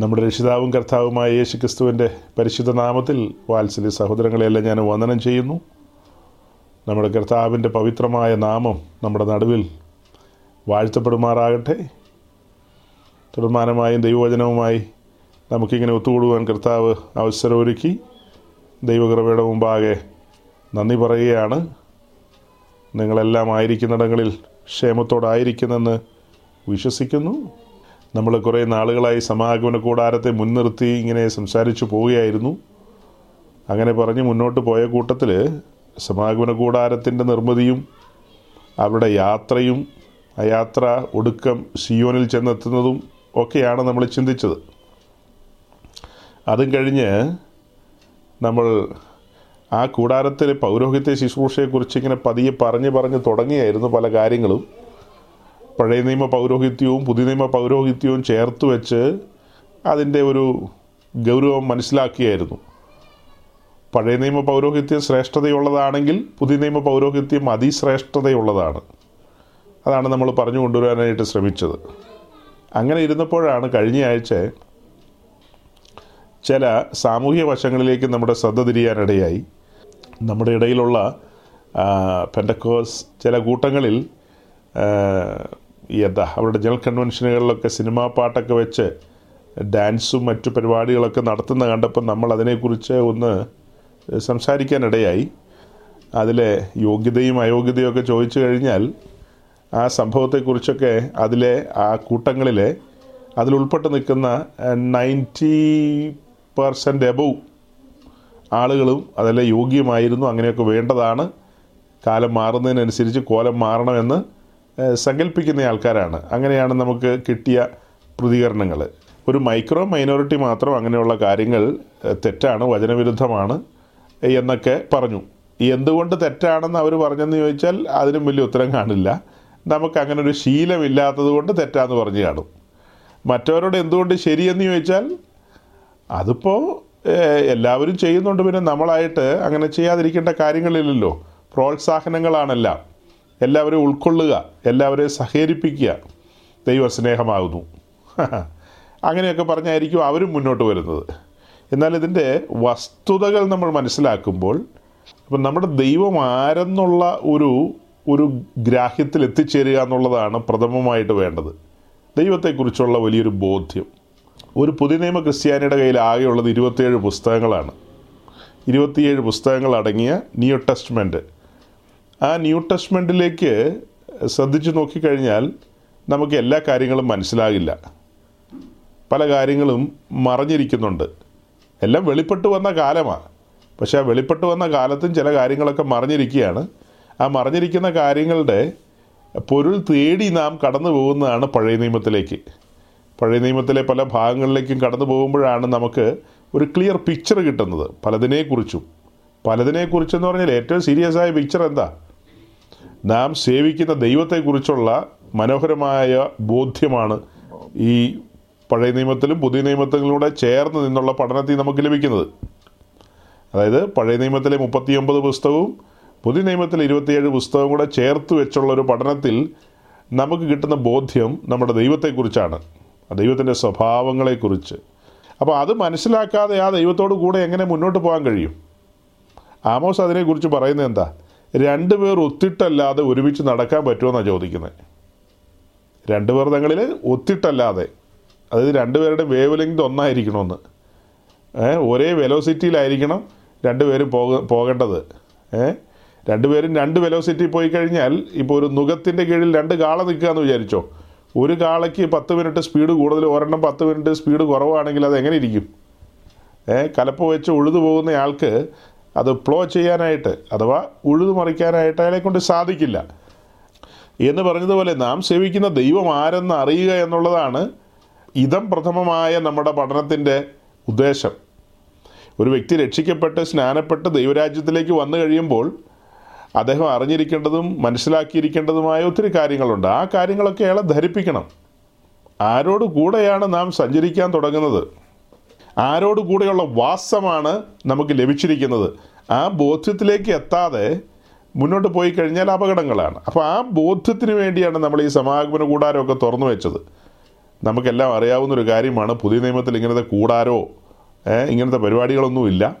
നമ്മുടെ രക്ഷിതാവും കർത്താവുമായ യേശു ക്രിസ്തുവിന്റെ പരിശുദ്ധ നാമത്തിൽ വാത്സല്യ സഹോദരങ്ങളെയെല്ലാം ഞാൻ വന്ദനം ചെയ്യുന്നു. നമ്മുടെ കർത്താവിന്റെ പവിത്രമായ നാമം നമ്മുടെ നടുവിൽ വാഴ്ത്തപ്പെടുമാറാകട്ടെ. തുടർമാനമായും ദൈവവചനവുമായി നമുക്കിങ്ങനെ ഒത്തുകൂടുവാൻ കർത്താവ് അവസരമൊരുക്കി. ദൈവകൃപയുടെ മുമ്പാകെ നന്ദി പറയുകയാണ്. നിങ്ങളെല്ലാം ആയിരിക്കുന്നിടങ്ങളിൽ ക്ഷേമത്തോടായിരിക്കുന്നെന്ന് വിശ്വസിക്കുന്നു. നമ്മൾ കുറേ നാളുകളായി സമാഗമന കൂടാരത്തെ മുൻനിർത്തി ഇങ്ങനെ സംസാരിച്ചു പോവുകയായിരുന്നു. അങ്ങനെ പറഞ്ഞ് മുന്നോട്ട് പോയ കൂട്ടത്തിൽ സമാഗമന കൂടാരത്തിന്റെ നിർമ്മിതിയും അവരുടെ യാത്രയും ആ യാത്ര ഒടുക്കം സിയോനിൽ ചെന്നെത്തുന്നതും ഒക്കെയാണ് നമ്മൾ ചിന്തിച്ചത്. അതും കഴിഞ്ഞ് നമ്മൾ ആ കൂടാരത്തിലെ പൗരോഹിത്യ ശുശ്രൂഷയെക്കുറിച്ച് ഇങ്ങനെ പതിയെ പറഞ്ഞ് പറഞ്ഞ് തുടങ്ങിയായിരുന്നു പല കാര്യങ്ങളും. പഴയ നിയമ പൗരോഹിത്യവും പുതിയ നിയമ പൗരോഹിത്യവും ചേർത്ത് വെച്ച് അതിന്റെ ഒരു ഗൗരവം മനസ്സിലാക്കിയായിരുന്നു. പഴയ നിയമ പൗരോഹിത്യം ശ്രേഷ്ഠതയുള്ളതാണെങ്കിൽ പുതിയ നിയമ പൗരോഹിത്യം അതിശ്രേഷ്ഠതയുള്ളതാണ്. അതാണ് നമ്മൾ പറഞ്ഞു കൊണ്ടുവരാനായിട്ട് ശ്രമിച്ചത്. അങ്ങനെ ഇരുന്നപ്പോഴാണ് കഴിഞ്ഞ ആഴ്ച ചില സാമൂഹ്യ വശങ്ങളിലേക്ക് നമ്മുടെ ശ്രദ്ധ തിരിയാനിടയായി. നമ്മുടെ ഇടയിലുള്ള പെൻഡക്കോസ് ചില കൂട്ടങ്ങളിൽ ഈ എന്താ അവരുടെ ജനറൽ കൺവെൻഷനുകളിലൊക്കെ സിനിമാ പാട്ടൊക്കെ വെച്ച് ഡാൻസും മറ്റു പരിപാടികളൊക്കെ നടത്തുന്ന കണ്ടപ്പോൾ നമ്മൾ അതിനെക്കുറിച്ച് ഒന്ന് സംസാരിക്കാനിടയായി. അതിലെ യോഗ്യതയും അയോഗ്യതയും ഒക്കെ ചോദിച്ചു കഴിഞ്ഞാൽ ആ സംഭവത്തെക്കുറിച്ചൊക്കെ അതിലെ ആ കൂട്ടങ്ങളിലെ അതിലുൾപ്പെട്ട് നിൽക്കുന്ന നയന്റി പെർസെന്റ് എബവ് ആളുകളും അതെല്ലാം യോഗ്യമായിരുന്നു. അങ്ങനെയൊക്കെ വേണ്ടതാണ്. കാലം മാറുന്നതിനനുസരിച്ച് കോലം മാറണമെന്ന് സങ്കല്പിക്കുന്ന ആൾക്കാരാണ്. അങ്ങനെയാണ് നമുക്ക് കിട്ടിയ പ്രതികരണങ്ങൾ. ഒരു മൈക്രോ മൈനോറിറ്റി മാത്രം അങ്ങനെയുള്ള കാര്യങ്ങൾ തെറ്റാണ് വചനവിരുദ്ധമാണ് എന്നൊക്കെ പറഞ്ഞു. എന്തുകൊണ്ട് തെറ്റാണെന്ന് അവർ പറഞ്ഞെന്ന് ചോദിച്ചാൽ അതിനും വലിയ ഉത്തരം കാണില്ല. നമുക്ക് അങ്ങനെ ഒരു ശീലമില്ലാത്തത് കൊണ്ട് തെറ്റാന്ന് പറഞ്ഞു കാണും. മറ്റവരോട് എന്തുകൊണ്ട് ശരിയെന്ന് ചോദിച്ചാൽ അതിപ്പോൾ എല്ലാവരും ചെയ്യുന്നുണ്ട്. പിന്നെ നമ്മളായിട്ട് അങ്ങനെ ചെയ്യാതിരിക്കേണ്ട കാര്യങ്ങളില്ലല്ലോ. പ്രോത്സാഹനങ്ങളാണെല്ലാം. എല്ലാവരെയും ഉൾക്കൊള്ളുക എല്ലാവരെയും സഹകരിപ്പിക്കുക ദൈവസ്നേഹമാകുന്നു അങ്ങനെയൊക്കെ പറഞ്ഞായിരിക്കും അവരും മുന്നോട്ട് വരുന്നത്. എന്നാൽ ഇതിന്റെ വസ്തുതകൾ നമ്മൾ മനസ്സിലാക്കുമ്പോൾ അപ്പം നമ്മുടെ ദൈവം ആരെന്നുള്ള ഒരു ഒരു ഗ്രാഹ്യത്തിൽ എത്തിച്ചേരുക എന്നുള്ളതാണ് പ്രഥമമായിട്ട് വേണ്ടത്. ദൈവത്തെക്കുറിച്ചുള്ള വലിയൊരു ബോധ്യം. ഒരു പുതിയനിയമ ക്രിസ്ത്യാനിയുടെ കയ്യിൽ ആകെയുള്ളത് ഇരുപത്തിയേഴ് പുസ്തകങ്ങളാണ്. ഇരുപത്തിയേഴ് പുസ്തകങ്ങൾ അടങ്ങിയ ന്യൂ ടെസ്റ്റ്മെന്റ് ആ ന്യൂ ടെസ്റ്റ്മെന്റിലേക്ക് ശ്രദ്ധിച്ചു നോക്കിക്കഴിഞ്ഞാൽ നമുക്ക് എല്ലാ കാര്യങ്ങളും മനസ്സിലാകില്ല. പല കാര്യങ്ങളും മറഞ്ഞിരിക്കുന്നുണ്ട്. എല്ലാം വെളിപ്പെട്ട് വന്ന കാലമാണ് പക്ഷേ ആ വെളിപ്പെട്ട് വന്ന കാലത്തും ചില കാര്യങ്ങളൊക്കെ മറഞ്ഞിരിക്കുകയാണ്. ആ മറഞ്ഞിരിക്കുന്ന കാര്യങ്ങളുടെ പൊരുൾ തേടി നാം കടന്നു പോകുന്നതാണ് പഴയ നിയമത്തിലേക്ക്. പഴയ നിയമത്തിലെ പല ഭാഗങ്ങളിലേക്കും കടന്നു പോകുമ്പോഴാണ് നമുക്ക് ഒരു ക്ലിയർ പിക്ചർ കിട്ടുന്നത്. പലതിനെക്കുറിച്ചും. പലതിനെക്കുറിച്ചെന്ന് പറഞ്ഞാൽ ഏറ്റവും സീരിയസ് ആയ പിക്ചർ എന്താ? നാം സേവിക്കുന്ന ദൈവത്തെക്കുറിച്ചുള്ള മനോഹരമായ ബോധ്യമാണ് ഈ പഴയ നിയമത്തിലും പുതിയ നിയമത്തിലൂടെ ചേർന്ന് നിന്നുള്ള പഠനത്തിൽ നമുക്ക് ലഭിക്കുന്നത്. അതായത് പഴയ നിയമത്തിലെ മുപ്പത്തിയൊമ്പത് പുസ്തകവും പുതിയ നിയമത്തിലെ ഇരുപത്തിയേഴ് പുസ്തകവും കൂടെ ചേർത്ത് വെച്ചുള്ള ഒരു പഠനത്തിൽ നമുക്ക് കിട്ടുന്ന ബോധ്യം നമ്മുടെ ദൈവത്തെക്കുറിച്ചാണ്. ആ ദൈവത്തിന്റെ സ്വഭാവങ്ങളെക്കുറിച്ച്. അപ്പോൾ അത് മനസ്സിലാക്കാതെ ആ ദൈവത്തോട് കൂടെ എങ്ങനെ മുന്നോട്ട് പോകാൻ കഴിയും? ആമോസ് അതിനെക്കുറിച്ച് പറയുന്നത് എന്താ? രണ്ടുപേർ ഒത്തിട്ടല്ലാതെ ഒരുമിച്ച് നടക്കാൻ പറ്റുമെന്നാണ് ചോദിക്കുന്നത് രണ്ടുപേർ തങ്ങളിൽ ഒത്തിട്ടല്ലാതെ അതായത് രണ്ടുപേരുടെ വേവ് ലെങ്ത് ഒന്നായിരിക്കണമെന്ന് ഒരേ വെലോസിറ്റിയിലായിരിക്കണം രണ്ടുപേരും പോക പോകേണ്ടത്. ഏ രണ്ടുപേരും രണ്ട് വെലോസിറ്റി പോയി കഴിഞ്ഞാൽ ഇപ്പോൾ ഒരു നുഖത്തിന്റെ കീഴിൽ രണ്ട് കാള നിൽക്കുക എന്ന് വിചാരിച്ചോ? ഒരു കാളയ്ക്ക് പത്ത് മിനിറ്റ് സ്പീഡ് കൂടുതൽ ഒരെണ്ണം പത്ത് മിനിറ്റ് സ്പീഡ് കുറവാണെങ്കിൽ അത് എങ്ങനെ ഇരിക്കും? ഏഹ് കലപ്പ വെച്ച് ഉഴുതു പോകുന്ന ആൾക്ക് അത് പ്ലോ ചെയ്യാനായിട്ട് അഥവാ ഉഴുതു മറിക്കാനായിട്ട് അയാളെ കൊണ്ട് സാധിക്കില്ല. എന്ന് പറഞ്ഞതുപോലെ നാം സേവിക്കുന്ന ദൈവം ആരെന്ന് അറിയുക എന്നുള്ളതാണ് ഇതം പ്രഥമമായ നമ്മുടെ പഠനത്തിന്റെ ഉദ്ദേശം. ഒരു വ്യക്തി രക്ഷിക്കപ്പെട്ട് സ്നാനപ്പെട്ട് ദൈവരാജ്യത്തിലേക്ക് വന്നു കഴിയുമ്പോൾ അദ്ദേഹം അറിഞ്ഞിരിക്കേണ്ടതും മനസ്സിലാക്കിയിരിക്കേണ്ടതുമായ ഒത്തിരി കാര്യങ്ങളുണ്ട്. ആ കാര്യങ്ങളൊക്കെ അയാളെ ധരിപ്പിക്കണം. ആരോട് കൂടെയാണ് നാം സഞ്ചരിക്കാൻ തുടങ്ങുന്നത്? ആരോട് കൂടെയുള്ള വാസമാണ് നമുക്ക് ലഭിച്ചിരിക്കുന്നത്. ആ ബോധ്യത്തിലേക്ക് എത്താതെ മുന്നോട്ട് പോയി കഴിഞ്ഞാൽ അപകടങ്ങളാണ്. അപ്പോൾ ആ ബോധ്യത്തിന് വേണ്ടിയാണ് നമ്മൾ ഈ സമാഗമന കൂടാരമൊക്കെ തുറന്നു വെച്ചത്. നമുക്കെല്ലാം അറിയാവുന്ന ഒരു കാര്യമാണ് പുതിയ നിയമത്തിൽ ഇങ്ങനത്തെ കൂടാരോ ഇങ്ങനത്തെ പരിപാടികളൊന്നുമില്ല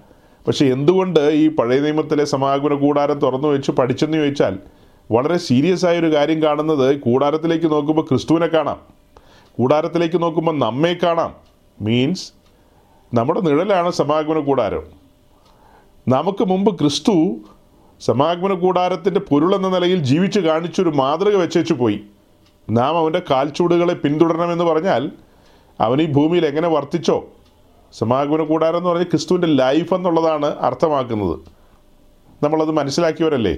പക്ഷേ എന്തുകൊണ്ട് ഈ പഴയ നിയമത്തിലെ സമാഗമന കൂടാരം തുറന്നു വെച്ച് പഠിച്ചെന്ന് ചോദിച്ചാൽ വളരെ സീരിയസ് ആയൊരു കാര്യം കാണുന്നത് കൂടാരത്തിലേക്ക് നോക്കുമ്പോൾ ക്രിസ്തുവിനെ കാണാം. കൂടാരത്തിലേക്ക് നോക്കുമ്പോൾ നമ്മെ കാണാം. മീൻസ് നമ്മുടെ നിഴലാണ് സമാഗമന കൂടാരം. നമുക്ക് മുമ്പ് ക്രിസ്തു സമാഗമന കൂടാരത്തിന്റെ പൊരുളെന്ന നിലയിൽ ജീവിച്ച് കാണിച്ചൊരു മാതൃക വെച്ചേച്ചു പോയി. നാം അവന്റെ കാൽച്ചൂടുകളെ പിന്തുടരണമെന്ന് പറഞ്ഞാൽ അവൻ ഈ ഭൂമിയിൽ എങ്ങനെ വർത്തിച്ചോ? സമാഗമന കൂടാരം എന്ന് പറഞ്ഞാൽ ക്രിസ്തുവിന്റെ ലൈഫ് എന്നുള്ളതാണ് അർത്ഥമാക്കുന്നത്. നമ്മളത് മനസ്സിലാക്കിയവരല്ലേ?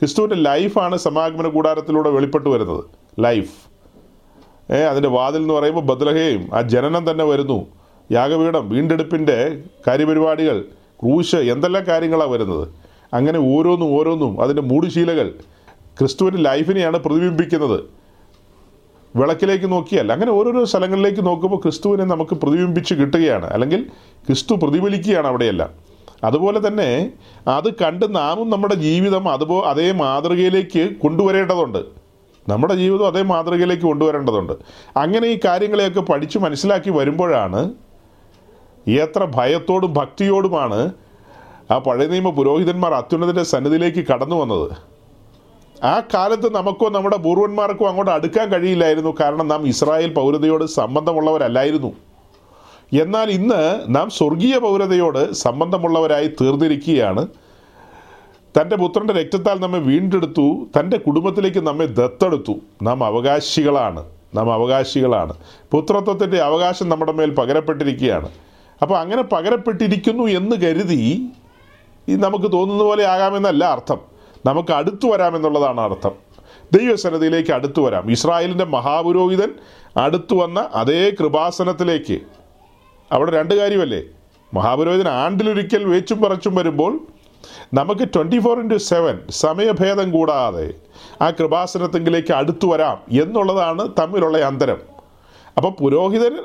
ക്രിസ്തുവിന്റെ ലൈഫാണ് സമാഗമന കൂടാരത്തിലൂടെ വെളിപ്പെട്ട് വരുന്നത്. ലൈഫ്. ഏ അതിന്റെ വാതിൽ എന്ന് പറയുമ്പോൾ ബദ്ലഹയും ആ ജനനം തന്നെ വരുന്നു. യാഗപീഠം വീണ്ടെടുപ്പിന്റെ കാര്യപരിപാടികൾ ക്രൂശ് എന്തെല്ലാം കാര്യങ്ങളാണ് വരുന്നത്? അങ്ങനെ ഓരോന്നും ഓരോന്നും അതിന്റെ മൂടുശീലകൾ ക്രിസ്തുവിന്റെ ലൈഫിനെയാണ് പ്രതിബിംബിക്കുന്നത്. വിളക്കിലേക്ക് നോക്കിയാൽ അങ്ങനെ ഓരോരോ സ്ഥലങ്ങളിലേക്ക് നോക്കുമ്പോൾ ക്രിസ്തുവിനെ നമുക്ക് പ്രതിബിംബിച്ച് കിട്ടുകയാണ്. അല്ലെങ്കിൽ ക്രിസ്തു പ്രതിഫലിക്കുകയാണ് അവിടെയെല്ലാം. അതുപോലെ തന്നെ അത് കണ്ട് നാമും നമ്മുടെ ജീവിതം അതുപോ അതേ മാതൃകയിലേക്ക് കൊണ്ടുവരേണ്ടതുണ്ട്. നമ്മുടെ ജീവിതം അതേ മാതൃകയിലേക്ക് കൊണ്ടുവരേണ്ടതുണ്ട്. അങ്ങനെ ഈ കാര്യങ്ങളെയൊക്കെ പഠിച്ച് മനസ്സിലാക്കി വരുമ്പോഴാണ് എത്ര ഭയത്തോടും ഭക്തിയോടുമാണ് ആ പഴയ നിയമ പുരോഹിതന്മാർ അത്യുന്നതിന്റെ സന്നിധിയിലേക്ക് കടന്നു വന്നത്. ആ കാലത്ത് നമുക്കോ നമ്മുടെ പൂർവന്മാർക്കോ അങ്ങോട്ട് അടുക്കാൻ കഴിയില്ലായിരുന്നു. കാരണം നാം ഇസ്രായേൽ പൗരതയോട് സംബന്ധമുള്ളവരല്ലായിരുന്നു. എന്നാൽ ഇന്ന് നാം സ്വർഗീയ പൗരതയോട് സംബന്ധമുള്ളവരായി തീർന്നിരിക്കുകയാണ്. തന്റെ പുത്രന്റെ രക്തത്താൽ നമ്മെ വീണ്ടെടുത്തു. തന്റെ കുടുംബത്തിലേക്ക് നമ്മെ ദത്തെടുത്തു. നാം അവകാശികളാണ്. നാം അവകാശികളാണ്. പുത്രത്വത്തിന്റെ അവകാശം നമ്മുടെ മേൽ പകരപ്പെട്ടിരിക്കുകയാണ്. അപ്പോൾ അങ്ങനെ പകരപ്പെട്ടിരിക്കുന്നു എന്ന് കരുതി ഈ നമുക്ക് തോന്നുന്ന പോലെ ആകാമെന്നല്ല അർത്ഥം. നമുക്ക് അടുത്തു വരാമെന്നുള്ളതാണ് അർത്ഥം. ദൈവസന്നതിയിലേക്ക് അടുത്തു വരാം. ഇസ്രായേലിന്റെ മഹാപുരോഹിതൻ അടുത്തു വന്ന അതേ കൃപാസനത്തിലേക്ക്. അവിടെ രണ്ട് കാര്യമല്ലേ? മഹാപുരോഹിതൻ ആണ്ടിലൊരിക്കൽ വേച്ചും പറച്ചും വരുമ്പോൾ നമുക്ക് ട്വന്റി ഫോർ ഇന്റു സെവൻ സമയഭേദം കൂടാതെ ആ കൃപാസനത്തെങ്കിലേക്ക് അടുത്തു വരാം എന്നുള്ളതാണ് തമ്മിലുള്ള അന്തരം. അപ്പോൾ പുരോഹിതൻ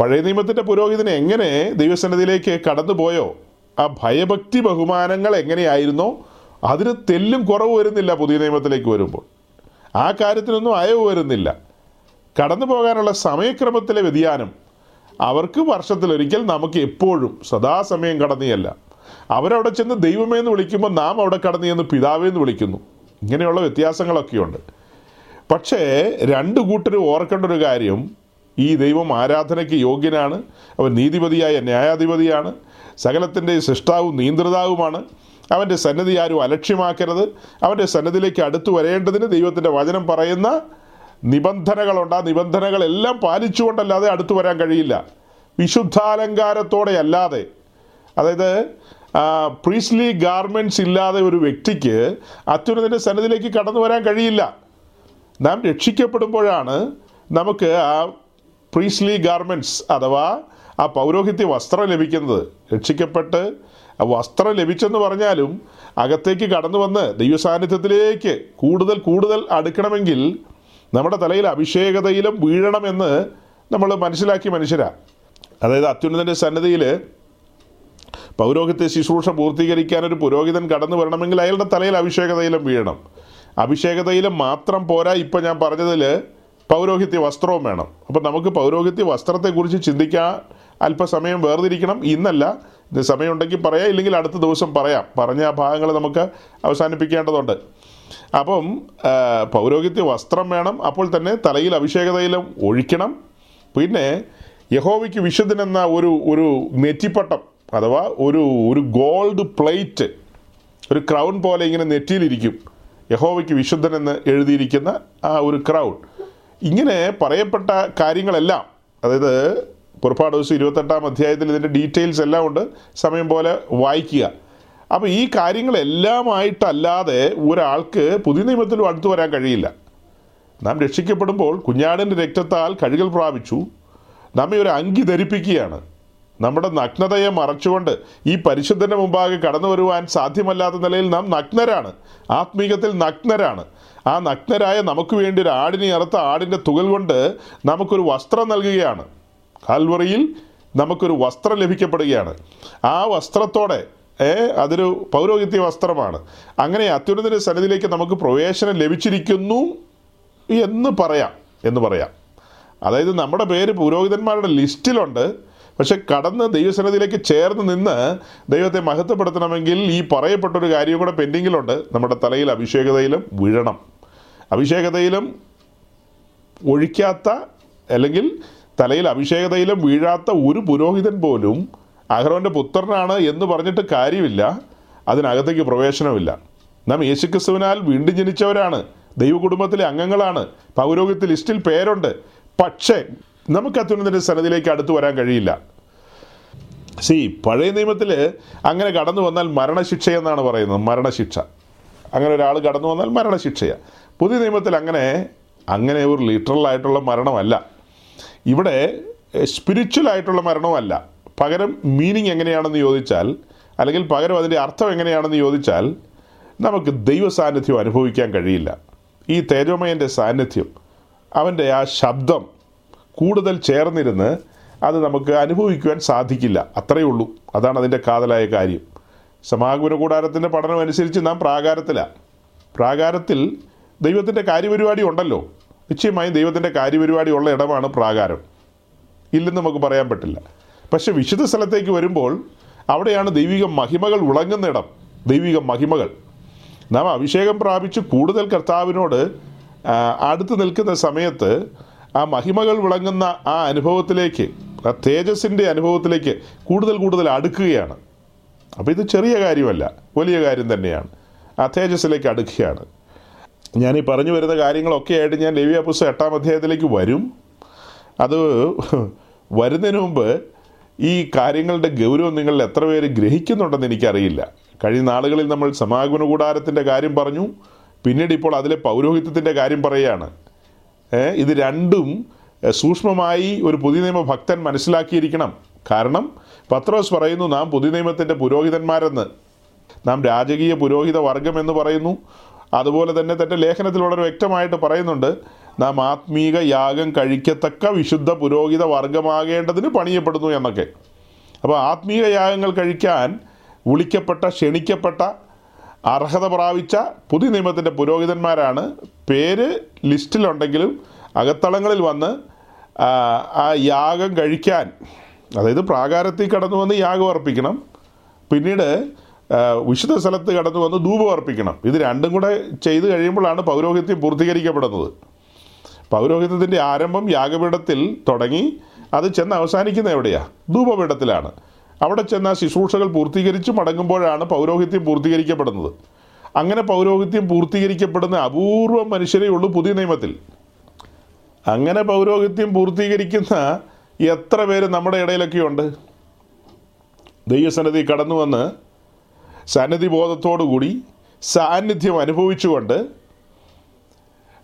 പഴയ നിയമത്തിന്റെ പുരോഹിതനെ എങ്ങനെ ദൈവസന്നിധിയിലേക്ക് കടന്നുപോയോ? ആ ഭയഭക്തി ബഹുമാനങ്ങൾ എങ്ങനെയായിരുന്നോ? അതിന് തെല്ലും കുറവ് വരുന്നില്ല പുതിയ നിയമത്തിലേക്ക് വരുമ്പോൾ. ആ കാര്യത്തിനൊന്നും അയവ് വരുന്നില്ല. കടന്നു പോകാനുള്ള സമയക്രമത്തിലെ വ്യതിയാനം. അവർക്ക് വർഷത്തിലൊരിക്കൽ നമുക്ക് എപ്പോഴും സദാസമയം കടന്നിയല്ല. അവരവിടെ ചെന്ന് ദൈവമേ എന്ന് വിളിക്കുമ്പോൾ നാം അവിടെ കടന്നു ചെന്ന് പിതാവേ എന്ന് വിളിക്കുന്നു. ഇങ്ങനെയുള്ള വ്യത്യാസങ്ങളൊക്കെയുണ്ട്. പക്ഷേ രണ്ട് കൂട്ടരും ഓർക്കേണ്ട ഒരു കാര്യം. ഈ ദൈവം ആരാധനയ്ക്ക് യോഗ്യനാണ്. അവൻ നീതിപതിയായ ന്യായാധിപതിയാണ്. സകലത്തിന്റെ സൃഷ്ടാവും നിയന്ത്രിതാവുമാണ്. അവന്റെ സന്നദ്ധി ആരും അലക്ഷ്യമാക്കരുത്. അവന്റെ സന്നദ്ധിയിലേക്ക് അടുത്തു വരേണ്ടതിന് ദൈവത്തിന്റെ വചനം പറയുന്ന നിബന്ധനകളുണ്ട്. ആ നിബന്ധനകളെല്ലാം പാലിച്ചുകൊണ്ടല്ലാതെ അടുത്തു വരാൻ കഴിയില്ല. വിശുദ്ധാലങ്കാരത്തോടെ അല്ലാതെ അതായത് പ്രീസ്ലി ഗാർമെന്റ്സ് ഇല്ലാതെ ഒരു വ്യക്തിക്ക് അത്യുന്നതിന്റെ സന്നദ്ധിയിലേക്ക് കടന്നു വരാൻ കഴിയില്ല. നാം രക്ഷിക്കപ്പെടുമ്പോഴാണ് നമുക്ക് ആ പ്രീസ്ലി ഗാർമെന്റ്സ് അഥവാ ആ പൗരോഹിത്യ വസ്ത്രം ലഭിക്കുന്നത്. രക്ഷിക്കപ്പെട്ട് വസ്ത്രം ലഭിച്ചെന്ന് പറഞ്ഞാലും അകത്തേക്ക് കടന്നു വന്ന് ദൈവസാന്നിധ്യത്തിലേക്ക് കൂടുതൽ കൂടുതൽ അടുക്കണമെങ്കിൽ നമ്മുടെ തലയിൽ അഭിഷേകതയിലും വീഴണമെന്ന് നമ്മൾ മനസ്സിലാക്കി മനുഷ്യരാ. അതായത് അത്യുന്നതന്റെ സന്നദ്ധിയിൽ പൗരോഹിത്യ ശുശ്രൂഷ പൂർത്തീകരിക്കാൻ ഒരു പുരോഹിതൻ കടന്നു വരണമെങ്കിൽ അയാളുടെ തലയിൽ അഭിഷേകതയിലും വീഴണം. അഭിഷേകതയിലും മാത്രം പോരാ ഇപ്പം ഞാൻ പറഞ്ഞതിൽ പൗരോഹിത്യ വസ്ത്രവും വേണം. അപ്പം നമുക്ക് പൗരോഹിത്യ വസ്ത്രത്തെക്കുറിച്ച് ചിന്തിക്കാൻ അല്പസമയം വേർതിരിക്കണം. ഇന്നല്ല. ഇത് സമയമുണ്ടെങ്കിൽ പറയാം. ഇല്ലെങ്കിൽ അടുത്ത ദിവസം പറയാം. പറഞ്ഞ ആ ഭാഗങ്ങൾ നമുക്ക് അവസാനിപ്പിക്കേണ്ടതുണ്ട്. അപ്പം പൗരോഹിത്യ വസ്ത്രം വേണം. അപ്പോൾ തന്നെ തലയിൽ അഭിഷേകതയിലും ഒഴിക്കണം. പിന്നെ യഹോവയ്ക്ക് വിശുദ്ധൻ എന്ന ഒരു ഒരു നെറ്റിപ്പട്ടം അഥവാ ഒരു ഒരു ഗോൾഡ് പ്ലേറ്റ് ഒരു ക്രൗൺ പോലെ ഇങ്ങനെ നെറ്റിയിലിരിക്കും. യഹോവയ്ക്ക് വിശുദ്ധൻ എന്ന് എഴുതിയിരിക്കുന്ന ആ ഒരു ക്രൗൺ. ഇങ്ങനെ പറയപ്പെട്ട കാര്യങ്ങളെല്ലാം അതായത് പുറപ്പാട് ദിവസം ഇരുപത്തെട്ടാം അധ്യായത്തിൽ ഇതിന്റെ ഡീറ്റെയിൽസ് എല്ലാം ഉണ്ട് സമയം പോലെ വായിക്കുക. അപ്പോൾ ഈ കാര്യങ്ങളെല്ലാമായിട്ടല്ലാതെ ഒരാൾക്ക് പുതിയ നിയമത്തിലും അടുത്തു വരാൻ കഴിയില്ല. നാം രക്ഷിക്കപ്പെടുമ്പോൾ കുഞ്ഞാടിന്റെ രക്തത്താൽ കഴുകൽ പ്രാപിച്ചു. നമ്മെ ഒരു അങ്കി ധരിപ്പിക്കുകയാണ്. നമ്മുടെ നഗ്നതയെ മറച്ചുകൊണ്ട് ഈ പരിശുദ്ധന്റെ മുമ്പാകെ കടന്നു വരുവാൻ സാധ്യമല്ലാത്ത നിലയിൽ നാം നഗ്നരാണ്. ആത്മീകത്തിൽ നഗ്നരാണ്. ആ നഗ്നരായ നമുക്ക് വേണ്ടി ഒരു ആടിനെ അറുത്ത ആടിന്റെ തുകൽ കൊണ്ട് നമുക്കൊരു വസ്ത്രം നൽകുകയാണ്. കാൽവറിയിൽ നമുക്കൊരു വസ്ത്രം ലഭിക്കപ്പെടുകയാണ്. ആ വസ്ത്രത്തോടെ അതൊരു പൗരോഹിത്യ വസ്ത്രമാണ്. അങ്ങനെ അത്യുന്നതിന്റെ സന്നിധിയിലേക്ക് നമുക്ക് പ്രവേശനം ലഭിച്ചിരിക്കുന്നു എന്ന് പറയാം എന്ന് പറയാം. അതായത് നമ്മുടെ പേര് പുരോഹിതന്മാരുടെ ലിസ്റ്റിലുണ്ട്. പക്ഷെ കടന്ന് ദൈവസന്നിധിയിലേക്ക് ചേർന്ന് നിന്ന് ദൈവത്തെ മഹത്വപ്പെടുത്തണമെങ്കിൽ ഈ പറയപ്പെട്ടൊരു കാര്യം കൂടെ പെൻഡിങ്ങിലുണ്ട്. നമ്മുടെ തലയിൽ അഭിഷേകതയിലും വീഴണം. അഭിഷേകതയിലും ഒഴിക്കാത്ത അല്ലെങ്കിൽ തലയിൽ അഭിഷേകതയിലും വീഴാത്ത ഒരു പുരോഹിതൻ പോലും അഹ്റോന്റെ പുത്രനാണ് എന്ന് പറഞ്ഞിട്ട് കാര്യമില്ല. അതിനകത്തേക്ക് പ്രവേശനമില്ല. നാം യേശുക്രിസ്തുവിനാൽ വീണ്ടും ജനിച്ചവരാണ്. ദൈവകുടുംബത്തിലെ അംഗങ്ങളാണ്. പൗരോഹിത്യ ലിസ്റ്റിൽ പേരുണ്ട്. പക്ഷേ നമുക്ക് അത്യുന്നതിന്റെ സന്നദ്ധിയിലേക്ക് അടുത്ത് വരാൻ കഴിയില്ല. സി പഴയ നിയമത്തിൽ അങ്ങനെ കടന്നു വന്നാൽ മരണശിക്ഷയെന്നാണ് പറയുന്നത്. മരണശിക്ഷ. അങ്ങനെ ഒരാൾ കടന്നു വന്നാൽ മരണശിക്ഷയാണ് പുതിയ നിയമത്തിൽ അങ്ങനെ അങ്ങനെ ഒരു ലിറ്ററലായിട്ടുള്ള മരണമല്ല. ഇവിടെ സ്പിരിച്വൽ ആയിട്ടുള്ള മരണമല്ല പകരം മീനിങ് എങ്ങനെയാണെന്ന് ചോദിച്ചാൽ അല്ലെങ്കിൽ പകരം അതിന്റെ അർത്ഥം എങ്ങനെയാണെന്ന് ചോദിച്ചാൽ നമുക്ക് ദൈവ സാന്നിധ്യം അനുഭവിക്കാൻ കഴിയില്ല. ഈ തേജോമയന്റെ സാന്നിധ്യം അവന്റെ ആ ശബ്ദം കൂടുതൽ ചേർന്നിരുന്ന് അത് നമുക്ക് അനുഭവിക്കുവാൻ സാധിക്കില്ല. അത്രയേ ഉള്ളൂ. അതാണ് അതിന്റെ കാതലായ കാര്യം. സമാഗമന കൂടാരത്തിന്റെ പഠനം അനുസരിച്ച് നാം പ്രാകാരത്തിലാണ് പ്രാകാരത്തിൽ ദൈവത്തിന്റെ കാര്യപരിപാടി ഉണ്ടല്ലോ. നിശ്ചയമായും ദൈവത്തിന്റെ കാര്യപരിപാടി ഉള്ള ഇടമാണ് പ്രാകാരം. ഇല്ലെന്ന് നമുക്ക് പറയാൻ പറ്റില്ല. പക്ഷെ വിശുദ്ധ സ്ഥലത്തേക്ക് വരുമ്പോൾ അവിടെയാണ് ദൈവിക മഹിമകൾ ഉളങ്ങുന്ന ഇടം. ദൈവിക മഹിമകൾ. നാം അഭിഷേകം പ്രാപിച്ച് കൂടുതൽ കർത്താവിനോട് അടുത്ത് നിൽക്കുന്ന സമയത്ത് ആ മഹിമകൾ വിളങ്ങുന്ന ആ അനുഭവത്തിലേക്ക് ആ തേജസ്സിന്റെ അനുഭവത്തിലേക്ക് കൂടുതൽ കൂടുതൽ അടുക്കുകയാണ്. അപ്പോൾ ഇത് ചെറിയ കാര്യമല്ല വലിയ കാര്യം തന്നെയാണ്. ആ തേജസ്സിലേക്ക് അടുക്കുകയാണ്. ഞാൻ ഈ പറഞ്ഞു വരുന്ന കാര്യങ്ങളൊക്കെ ആയിട്ട് ഞാൻ ലേവിയ പുസ്തകം എട്ടാം അധ്യായത്തിലേക്ക് വരും. അത് വരുന്നതിന് മുമ്പ് ഈ കാര്യങ്ങളുടെ ഗൗരവം നിങ്ങൾ എത്ര പേര് ഗ്രഹിക്കുന്നുണ്ടെന്ന് എനിക്കറിയില്ല. കഴിഞ്ഞ നാളുകളിൽ നമ്മൾ സമാഗമന കൂടാരത്തിന്റെ കാര്യം പറഞ്ഞു. പിന്നീട് ഇപ്പോൾ അതിലെ പൗരോഹിത്യത്തിന്റെ കാര്യം പറയുകയാണ്. ഇത് രണ്ടും സൂക്ഷ്മമായി ഒരു പുതിയ നിയമ ഭക്തൻ മനസ്സിലാക്കിയിരിക്കണം. കാരണം പത്രോസ് പറയുന്നു നാം പുതിയ നിയമത്തിന്റെ പുരോഹിതന്മാരെന്ന്. നാം രാജകീയ പുരോഹിത വർഗം എന്ന് പറയുന്നു. അതുപോലെ തന്നെ തന്റെ ലേഖനത്തിൽ വളരെ വ്യക്തമായിട്ട് പറയുന്നുണ്ട് നാം ആത്മീക യാഗം കഴിക്കത്തക്ക വിശുദ്ധ പുരോഹിത വർഗമാകേണ്ടതിന് പണിയപ്പെടുന്നു എന്നൊക്കെ. അപ്പോൾ ആത്മീക യാഗങ്ങൾ കഴിക്കാൻ വിളിക്കപ്പെട്ട ക്ഷണിക്കപ്പെട്ട അർഹത പ്രാപിച്ച പുതിയ നിയമത്തിന്റെ പുരോഹിതന്മാരാണ്. പേര് ലിസ്റ്റിലുണ്ടെങ്കിലും അകത്തളങ്ങളിൽ വന്ന് ആ, യാഗം കഴിക്കാൻ അതായത് പ്രാകാരത്തിൽ കടന്നു വന്ന് യാഗം അർപ്പിക്കണം. പിന്നീട് വിശുദ്ധ സ്ഥലത്ത് കടന്നു വന്ന് ധൂപം അർപ്പിക്കണം. ഇത് രണ്ടും കൂടെ ചെയ്തു കഴിയുമ്പോഴാണ് പൗരോഹിത്യം പൂർത്തീകരിക്കപ്പെടുന്നത്. പൗരോഹിത്യത്തിന്റെ ആരംഭം യാഗപീഠത്തിൽ തുടങ്ങി അത് ചെന്ന് അവസാനിക്കുന്ന എവിടെയാണ് ധൂപപീഠത്തിലാണ്. അവിടെ ചെന്ന് ശുശ്രൂഷകൾ പൂർത്തീകരിച്ച് മടങ്ങുമ്പോഴാണ് പൗരോഹിത്യം പൂർത്തീകരിക്കപ്പെടുന്നത്. അങ്ങനെ പൗരോഹിത്യം പൂർത്തീകരിക്കപ്പെടുന്ന അപൂർവം മനുഷ്യരേ ഉള്ളൂ പുതിയ നിയമത്തിൽ. അങ്ങനെ പൗരോഹിത്യം പൂർത്തീകരിക്കുന്ന എത്ര പേര് നമ്മുടെ ഇടയിലൊക്കെയുണ്ട്? ദൈവസന്നിധി കടന്നു വന്ന് സന്നിധി ബോധത്തോടുകൂടി സാന്നിധ്യം അനുഭവിച്ചുകൊണ്ട്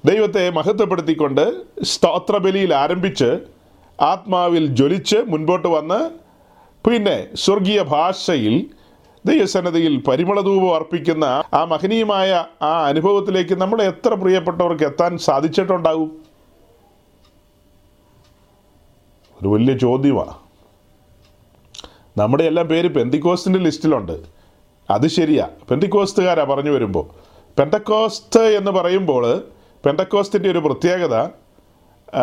ദൈവത്തെ മഹത്വപ്പെടുത്തിക്കൊണ്ട് സ്തോത്രബലിയിൽ ആരംഭിച്ച് ആത്മാവിൽ ജ്വലിച്ച് മുൻപോട്ട് വന്ന് പിന്നെ സ്വർഗീയ ഭാഷയിൽ ദൈവസന്നതിയിൽ പരിമളധൂപം അർപ്പിക്കുന്ന ആ മഹനീയമായ ആ അനുഭവത്തിലേക്ക് നമ്മളെ എത്ര പ്രിയപ്പെട്ടവർക്ക് എത്താൻ സാധിച്ചിട്ടുണ്ടാകും ഒരു വലിയ ചോദ്യമാണ് നമ്മുടെ എല്ലാം പേര് പെന്തിക്കോസിന്റെ ലിസ്റ്റിലുണ്ട്. അത് ശരിയാ. പെന്തിക്കോസ്റ്റുകാരാ പറഞ്ഞു വരുമ്പോൾ പെന്തക്കോസ്റ്റ് എന്ന് പറയുമ്പോൾ പെന്തക്കോസ്റ്റിന്റെ ഒരു പ്രത്യേകത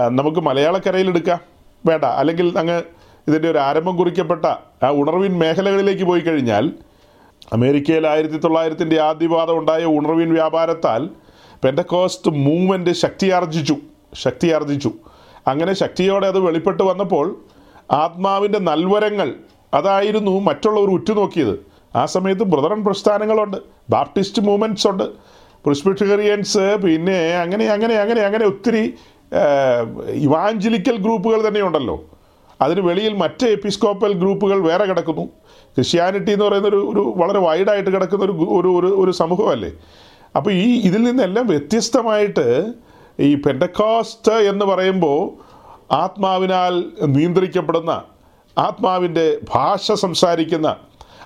നമുക്ക് മലയാളക്കരയിൽ എടുക്കാം. വേണ്ട. അല്ലെങ്കിൽ അങ്ങ് ഇതിന്റെ ഒരു ആരംഭം കുറിക്കപ്പെട്ട ആ ഉണർവിൻ മേഖലകളിലേക്ക് പോയി കഴിഞ്ഞാൽ അമേരിക്കയിൽ ആയിരത്തി തൊള്ളായിരത്തിന്റെ ആദ്യപാദം ഉണ്ടായ ഉണർവിൻ വ്യാപാരത്താൽ പെൻഡക്കോസ്റ്റ് മൂവ്മെന്റ് ശക്തിയാർജിച്ചു. ശക്തിയാർജിച്ചു. അങ്ങനെ ശക്തിയോടെ അത് വെളിപ്പെട്ട് വന്നപ്പോൾ ആത്മാവിന്റെ നൽവരങ്ങൾ അതായിരുന്നു മറ്റുള്ളവർ ഉറ്റുനോക്കിയത്. ആ സമയത്ത് ബ്രദറൻ പ്രസ്ഥാനങ്ങളുണ്ട് ബാപ്റ്റിസ്റ്റ് മൂവ്മെന്റ്സ് ഉണ്ട്. പ്രിസ്പിറ്റേറിയൻസ് പിന്നെ അങ്ങനെ അങ്ങനെ അങ്ങനെ അങ്ങനെ ഒത്തിരി ഇവാഞ്ചലിക്കൽ ഗ്രൂപ്പുകൾ തന്നെയുണ്ടല്ലോ. അതിന് വെളിയിൽ മറ്റ് എപ്പിസ്കോപ്പൽ ഗ്രൂപ്പുകൾ വേറെ കിടക്കുന്നു. ക്രിസ്ത്യാനിറ്റി എന്ന് പറയുന്ന ഒരു ഒരു വളരെ വൈഡായിട്ട് കിടക്കുന്ന ഒരു ഒരു ഒരു ഒരു സമൂഹമല്ലേ? അപ്പോൾ ഈ ഇതിൽ നിന്നെല്ലാം വ്യത്യസ്തമായിട്ട് ഈ പെൻഡക്കോസ്റ്റ് എന്ന് പറയുമ്പോൾ ആത്മാവിനാൽ നിയന്ത്രിക്കപ്പെടുന്ന ആത്മാവിന്റെ ഭാഷ സംസാരിക്കുന്ന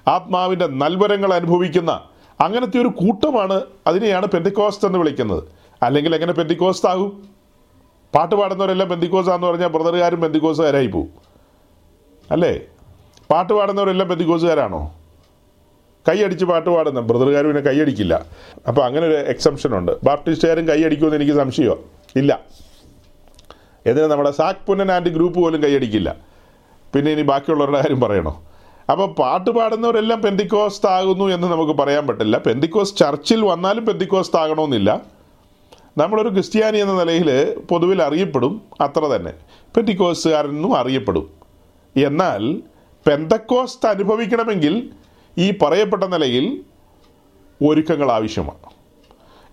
ആത്മാവിന്റെ നൽവരങ്ങൾ അനുഭവിക്കുന്ന അങ്ങനത്തെ ഒരു കൂട്ടമാണ് അതിനെയാണ് പെന്തിക്കോസ്റ്റ് എന്ന് വിളിക്കുന്നത്. അല്ലെങ്കിൽ എങ്ങനെ പെന്തിക്കോസ്റ്റ് ആകും? പാട്ട് പാടുന്നവരെല്ലാം പെന്തിക്കോസാന്ന് പറഞ്ഞാൽ ബ്രദറുകാരും പെന്തിക്കോസുകാരായി പോവും. അല്ലേ? പാട്ട് പാടുന്നവരെല്ലാം പെന്തിക്കോസുകാരാണോ കൈയടിച്ച് പാട്ട് പാടുന്ന ബ്രദറുകാരും പിന്നെ കൈയടിക്കില്ല. അപ്പോൾ അങ്ങനെ ഒരു എക്സംഷൻ ഉണ്ട്. ബാപ്റ്റിസ്റ്റുകാരും കൈയടിക്കുമെന്ന് എനിക്ക് സംശയമോ? ഇല്ല. എന്തിനാ നമ്മുടെ സാക് പുന്നൻ ആൻഡ് ഗ്രൂപ്പ് പോലും കൈയടിക്കില്ല? പിന്നെ ഇനി ബാക്കിയുള്ളവരുടെ കാര്യം പറയണോ? അപ്പോൾ പാട്ട് പാടുന്നവരെല്ലാം പെന്തിക്കോസ്ത് ആകുന്നു എന്ന് നമുക്ക് പറയാൻ പറ്റില്ല. പെന്തിക്കോസ് ചർച്ചിൽ വന്നാലും പെന്തിക്കോസ്ത് ആകണമെന്നില്ല നമ്മളൊരു ക്രിസ്ത്യാനി എന്ന നിലയിൽ പൊതുവിൽ അറിയപ്പെടും അത്ര തന്നെ. പെന്തിക്കോസുകാരെന്നും അറിയപ്പെടും. എന്നാൽ പെന്തക്കോസ്ത് അനുഭവിക്കണമെങ്കിൽ ഈ പറയപ്പെട്ട നിലയിൽ ഒരുക്കങ്ങൾ ആവശ്യമാണ്.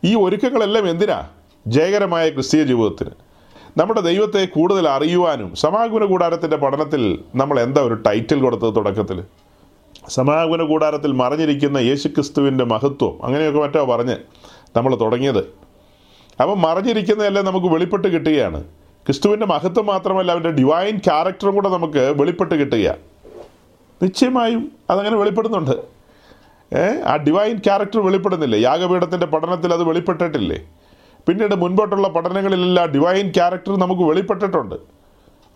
ഈ ഒരുക്കങ്ങളെല്ലാം എന്തിനാ? ജയകരമായ ക്രിസ്തീയ ജീവിതത്തിന്. നമ്മുടെ ദൈവത്തെ കൂടുതൽ അറിയുവാനും സമാഗമന കൂടാരത്തിന്റെ പഠനത്തിൽ നമ്മൾ എന്താ ഒരു ടൈറ്റിൽ കൊടുത്തത് തുടക്കത്തിൽ സമാഗമന കൂടാരത്തിൽ മറഞ്ഞിരിക്കുന്ന യേശുക്രിസ്തുവിന്റെ മഹത്വം. അങ്ങനെയൊക്കെ മറ്റോ പറഞ്ഞ് നമ്മൾ തുടങ്ങിയത്. അപ്പം മറിഞ്ഞിരിക്കുന്നതല്ലേ നമുക്ക് വെളിപ്പെട്ട് കിട്ടുകയാണ്. ക്രിസ്തുവിന്റെ മഹത്വം മാത്രമല്ല അവന്റെ ഡിവൈൻ ക്യാരക്ടറും കൂടെ നമുക്ക് വെളിപ്പെട്ട് കിട്ടുക. നിശ്ചയമായും അതങ്ങനെ വെളിപ്പെടുന്നുണ്ട്. ആ ഡിവൈൻ ക്യാരക്ടർ വെളിപ്പെടുന്നില്ലേ? യാഗപീഠത്തിന്റെ പഠനത്തിൽ അത് വെളിപ്പെട്ടിട്ടില്ലേ? പിന്നീട് മുൻപോട്ടുള്ള പഠനങ്ങളിലെല്ലാം ഡിവൈൻ ക്യാരക്ടർ നമുക്ക് വെളിപ്പെട്ടിട്ടുണ്ട്.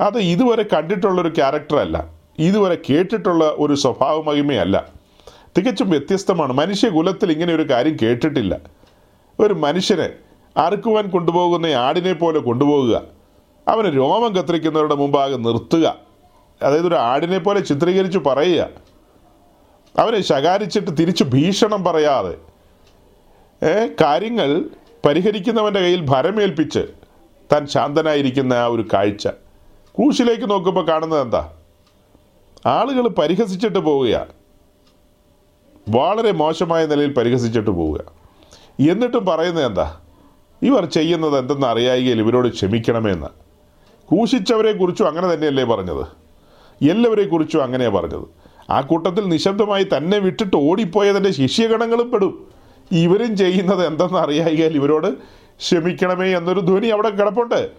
അത് ഇതുവരെ കണ്ടിട്ടുള്ളൊരു ക്യാരക്ടറല്ല ഇതുവരെ കേട്ടിട്ടുള്ള ഒരു സ്വഭാവ മഹിമയല്ല തികച്ചും വ്യത്യസ്തമാണ്. മനുഷ്യകുലത്തിൽ ഇങ്ങനെ ഒരു കാര്യം കേട്ടിട്ടില്ല. ഒരു മനുഷ്യനെ അറുക്കുവാൻ കൊണ്ടുപോകുന്ന ആടിനെ പോലെ കൊണ്ടുപോകുക. അവന് രോമം കത്തിരിക്കുന്നവരുടെ മുമ്പാകെ നിർത്തുക. അതായത് ഒരു ആടിനെ പോലെ ചിത്രീകരിച്ച് പറയുക. അവനെ ശകാരിച്ചിട്ട് തിരിച്ച് ഭീഷണം പറയാതെ. കാര്യങ്ങൾ പരിഹരിക്കുന്നവന്റെ കയ്യിൽ ഭരമേൽപ്പിച്ച് താൻ ശാന്തനായിരിക്കുന്ന ആ ഒരു കാഴ്ച. ക്രൂശിലേക്ക് നോക്കുമ്പോൾ കാണുന്നത് എന്താ? ആളുകൾ പരിഹസിച്ചിട്ട് പോവുക വളരെ മോശമായ നിലയിൽ പരിഹസിച്ചിട്ട് പോവുക എന്നിട്ടും പറയുന്നത് എന്താ? ഇവർ ചെയ്യുന്നത് എന്തെന്ന് അറിയായികയിൽ ഇവരോട് ക്ഷമിക്കണമെന്ന്. ക്രൂശിച്ചവരെക്കുറിച്ചും അങ്ങനെ തന്നെയല്ലേ പറഞ്ഞത്? എല്ലാവരെക്കുറിച്ചും അങ്ങനെയാണ് പറഞ്ഞത്. ആ കൂട്ടത്തിൽ നിശബ്ദമായി തന്നെ വിട്ടിട്ട് ഓടിപ്പോയതിന്റെ ശിഷ്യഗണങ്ങളും പെടും. ഇവരും ചെയ്യുന്നത് എന്തെന്ന് അറിയായികയിൽ ഇവരോട് ക്ഷമിക്കണമേ എന്നൊരു ധ്വനി അവിടെ കിടപ്പുണ്ട്.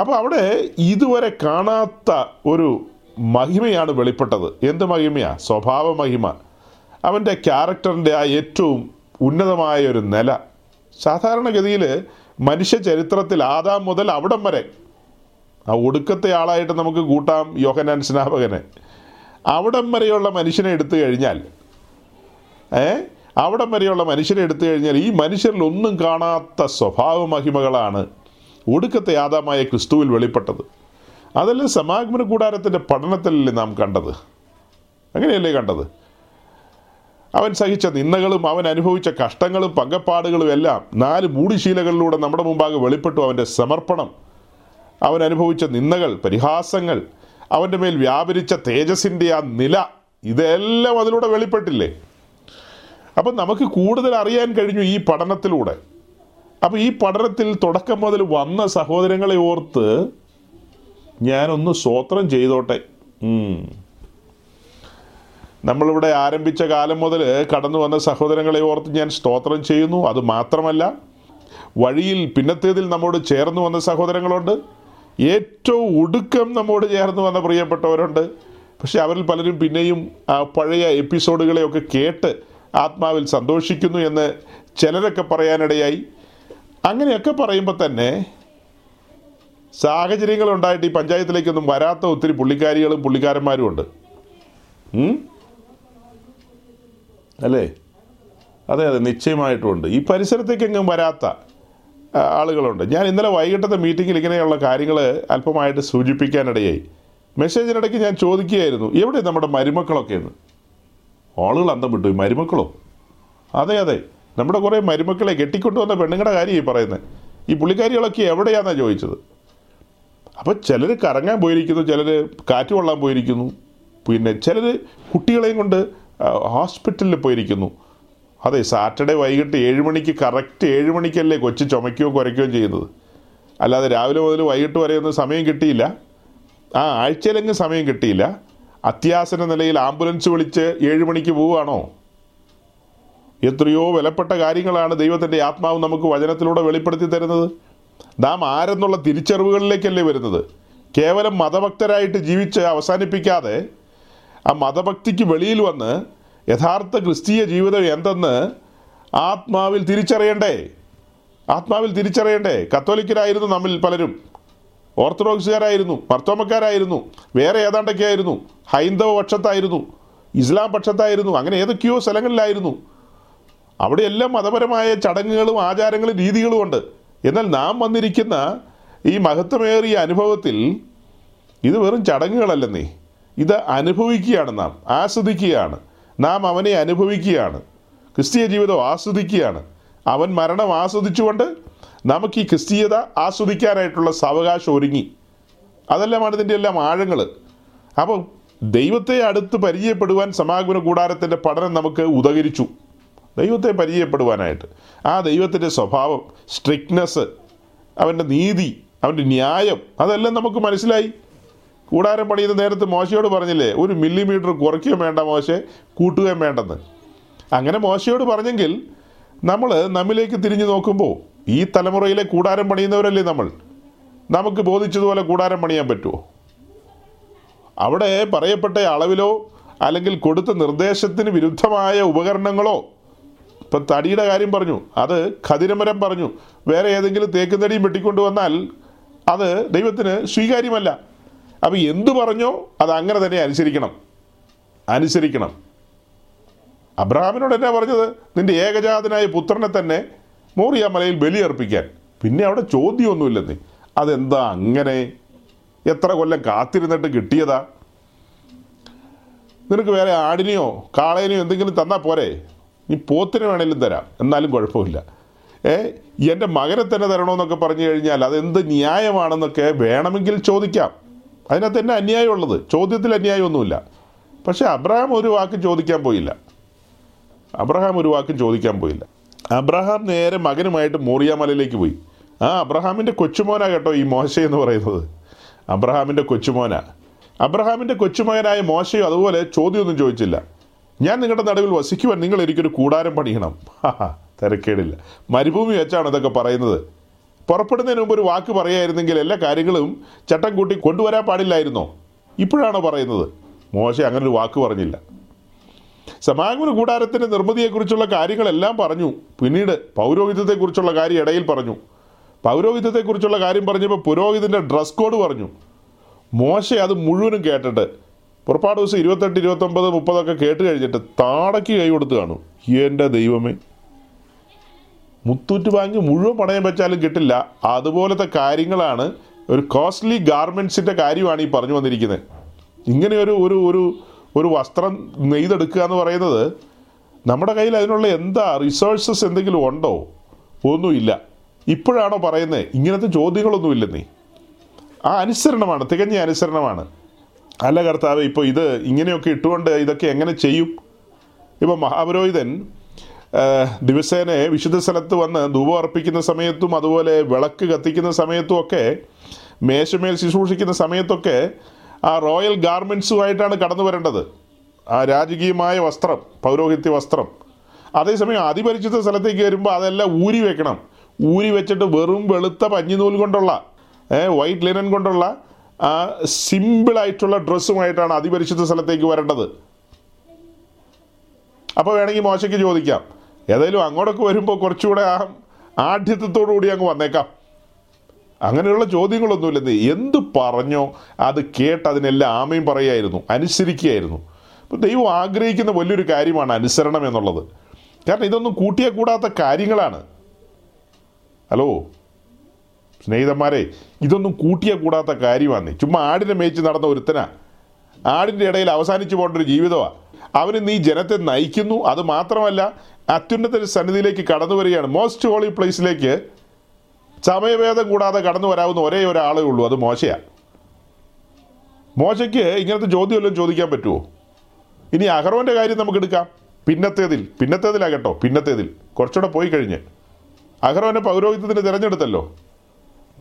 അപ്പോൾ അവിടെ ഇതുവരെ കാണാത്ത ഒരു മഹിമയാണ് വെളിപ്പെട്ടത്. എന്ത് മഹിമയാ? സ്വഭാവ മഹിമ. അവന്റെ ക്യാരക്ടറിന്റെ ആ ഏറ്റവും ഉന്നതമായ ഒരു നില. സാധാരണഗതിയിൽ മനുഷ്യ ചരിത്രത്തിൽ ആദാം മുതൽ അവിടം വരെ ആ ഒടുക്കത്തെ ആളായിട്ട് നമുക്ക് കൂട്ടാം യോഹനാൻ സ്നാപകനെ. അവിടം വരെയുള്ള മനുഷ്യനെ എടുത്തു കഴിഞ്ഞാൽ ഏ അവിടം വരെയുള്ള മനുഷ്യരെ എടുത്തു കഴിഞ്ഞാൽ ഈ മനുഷ്യരിൽ ഒന്നും കാണാത്ത സ്വഭാവ മഹിമകളാണ് ഒടുക്കത്തെ ആദാമായ ക്രിസ്തുവിൽ വെളിപ്പെട്ടത്. അതല്ലേ സമാഗമന കൂടാരത്തിന്റെ പഠനത്തിലല്ലേ നാം കണ്ടത്? അങ്ങനെയല്ലേ കണ്ടത്? അവൻ സഹിച്ച നിന്ദകളും അവൻ അനുഭവിച്ച കഷ്ടങ്ങളും പങ്കപ്പാടുകളും എല്ലാം നാല് മൂടിശീലകളിലൂടെ നമ്മുടെ മുമ്പാകെ വെളിപ്പെട്ടു. അവന്റെ സമർപ്പണം അവൻ അനുഭവിച്ച നിന്ദകൾ പരിഹാസങ്ങൾ അവന്റെ മേൽ വ്യാപരിച്ച തേജസ്സിന്റെ ആ നില ഇതെല്ലാം അതിലൂടെ വെളിപ്പെട്ടില്ലേ? അപ്പം നമുക്ക് കൂടുതൽ അറിയാൻ കഴിഞ്ഞു ഈ പഠനത്തിലൂടെ. അപ്പോൾ ഈ പഠനത്തിൽ തുടക്കം മുതൽ വന്ന സഹോദരങ്ങളെ ഓർത്ത് ഞാനൊന്ന് സ്വോത്രം ചെയ്തോട്ടെ. നമ്മളിവിടെ ആരംഭിച്ച കാലം മുതൽ കടന്നു വന്ന സഹോദരങ്ങളെ ഓർത്ത് ഞാൻ സ്തോത്രം ചെയ്യുന്നു. അത് മാത്രമല്ല വഴിയിൽ പിന്നത്തേതിൽ നമ്മോട് ചേർന്ന് വന്ന സഹോദരങ്ങളുണ്ട്. ഏറ്റവും ഒടുക്കം നമ്മോട് ചേർന്ന് വന്ന പ്രിയപ്പെട്ടവരുണ്ട്. പക്ഷെ അവരിൽ പലരും പിന്നെയും ആ പഴയ എപ്പിസോഡുകളെയൊക്കെ കേട്ട് ആത്മാവിൽ സന്തോഷിക്കുന്നു എന്ന് ചിലരൊക്കെ പറയാനിടയായി. അങ്ങനെയൊക്കെ പറയുമ്പോൾ തന്നെ സാഹചര്യങ്ങൾ ഉണ്ടായിട്ട് ഈ പഞ്ചായത്തിലേക്കൊന്നും വരാത്ത ഒത്തിരി പുള്ളിക്കാരികളും പുള്ളിക്കാരന്മാരും ഉണ്ട്? അല്ലേ? അതെ അതെ നിശ്ചയമായിട്ടുമുണ്ട് ഈ പരിസരത്തേക്കെങ്ങും വരാത്ത ആളുകളുണ്ട്. ഞാൻ ഇന്നലെ വൈകിട്ടത്തെ മീറ്റിങ്ങിൽ ഇങ്ങനെയുള്ള കാര്യങ്ങൾ അല്പമായിട്ട് സൂചിപ്പിക്കാനിടയായി. മെസ്സേജിനിടയ്ക്ക് ഞാൻ ചോദിക്കുകയായിരുന്നു എവിടെ നമ്മുടെ മരുമക്കളൊക്കെ എന്ന് ആളുകൾ അന്തം വിട്ടു. മരുമക്കളോ? അതെ അതെ. നമ്മുടെ കുറേ മരുമക്കളെ കെട്ടിക്കൊണ്ടുവന്ന പെണ്ണുങ്ങളുടെ കാര്യമായി പറയുന്നത് ഈ പുള്ളിക്കാരികളൊക്കെ എവിടെയാണെന്നാണ് ചോദിച്ചത്? അപ്പോൾ ചിലർ കറങ്ങാൻ പോയിരിക്കുന്നു ചിലർ കാറ്റ് കൊള്ളാൻ പോയിരിക്കുന്നു. പിന്നെ ചിലർ കുട്ടികളെയും കൊണ്ട് ഹോസ്പിറ്റലിൽ പോയിരിക്കുന്നു. അതെ സാറ്റർഡേ വൈകിട്ട് ഏഴ് മണിക്ക് കറക്റ്റ് ഏഴ് മണിക്കല്ലേ കൊച്ചു ചുമയ്ക്കുകയോ കുരയ്ക്കുകയോ ചെയ്യുന്നത്? അല്ലാതെ രാവിലെ മുതൽ വൈകിട്ട് വരെ ഒന്നും സമയം കിട്ടിയില്ല. ആ ആഴ്ചയിലെങ്കിലും സമയം കിട്ടിയില്ല. അത്യാസന നിലയിൽ ആംബുലൻസ് വിളിച്ച് ഏഴ് മണിക്ക് പോവുകയാണോ? എത്രയോ വിലപ്പെട്ട കാര്യങ്ങളാണ് ദൈവത്തിന്റെ ആത്മാവ് നമുക്ക് വചനത്തിലൂടെ വെളിപ്പെടുത്തി തരുന്നത്. നാം ആരെന്നുള്ള തിരിച്ചറിവുകളിലേക്കല്ലേ വരുന്നത്? കേവലം മതഭക്തരായിട്ട് ജീവിച്ച് അവസാനിപ്പിക്കാതെ ആ മതഭക്തിക്ക് വെളിയിൽ വന്ന് യഥാർത്ഥ ക്രിസ്തീയ ജീവിതം എന്തെന്ന് ആത്മാവിൽ തിരിച്ചറിയണ്ടേ? ആത്മാവിൽ തിരിച്ചറിയണ്ടേ? കത്തോലിക്കരായിരുന്നു നമ്മിൽ പലരും. ഓർത്തഡോക്സുകാരായിരുന്നു പർത്തോമക്കാരായിരുന്നു വേറെ ഏതാണ്ടൊക്കെ ആയിരുന്നു ഹൈന്ദവ പക്ഷത്തായിരുന്നു ഇസ്ലാം പക്ഷത്തായിരുന്നു അങ്ങനെ ഏതൊക്കെയോ സ്ഥലങ്ങളിലായിരുന്നു. അവിടെയെല്ലാം മതപരമായ ചടങ്ങുകളും ആചാരങ്ങളും രീതികളും ഉണ്ട്. എന്നാൽ നാം വന്നിരിക്കുന്ന ഈ മഹത്വമേറിയ അനുഭവത്തിൽ ഇത് വെറും ചടങ്ങുകളല്ലെന്നേ. ഇത് അനുഭവിക്കുകയാണ് നാം ആസ്വദിക്കുകയാണ്. നാം അവനെ അനുഭവിക്കുകയാണ്. ക്രിസ്തീയ ജീവിതം ആസ്വദിക്കുകയാണ്. അവൻ മരണം ആസ്വദിച്ചുകൊണ്ട് നമുക്ക് ഈ ക്രിസ്തീയത ആസ്വദിക്കാനായിട്ടുള്ള സാവകാശം ഒരുങ്ങി. അതെല്ലാമാണ് ഇതിന്റെ എല്ലാം ആഴങ്ങൾ അപ്പം ദൈവത്തെ അടുത്ത് പരിചയപ്പെടുവാൻ സമാഗമന കൂടാരത്തിന്റെ പഠനം നമുക്ക് ഉദകരിച്ചു. ദൈവത്തെ പരിചയപ്പെടുവാനായിട്ട്. ആ ദൈവത്തിന്റെ സ്വഭാവം സ്ട്രിക്ട്നെസ് അവന്റെ നീതി അവന്റെ ന്യായം അതെല്ലാം നമുക്ക് മനസ്സിലായി. കൂടാരം പണിയുന്ന നേരത്ത് മോശയോട് പറഞ്ഞില്ലേ ഒരു മില്ലിമീറ്റർ കുറയ്ക്കുകയും വേണ്ട മോശെ കൂട്ടുകയും വേണ്ടെന്ന്. അങ്ങനെ മോശയോട് പറഞ്ഞെങ്കിൽ നമ്മൾ നമ്മിലേക്ക് തിരിഞ്ഞു നോക്കുമ്പോൾ ഈ തലമുറയിലെ കൂടാരം പണിയുന്നവരല്ലേ നമ്മൾ? നമുക്ക് ബോധിച്ചതുപോലെ കൂടാരം പണിയാൻ പറ്റുമോ അവിടെ പറയപ്പെട്ട അളവിലോ അല്ലെങ്കിൽ കൊടുത്ത നിർദ്ദേശത്തിന് വിരുദ്ധമായ ഉപകരണങ്ങളോ ഇപ്പം തടിയുടെ കാര്യം പറഞ്ഞു അത് ഖതിരമരം പറഞ്ഞു വേറെ ഏതെങ്കിലും തേക്കും തടിയും വെട്ടിക്കൊണ്ടു വന്നാൽ അത് ദൈവത്തിന് സ്വീകാര്യമല്ല. അപ്പോൾ എന്തു പറഞ്ഞോ അത് അങ്ങനെ തന്നെ അനുസരിക്കണം. അനുസരിക്കണം. അബ്രഹാമിനോട് എന്നാ പറഞ്ഞത്? നിന്റെ ഏകജാതനായ പുത്രനെ തന്നെ മോറിയ മലയിൽ ബലിയർപ്പിക്കാൻ. പിന്നെ അവിടെ ചോദ്യമൊന്നുമില്ലെന്ന്. അതെന്താ അങ്ങനെ? എത്ര കൊല്ലം കാത്തിരുന്നിട്ട് കിട്ടിയതാ? നിനക്ക് വേറെ ആടിനെയോ കാളേനെയോ എന്തെങ്കിലും തന്നാൽ പോരെ? നീ പോത്തിന് വേണേലും തരാം. എന്നാലും കുഴപ്പമില്ല. ഏ എന്റെ മകനെ തന്നെ തരണമെന്നൊക്കെ പറഞ്ഞു കഴിഞ്ഞാൽ അതെന്ത് ന്യായമാണെന്നൊക്കെ വേണമെങ്കിൽ ചോദിക്കാം. അതിനകത്ത് തന്നെ അന്യായമുള്ളത്? ചോദ്യത്തിൽ അന്യായമൊന്നുമില്ല. പക്ഷേ അബ്രഹാം ഒരു വാക്ക് ചോദിക്കാൻ പോയില്ല. അബ്രഹാം ഒരു വാക്കും ചോദിക്കാൻ പോയില്ല. അബ്രഹാം നേരെ മകനുമായിട്ട് മോറിയാമലയിലേക്ക് പോയി. ആ അബ്രഹാമിന്റെ കൊച്ചുമോനാ കേട്ടോ ഈ മോശ എന്ന് പറയുന്നത്. അബ്രഹാമിന്റെ കൊച്ചുമോനാ. അബ്രഹാമിന്റെ കൊച്ചുമകനായ മോശയും അതുപോലെ ചോദ്യമൊന്നും ചോദിച്ചില്ല. ഞാൻ നിങ്ങളുടെ നടുവിൽ വസിക്കുവാൻ നിങ്ങൾ എനിക്കൊരു കൂടാരം പണിയണം. തിരക്കേടില്ല. മരുഭൂമി വെച്ചാണ് ഇതൊക്കെ പറയുന്നത്. പുറപ്പെടുന്നതിന് മുമ്പ് ഒരു വാക്ക് പറയായിരുന്നെങ്കിൽ എല്ലാ കാര്യങ്ങളും ചട്ടം കൂട്ടി കൊണ്ടുവരാൻ പാടില്ലായിരുന്നോ? ഇപ്പോഴാണോ പറയുന്നത്? മോശ അങ്ങനെ ഒരു വാക്ക് പറഞ്ഞില്ല. സമാഗമന കൂടാരത്തിന്റെ നിർമ്മിതിയെക്കുറിച്ചുള്ള കാര്യങ്ങളെല്ലാം പറഞ്ഞു. പിന്നീട് പൗരോഹിത്യത്തെക്കുറിച്ചുള്ള കാര്യം ഇടയിൽ പറഞ്ഞു. പൗരോഹിത്യത്തെക്കുറിച്ചുള്ള കാര്യം പറഞ്ഞപ്പോൾ പുരോഹിതന്റെ ഡ്രസ് കോഡ് പറഞ്ഞു. മോശ അത് മുഴുവനും കേട്ടിട്ട് പുറപ്പാട് ദിവസം ഇരുപത്തെട്ട് ഇരുപത്തൊമ്പത് മുപ്പതൊക്കെ കേട്ട് കഴിഞ്ഞിട്ട് താടയ്ക്ക് കൈ കൊടുത്ത് കാണും. എന്റെ ദൈവമേ. മുത്തൂറ്റ് ബാങ്ക് മുഴുവൻ പണയം വെച്ചാലും കിട്ടില്ല. അതുപോലത്തെ കാര്യങ്ങളാണ് ഒരു കോസ്റ്റ്ലി ഗാർമെൻസിന്റെ കാര്യമാണ് ഈ പറഞ്ഞു വന്നിരിക്കുന്നത്. ഇങ്ങനെ ഒരു ഒരു ഒരു ഒരു വസ്ത്രം നെയ്തെടുക്കുക എന്ന് പറയുന്നത് നമ്മുടെ കയ്യിൽ അതിനുള്ള എന്താ റിസോഴ്സസ് എന്തെങ്കിലും ഉണ്ടോ? ഒന്നുമില്ല. ഇപ്പോഴാണോ പറയുന്നത് ഇങ്ങനത്തെ ചോദ്യങ്ങളൊന്നുമില്ലെന്നേ ആ അനുസരണമാണ് തികഞ്ഞ അനുസരണമാണ്. അല്ല കർത്താവ് ഇപ്പോൾ ഇത് ഇങ്ങനെയൊക്കെ ഇട്ടുകൊണ്ട് ഇതൊക്കെ എങ്ങനെ ചെയ്യും? ഇപ്പോൾ മഹാപുരോഹിതൻ ദിവസേനെ വിശുദ്ധ സ്ഥലത്ത് വന്ന് ധൂപം അർപ്പിക്കുന്ന സമയത്തും അതുപോലെ വിളക്ക് കത്തിക്കുന്ന സമയത്തും ഒക്കെ മേശമേൽ ശുശ്രൂഷിക്കുന്ന സമയത്തൊക്കെ ആ റോയൽ ഗാർമെൻസുമായിട്ടാണ് കടന്നു വരേണ്ടത്. ആ രാജകീയമായ വസ്ത്രം പൗരോഹിത്യ വസ്ത്രം. അതേസമയം അതിപരിചിത സ്ഥലത്തേക്ക് വരുമ്പോൾ അതെല്ലാം ഊരി വെക്കണം. ഊരി വെച്ചിട്ട് വെറും വെളുത്ത പഞ്ഞിനൂൽ കൊണ്ടുള്ള വൈറ്റ് ലിനൻ കൊണ്ടുള്ള സിമ്പിളായിട്ടുള്ള ഡ്രസ്സുമായിട്ടാണ് അതിപരിശുദ്ധ സ്ഥലത്തേക്ക് വരേണ്ടത്. അപ്പോൾ വേണമെങ്കിൽ മോശയ്ക്ക് ചോദിക്കാം. ഏതായാലും അങ്ങോട്ടൊക്കെ വരുമ്പോൾ കുറച്ചുകൂടെ ആ ആഢ്യത്വത്തോടു കൂടി അങ്ങ് വന്നേക്കാം. അങ്ങനെയുള്ള ചോദ്യങ്ങളൊന്നുമില്ലെന്ന് എന്ത് പറഞ്ഞോ അത് കേട്ട് അതിനെല്ലാം ആമയും പറയായിരുന്നു അനുസരിക്കുകയായിരുന്നു. അപ്പോൾ ദൈവം ആഗ്രഹിക്കുന്ന വലിയൊരു കാര്യമാണ് അനുസരണം എന്നുള്ളത്. കാരണം ഇതൊന്നും കൂട്ടിയാൽ കൂടാത്ത കാര്യങ്ങളാണ്. ഹലോ? സ്നേഹിതന്മാരെ ഇതൊന്നും കൂട്ടിയാൽ കൂടാത്ത കാര്യമാണ് ചുമ്മാ ആടിനെ മേച്ച് നടന്ന ഒരുത്തനാ. ആടിന്റെ ഇടയിൽ അവസാനിച്ചു പോകേണ്ട ഒരു ജീവിതമാണ് അവന് നീ ജനത്തെ നയിക്കുന്നു അത് മാത്രമല്ല അത്യുന്നത സന്നിധിയിലേക്ക് കടന്നു വരികയാണ്. മോസ്റ്റ് ഹോളി പ്ലേസിലേക്ക് സമയഭേദം കൂടാതെ കടന്നു വരാവുന്ന ഒരേ ഒരാളേ ഉള്ളൂ. അത് മോശയാണ് മോശയ്ക്ക് ഇങ്ങനത്തെ ചോദ്യമല്ലോ ചോദിക്കാൻ പറ്റുമോ ഇനി അഹറോന്റെ കാര്യം നമുക്ക് എടുക്കാം. പിന്നത്തേതിൽ പിന്നത്തേതിലാ കേട്ടോ പിന്നത്തേതിൽ. കുറച്ചുകൂടെ പോയി കഴിഞ്ഞ്. അഹറോനെ പൗരോഹിത്യത്തിന് തിരഞ്ഞെടുത്തല്ലോ.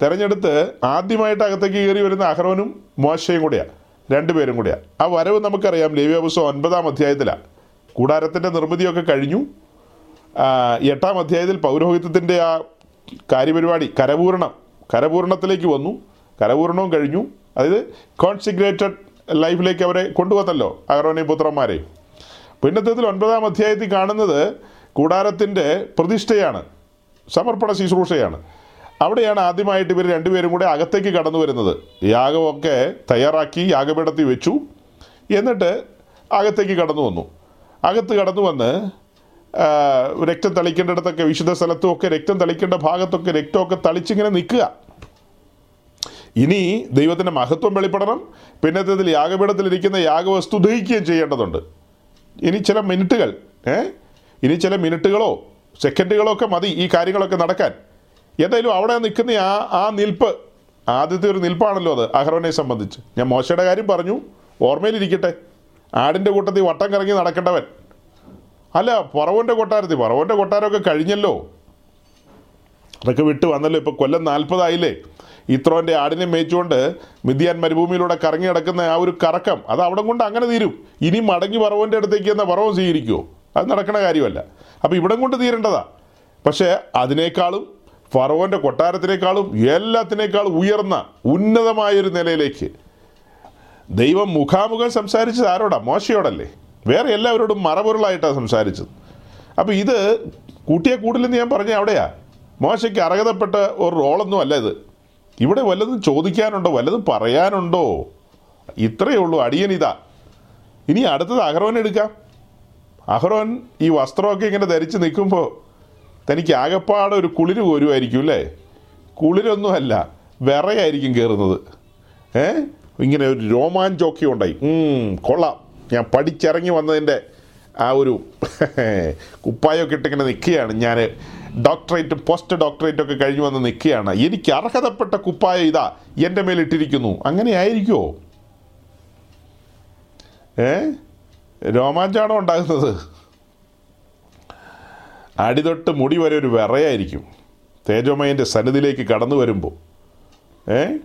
തിരഞ്ഞെടുത്ത് ആദ്യമായിട്ട് അകത്തേക്ക് കയറി വരുന്ന അഹ്റോനും മോശയും കൂടെയാണ് രണ്ടുപേരും കൂടെയാണ് ആ വരവ് നമുക്കറിയാം ലേവ്യ പുസ്തകം ഒൻപതാം അധ്യായത്തിലാണ് കൂടാരത്തിന്റെ നിർമ്മിതിയൊക്കെ കഴിഞ്ഞു. എട്ടാം അധ്യായത്തിൽ പൗരോഹിത്യത്തിന്റെ ആ കാര്യപരിപാടി കരപൂരണം. കരപൂരണത്തിലേക്ക് വന്നു. കരപൂരണവും കഴിഞ്ഞു. അതായത് കോൺസിഗ്രേറ്റഡ് ലൈഫിലേക്ക് അവരെ കൊണ്ടുവന്നല്ലോ അഹ്റോനെയും പുത്രന്മാരെ. പിന്നത്തത്തിൽ ഒൻപതാം അധ്യായത്തിൽ കാണുന്നത് കൂടാരത്തിന്റെ പ്രതിഷ്ഠയാണ്. സമർപ്പണ ശുശ്രൂഷയാണ്. അവിടെയാണ് ആദ്യമായിട്ട് ഇവർ രണ്ടുപേരും കൂടെ അകത്തേക്ക് കടന്നു വരുന്നത്. യാഗമൊക്കെ തയ്യാറാക്കി യാഗപീഠത്തിൽ വെച്ചു. എന്നിട്ട് അകത്തേക്ക് കടന്നു വന്നു. അകത്ത് കടന്നു വന്ന് രക്തം തളിക്കേണ്ടിടത്തൊക്കെ വിശുദ്ധ സ്ഥലത്തും ഒക്കെ രക്തം തളിക്കേണ്ട ഭാഗത്തൊക്കെ രക്തമൊക്കെ തളിച്ചിങ്ങനെ നിൽക്കുക. ഇനി ദൈവത്തിന്റെ മഹത്വം വെളിപ്പെടണം. പിന്നത്തേതിൽ യാഗപീഠത്തിലിരിക്കുന്ന യാഗവസ്തു ദഹിക്കുകയും ചെയ്യേണ്ടതുണ്ട്. ഇനി ചില മിനിറ്റുകൾ ഏ? ഇനി ചില മിനിറ്റുകളോ സെക്കൻഡുകളോ ഒക്കെ മതി ഈ കാര്യങ്ങളൊക്കെ നടക്കാൻ. എന്തായാലും അവിടെ നിൽക്കുന്ന ആ ആ നിൽപ്പ് ആദ്യത്തെ ഒരു നിൽപ്പാണല്ലോ അത് അഹ്റോനെ സംബന്ധിച്ച്. ഞാൻ മോശയുടെ കാര്യം പറഞ്ഞു. ഓർമ്മയിലിരിക്കട്ടെ. ആടിന്റെ കൂട്ടത്തിൽ വട്ടം കറങ്ങി നടക്കേണ്ടവൻ. അല്ല പറവന്റെ കൊട്ടാരത്തിൽ പറവന്റെ കൊട്ടാരമൊക്കെ കഴിഞ്ഞല്ലോ. അതൊക്കെ വിട്ട് വന്നല്ലോ ഇപ്പോൾ കൊല്ലം നാൽപ്പതായില്ലേ? ഇത്രോന്റെ ആടിനെ മേയിച്ചുകൊണ്ട് മിഥിയാൻ മരുഭൂമിയിലൂടെ കറങ്ങി നടക്കുന്ന ആ ഒരു കറക്കം അത് അവിടെ കൊണ്ട് അങ്ങനെ തീരും. ഇനി മടങ്ങി പറവന്റെ അടുത്തേക്ക് എന്ന പറവൻ സ്വീകരിക്കുമോ അത് നടക്കുന്ന കാര്യമല്ല. അപ്പോൾ ഇവിടം കൊണ്ട് തീരേണ്ടതാ. പക്ഷേ അതിനേക്കാളും ഫറവോന്റെ കൊട്ടാരത്തിനേക്കാളും എല്ലാത്തിനേക്കാളും ഉയർന്ന ഉന്നതമായൊരു നിലയിലേക്ക് ദൈവം മുഖാമുഖം സംസാരിച്ചത് ആരോടാ? മോശയോടല്ലേ? വേറെ എല്ലാവരോടും മറപൊരുളായിട്ടാണ് സംസാരിച്ചത്. അപ്പോൾ ഇത് കൂട്ടിയെ കൂടില്ലെന്ന് ഞാൻ പറഞ്ഞ അവിടെയാ. മോശയ്ക്ക് അർഹതപ്പെട്ട ഒരു റോളൊന്നും അല്ല ഇത്. ഇവിടെ വല്ലതും ചോദിക്കാനുണ്ടോ? വല്ലതും പറയാനുണ്ടോ? ഇത്രയേ ഉള്ളൂ അടിയൻ ഇതാ. ഇനി അടുത്തത് അഹ്റോൻ എടുക്കാം. അഹ്റോൻ ഈ വസ്ത്രമൊക്കെ ഇങ്ങനെ ധരിച്ച് നിൽക്കുമ്പോൾ തനിക്ക് ആകപ്പാടെ ഒരു കുളിര് കോരുമായിരിക്കും അല്ലേ? കുളിരൊന്നുമല്ല വിറയായിരിക്കും കയറുന്നത് ഏ? ഇങ്ങനെ ഒരു രോമാഞ്ചമൊക്കെ ഉണ്ടായി. കൊള്ളാം. ഞാൻ പഠിച്ചിറങ്ങി വന്നതിന്റെ ആ ഒരു കുപ്പായൊക്കെ ഇട്ടിങ്ങനെ നിൽക്കുകയാണ്. ഞാൻ ഡോക്ടറേറ്റും പോസ്റ്റ് ഡോക്ടറേറ്റും ഒക്കെ കഴിഞ്ഞു വന്ന് നിൽക്കുകയാണ്. എനിക്ക് അർഹതപ്പെട്ട കുപ്പായം ഇതാ എന്റെ മേലിട്ടിരിക്കുന്നു അങ്ങനെ ആയിരിക്കുമോ ഏ? രോമാഞ്ചാണോ ഉണ്ടാകുന്നത്? അടിതൊട്ട് മുടി വരെ ഒരു വിറയായിരിക്കും. തേജോമയന്റെ സന്നിധിയിലേക്ക് കടന്നു വരുമ്പോൾ ഏ?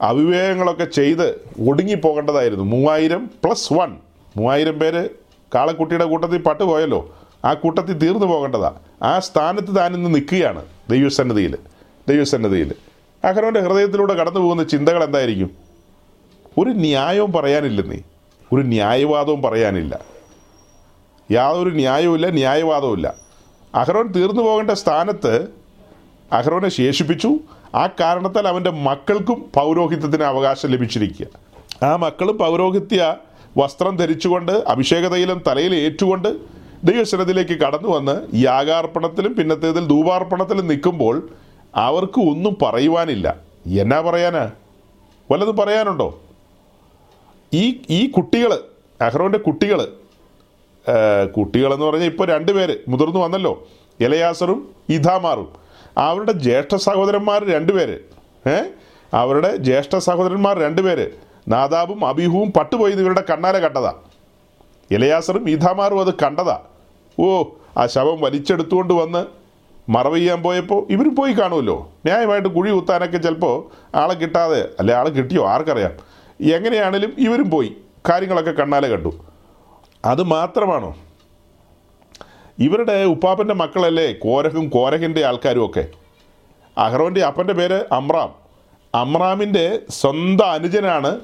അവിവേകങ്ങളൊക്കെ ചെയ്ത് ഒടുങ്ങിപ്പോകേണ്ടതായിരുന്നു. മൂവായിരം പ്ലസ് വൺ മൂവായിരം പേര് കാളക്കുട്ടിയുടെ കൂട്ടത്തിൽ പട്ടുപോയല്ലോ. ആ കൂട്ടത്തിൽ തീർന്നു പോകേണ്ടതാ. ആ സ്ഥാനത്ത് താൻ ഇന്ന് നിൽക്കുകയാണ് ദൈവസന്നിധിയിൽ. ദൈവസന്നിധിയിൽ. അഹരോന്റെ ഹൃദയത്തിലൂടെ കടന്നു പോകുന്ന ചിന്തകൾ എന്തായിരിക്കും? ഒരു ന്യായവും പറയാനില്ല നീ. ഒരു ന്യായവാദവും പറയാനില്ല. യാതൊരു ന്യായവുമില്ല ന്യായവാദവുമില്ല. അഹ്റോൻ തീർന്നു പോകേണ്ട സ്ഥാനത്ത് അഹ്റോനെ ശേഷിപ്പിച്ചു. ആ കാരണത്താൽ അവന്റെ മക്കൾക്കും പൗരോഹിത്യത്തിന് അവകാശം ലഭിച്ചിരിക്കുക. ആ മക്കളും പൗരോഹിത്യ വസ്ത്രം ധരിച്ചുകൊണ്ട് അഭിഷേകതയിലും തലയിൽ ഏറ്റുകൊണ്ട് ദൈവശനത്തിലേക്ക് കടന്നു വന്ന് യാഗാർപ്പണത്തിലും പിന്നത്തേതിൽ ധൂപാർപ്പണത്തിലും നിൽക്കുമ്പോൾ അവർക്ക് ഒന്നും പറയുവാനില്ല. എന്നാ പറയാനാ? വല്ലതും പറയാനുണ്ടോ? ഈ ഈ കുട്ടികൾ അഹ്റോന്റെ കുട്ടികൾ കുട്ടികളെന്ന് പറഞ്ഞാൽ ഇപ്പോൾ രണ്ടുപേര് മുതിർന്നു വന്നല്ലോ. ഇലയാസറും ഇഥാമാറും അവരുടെ ജ്യേഷ്ഠ സഹോദരന്മാർ രണ്ടുപേര്. ഏ? അവരുടെ ജ്യേഷ്ഠ സഹോദരന്മാർ രണ്ടുപേര്. നാദാബും അബിഹുവും പട്ടുപോയി ഇവരുടെ കണ്ണാലെ കണ്ടതാ. ഇലയാസറും ഈഥാമാറും അത് കണ്ടതാ. ഓ ആ ശവം വലിച്ചെടുത്തുകൊണ്ട് വന്ന് മറവ് ചെയ്യാൻ പോയപ്പോൾ ഇവർ പോയി കാണുമല്ലോ. ന്യായമായിട്ട് കുഴി കുത്താനൊക്കെ ചിലപ്പോൾ ആളെ കിട്ടാതെ അല്ലെ ആളെ കിട്ടിയോ? ആർക്കറിയാം. എങ്ങനെയാണേലും ഇവരും പോയി. കാര്യങ്ങളൊക്കെ കണ്ണാലെ കണ്ടു. അത് മാത്രമാണോ? ഇവരുടെ ഉപ്പാപ്പന്റെ മക്കളല്ലേ? കോരഹും കോരഹിന്റെ ആൾക്കാരും ഒക്കെ. അഹ്റോന്റെ അപ്പന്റെ പേര് അമ്രാം. അമ്രാമിന്റെ സ്വന്തം അനുജനാണ്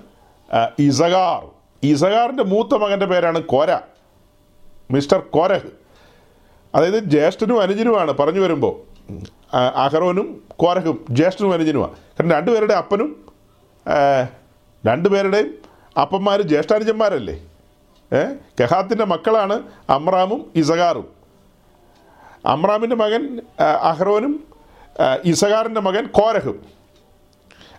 ഇസഗാർ ഇസഗാറിന്റെ മൂത്ത മകന്റെ പേരാണ് കോര. Mister Korah. അതായത് ജ്യേഷ്ഠനും അനുജനുമാണ് പറഞ്ഞു വരുമ്പോൾ അഹ്റോനും കോരഹും ജ്യേഷ്ഠനും അനുജനുമാണ് കാരണം രണ്ടുപേരുടെ അപ്പനും രണ്ടുപേരുടെയും അപ്പന്മാർ ജ്യേഷ്ഠാനുജന്മാരല്ലേ? ഏഹ് കെഹാത്തിന്റെ മക്കളാണ് അമ്രാമും ഇസഗാറും അമ്രാമിന്റെ മകൻ അഹ്റോനും ഇസഹാറിന്റെ മകൻ കോരഹും.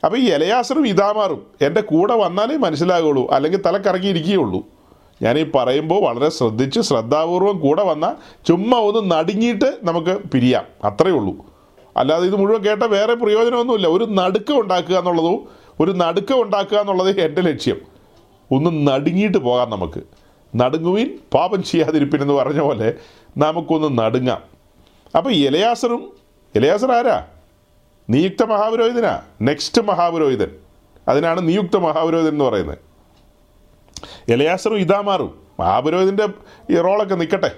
അപ്പോൾ ഈ എലയാസറും ഇതാമാറും എന്റെ കൂടെ വന്നാലേ മനസ്സിലാകുള്ളൂ അല്ലെങ്കിൽ തലക്കറങ്ങിയിരിക്കുകയുള്ളൂ. ഞാനീ പറയുമ്പോൾ വളരെ ശ്രദ്ധിച്ച് ശ്രദ്ധാപൂർവം കൂടെ വന്നാൽ ചുമ്മാ ഒന്ന് നടുങ്ങിയിട്ട് നമുക്ക് പിരിയാം അത്രയേ ഉള്ളൂ. അല്ലാതെ ഇത് മുഴുവൻ കേട്ട വേറെ പ്രയോജനമൊന്നുമില്ല. ഒരു നടുക്കം ഉണ്ടാക്കുക എന്നുള്ളതും ഒരു നടുക്കം ഉണ്ടാക്കുക എന്നുള്ളത് എന്റെ ലക്ഷ്യം. ഒന്ന് നടുങ്ങിയിട്ട് പോകാം നമുക്ക്. നടുങ്ങുവിൻ പാപം ചെയ്യാതിരിപ്പിൻ എന്ന് പറഞ്ഞ പോലെ നമുക്കൊന്ന് നടുങ്ങാം. അപ്പോൾ ഇലയാസറും ഇലയാസർ ആരാ? നിയുക്ത മഹാപുരോഹിതനാ. നെക്സ്റ്റ് മഹാപുരോഹിതൻ. അതിനാണ് നിയുക്ത മഹാപുരോഹിതൻ എന്ന് പറയുന്നത്. എലയാസറും ഇതാമാറും. മഹാപുരോഹിതന്റെ ഈ റോളൊക്കെ നിൽക്കട്ടെ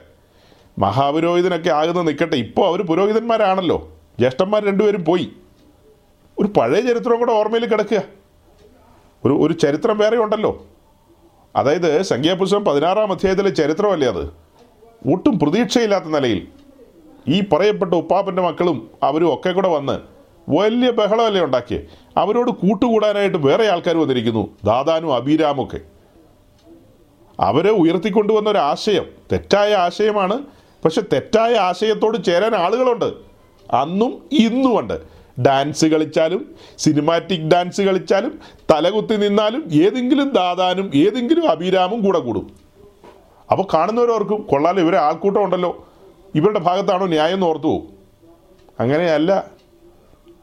മഹാപുരോഹിതനൊക്കെ ആകുന്ന നിൽക്കട്ടെ ഇപ്പോൾ അവർ പുരോഹിതന്മാരാണല്ലോ. ജ്യേഷ്ഠന്മാർ രണ്ടുപേരും പോയി. ഒരു പഴയ ചരിത്രം കൂടെ ഓർമ്മയിൽ കിടക്കുക. ഒരു ഒരു ചരിത്രം വേറെ ഉണ്ടല്ലോ. അതായത് സംഖ്യാപുസ്തകം പതിനാറാം അധ്യായത്തിലെ ചരിത്രമല്ലേ അത്? ഒട്ടും പ്രതീക്ഷയില്ലാത്ത നിലയിൽ. ഈ പറയപ്പെട്ട ഉപ്പാപ്പന്റെ മക്കളും അവരും ഒക്കെ കൂടെ വന്ന് വലിയ ബഹളമല്ലേ ഉണ്ടാക്കിയേ? അവരോട് കൂട്ടുകൂടാനായിട്ട് വേറെ ആൾക്കാർ വന്നിരിക്കുന്നു ദാദാനും അബീരാമൊക്കെ അവരെ ഉയർത്തിക്കൊണ്ടുവന്ന ഒരു ആശയം തെറ്റായ ആശയമാണ്. പക്ഷെ തെറ്റായ ആശയത്തോട് ചേരാൻ ആളുകളുണ്ട്. അന്നും ഇന്നുമുണ്ട്. ഡാൻസ് കളിച്ചാലും സിനിമാറ്റിക് ഡാൻസ് കളിച്ചാലും തലകുത്തി നിന്നാലും ഏതെങ്കിലും ദാദാനും ഏതെങ്കിലും അഭിരാമും കൂടെ കൂടും. അപ്പോൾ കാണുന്നവരോർക്കും കൊള്ളാലോ ഇവരെ ആൾക്കൂട്ടം ഉണ്ടല്ലോ. ഇവരുടെ ഭാഗത്താണോ ന്യായം എന്ന് ഓർത്തു അങ്ങനെയല്ല.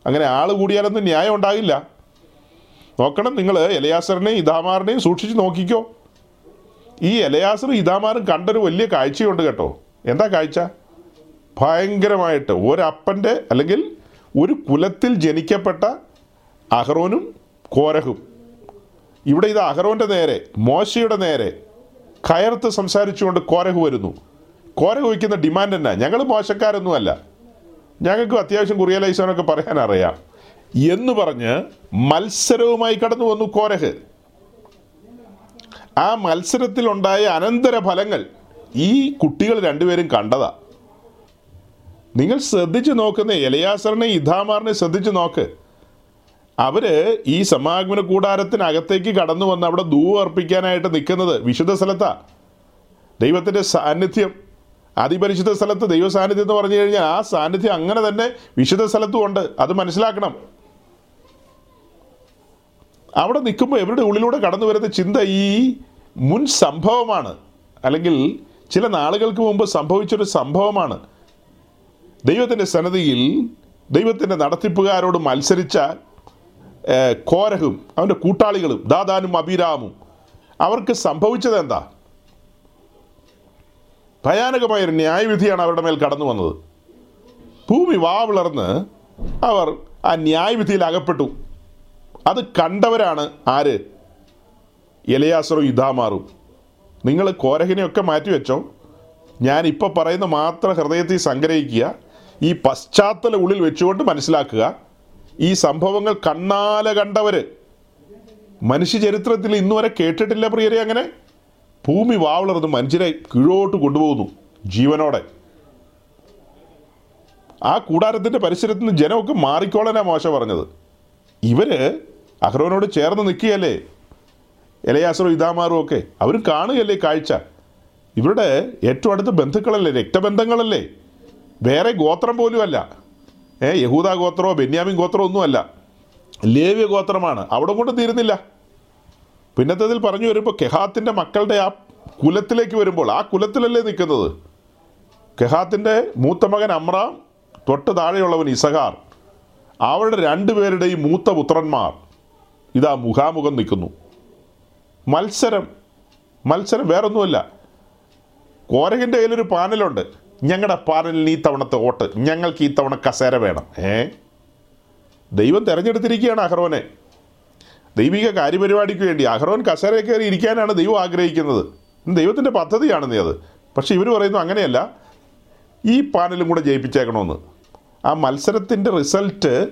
അങ്ങനെ ആൾ കൂടിയാലൊന്നും ന്യായം ഉണ്ടാകില്ല. നോക്കണം നിങ്ങൾ ഇലയാസറിനെയും ഇതാമാറിനെയും സൂക്ഷിച്ച് നോക്കിക്കോ. ഈ എലയാസറും ഇതാമാറും കണ്ടൊരു വലിയ കാഴ്ചയുണ്ട് കേട്ടോ. എന്താ കാഴ്ച? ഭയങ്കരമായിട്ട് ഒരപ്പന്റെ അല്ലെങ്കിൽ ഒരു കുലത്തിൽ ജനിക്കപ്പെട്ട അഹ്റോനും കോരഹും. ഇവിടെ ഇത് അഹ്റോന്റെ നേരെ മോശയുടെ നേരെ. കയർത്ത് സംസാരിച്ചുകൊണ്ട് കോരഹ് വരുന്നു. കോരഹു കുഴിക്കുന്ന ഡിമാൻഡ് തന്നെ ഞങ്ങൾ മോശക്കാരൊന്നുമല്ല. ഞങ്ങൾക്കും അത്യാവശ്യം കുറിയലൈസോനൊക്കെ പറയാൻ അറിയാം എന്ന് പറഞ്ഞ് മത്സരവുമായി കടന്നു വന്നു കോരഹ്. ആ മത്സരത്തിലുണ്ടായ അനന്തര ഫലങ്ങൾ ഈ കുട്ടികൾ രണ്ടുപേരും കണ്ടതാ. നിങ്ങൾ ശ്രദ്ധിച്ചു നോക്കുന്ന എലയാസറിനെ ഇഥാമാറിനെ ശ്രദ്ധിച്ചു നോക്ക്. അവർ ഈ സമാഗമന കൂടാരത്തിനകത്തേക്ക് കടന്നു വന്ന് അവിടെ ദൂവർപ്പിക്കാനായിട്ട് നിൽക്കുന്നത് വിശുദ്ധ സ്ഥലത്താ. ദൈവത്തിന്റെ സാന്നിധ്യം അതിപരിശുദ്ധ സ്ഥലത്ത് ദൈവ സാന്നിധ്യം എന്ന് പറഞ്ഞു കഴിഞ്ഞാൽ ആ സാന്നിധ്യം അങ്ങനെ തന്നെ വിശുദ്ധ സ്ഥലത്തും ഉണ്ട്. അത് മനസ്സിലാക്കണം. അവിടെ നിൽക്കുമ്പോൾ ഇവരുടെ ഉള്ളിലൂടെ കടന്നു വരുന്ന ചിന്ത ഈ മുൻ സംഭവമാണ്. അല്ലെങ്കിൽ ചില നാളുകൾക്ക് മുമ്പ് സംഭവിച്ചൊരു സംഭവമാണ്. ദൈവത്തിന്റെ സന്നദ്ധിയിൽ ദൈവത്തിന്റെ നടത്തിപ്പുകാരോട് മത്സരിച്ച കോരഹും അവന്റെ കൂട്ടാളികളും ദാദാനും അഭിരാമും അവർക്ക് സംഭവിച്ചത് എന്താ? ഭയാനകമായൊരു ന്യായവിധിയാണ് അവരുടെ മേൽ കടന്നു വന്നത്. ഭൂമി വാവിളർന്ന് അവർ ആ ന്യായവിധിയിൽ അകപ്പെട്ടു. അത് കണ്ടവരാണ് ആര്? എലയാസറും ഇതാമാറും. നിങ്ങൾ കോരഹിനെയൊക്കെ മാറ്റിവെച്ചോ? ഞാൻ ഇപ്പോൾ പറയുന്ന മാത്രം ഹൃദയത്തിൽ സംഗ്രഹിക്കുക ഈ പശ്ചാത്തല ഉള്ളിൽ വെച്ചുകൊണ്ട് മനസ്സിലാക്കുക. ഈ സംഭവങ്ങൾ കണ്ണാല കണ്ടവർ മനുഷ്യ ചരിത്രത്തിൽ ഇന്നുവരെ കേട്ടിട്ടില്ല പ്രിയരെ അങ്ങനെ? ഭൂമി വാവളർന്ന് മനുഷ്യരെ കീഴോട്ട് കൊണ്ടുപോകുന്നു ജീവനോടെ. ആ കൂടാരത്തിന്റെ പരിസരത്ത് നിന്ന് ജനമൊക്കെ മാറിക്കോളനാ മോശ പറഞ്ഞത്. ഇവർ അഹ്റോനോട് ചേർന്ന് നിൽക്കുകയല്ലേ? എലയാസറും ഇതാമാറും ഒക്കെ. അവർ കാണുകയല്ലേ കാഴ്ച? ഇവരുടെ ഏറ്റവും അടുത്ത ബന്ധുക്കളല്ലേ? രക്തബന്ധങ്ങളല്ലേ? വേറെ ഗോത്രം പോലുമല്ല. ഏ യഹൂദ ഗോത്രമോ ബെന്യാമിൻ ഗോത്രമോ ഒന്നുമല്ല. ലേവ്യ ഗോത്രമാണ് അവിടെ കൊണ്ട് തീരുന്നില്ല. പിന്നത്തതിൽ പറഞ്ഞു വരുമ്പോൾ കെഹാത്തിന്റെ മക്കളുടെ ആ കുലത്തിലേക്ക് വരുമ്പോൾ ആ കുലത്തിലല്ലേ നിൽക്കുന്നത്? കെഹാത്തിന്റെ മൂത്ത മകൻ അമ്രാം തൊട്ട് താഴെയുള്ളവൻ ഇസഹാർ അവരുടെ രണ്ടുപേരുടെയും മൂത്ത പുത്രന്മാർ. ഇതാ മുഖാമുഖം നിൽക്കുന്നു. മത്സരം മത്സരം വേറൊന്നുമല്ല. കോരകിന്റെ കയ്യിലൊരു പാനലുണ്ട്. ഞങ്ങളുടെ പാനലിന് ഈ തവണത്തെ വോട്ട് ഞങ്ങൾക്ക് ഈ തവണ കസേര വേണം. ഏ? ദൈവം തിരഞ്ഞെടുത്തിരിക്കുകയാണ് അഹ്റോനെ ദൈവിക കാര്യപരിപാടിക്ക് വേണ്ടി അഹ്റോൻ കസേര കയറി ഇരിക്കാനാണ് ദൈവം ആഗ്രഹിക്കുന്നത്. ദൈവത്തിന്റെ പദ്ധതിയാണ് നീ അത്. പക്ഷേ ഇവർ പറയുന്നു അങ്ങനെയല്ല. ഈ പാനലും കൂടെ ജയിപ്പിച്ചേക്കണമെന്ന്. ആ മത്സരത്തിന്റെ റിസൾട്ട്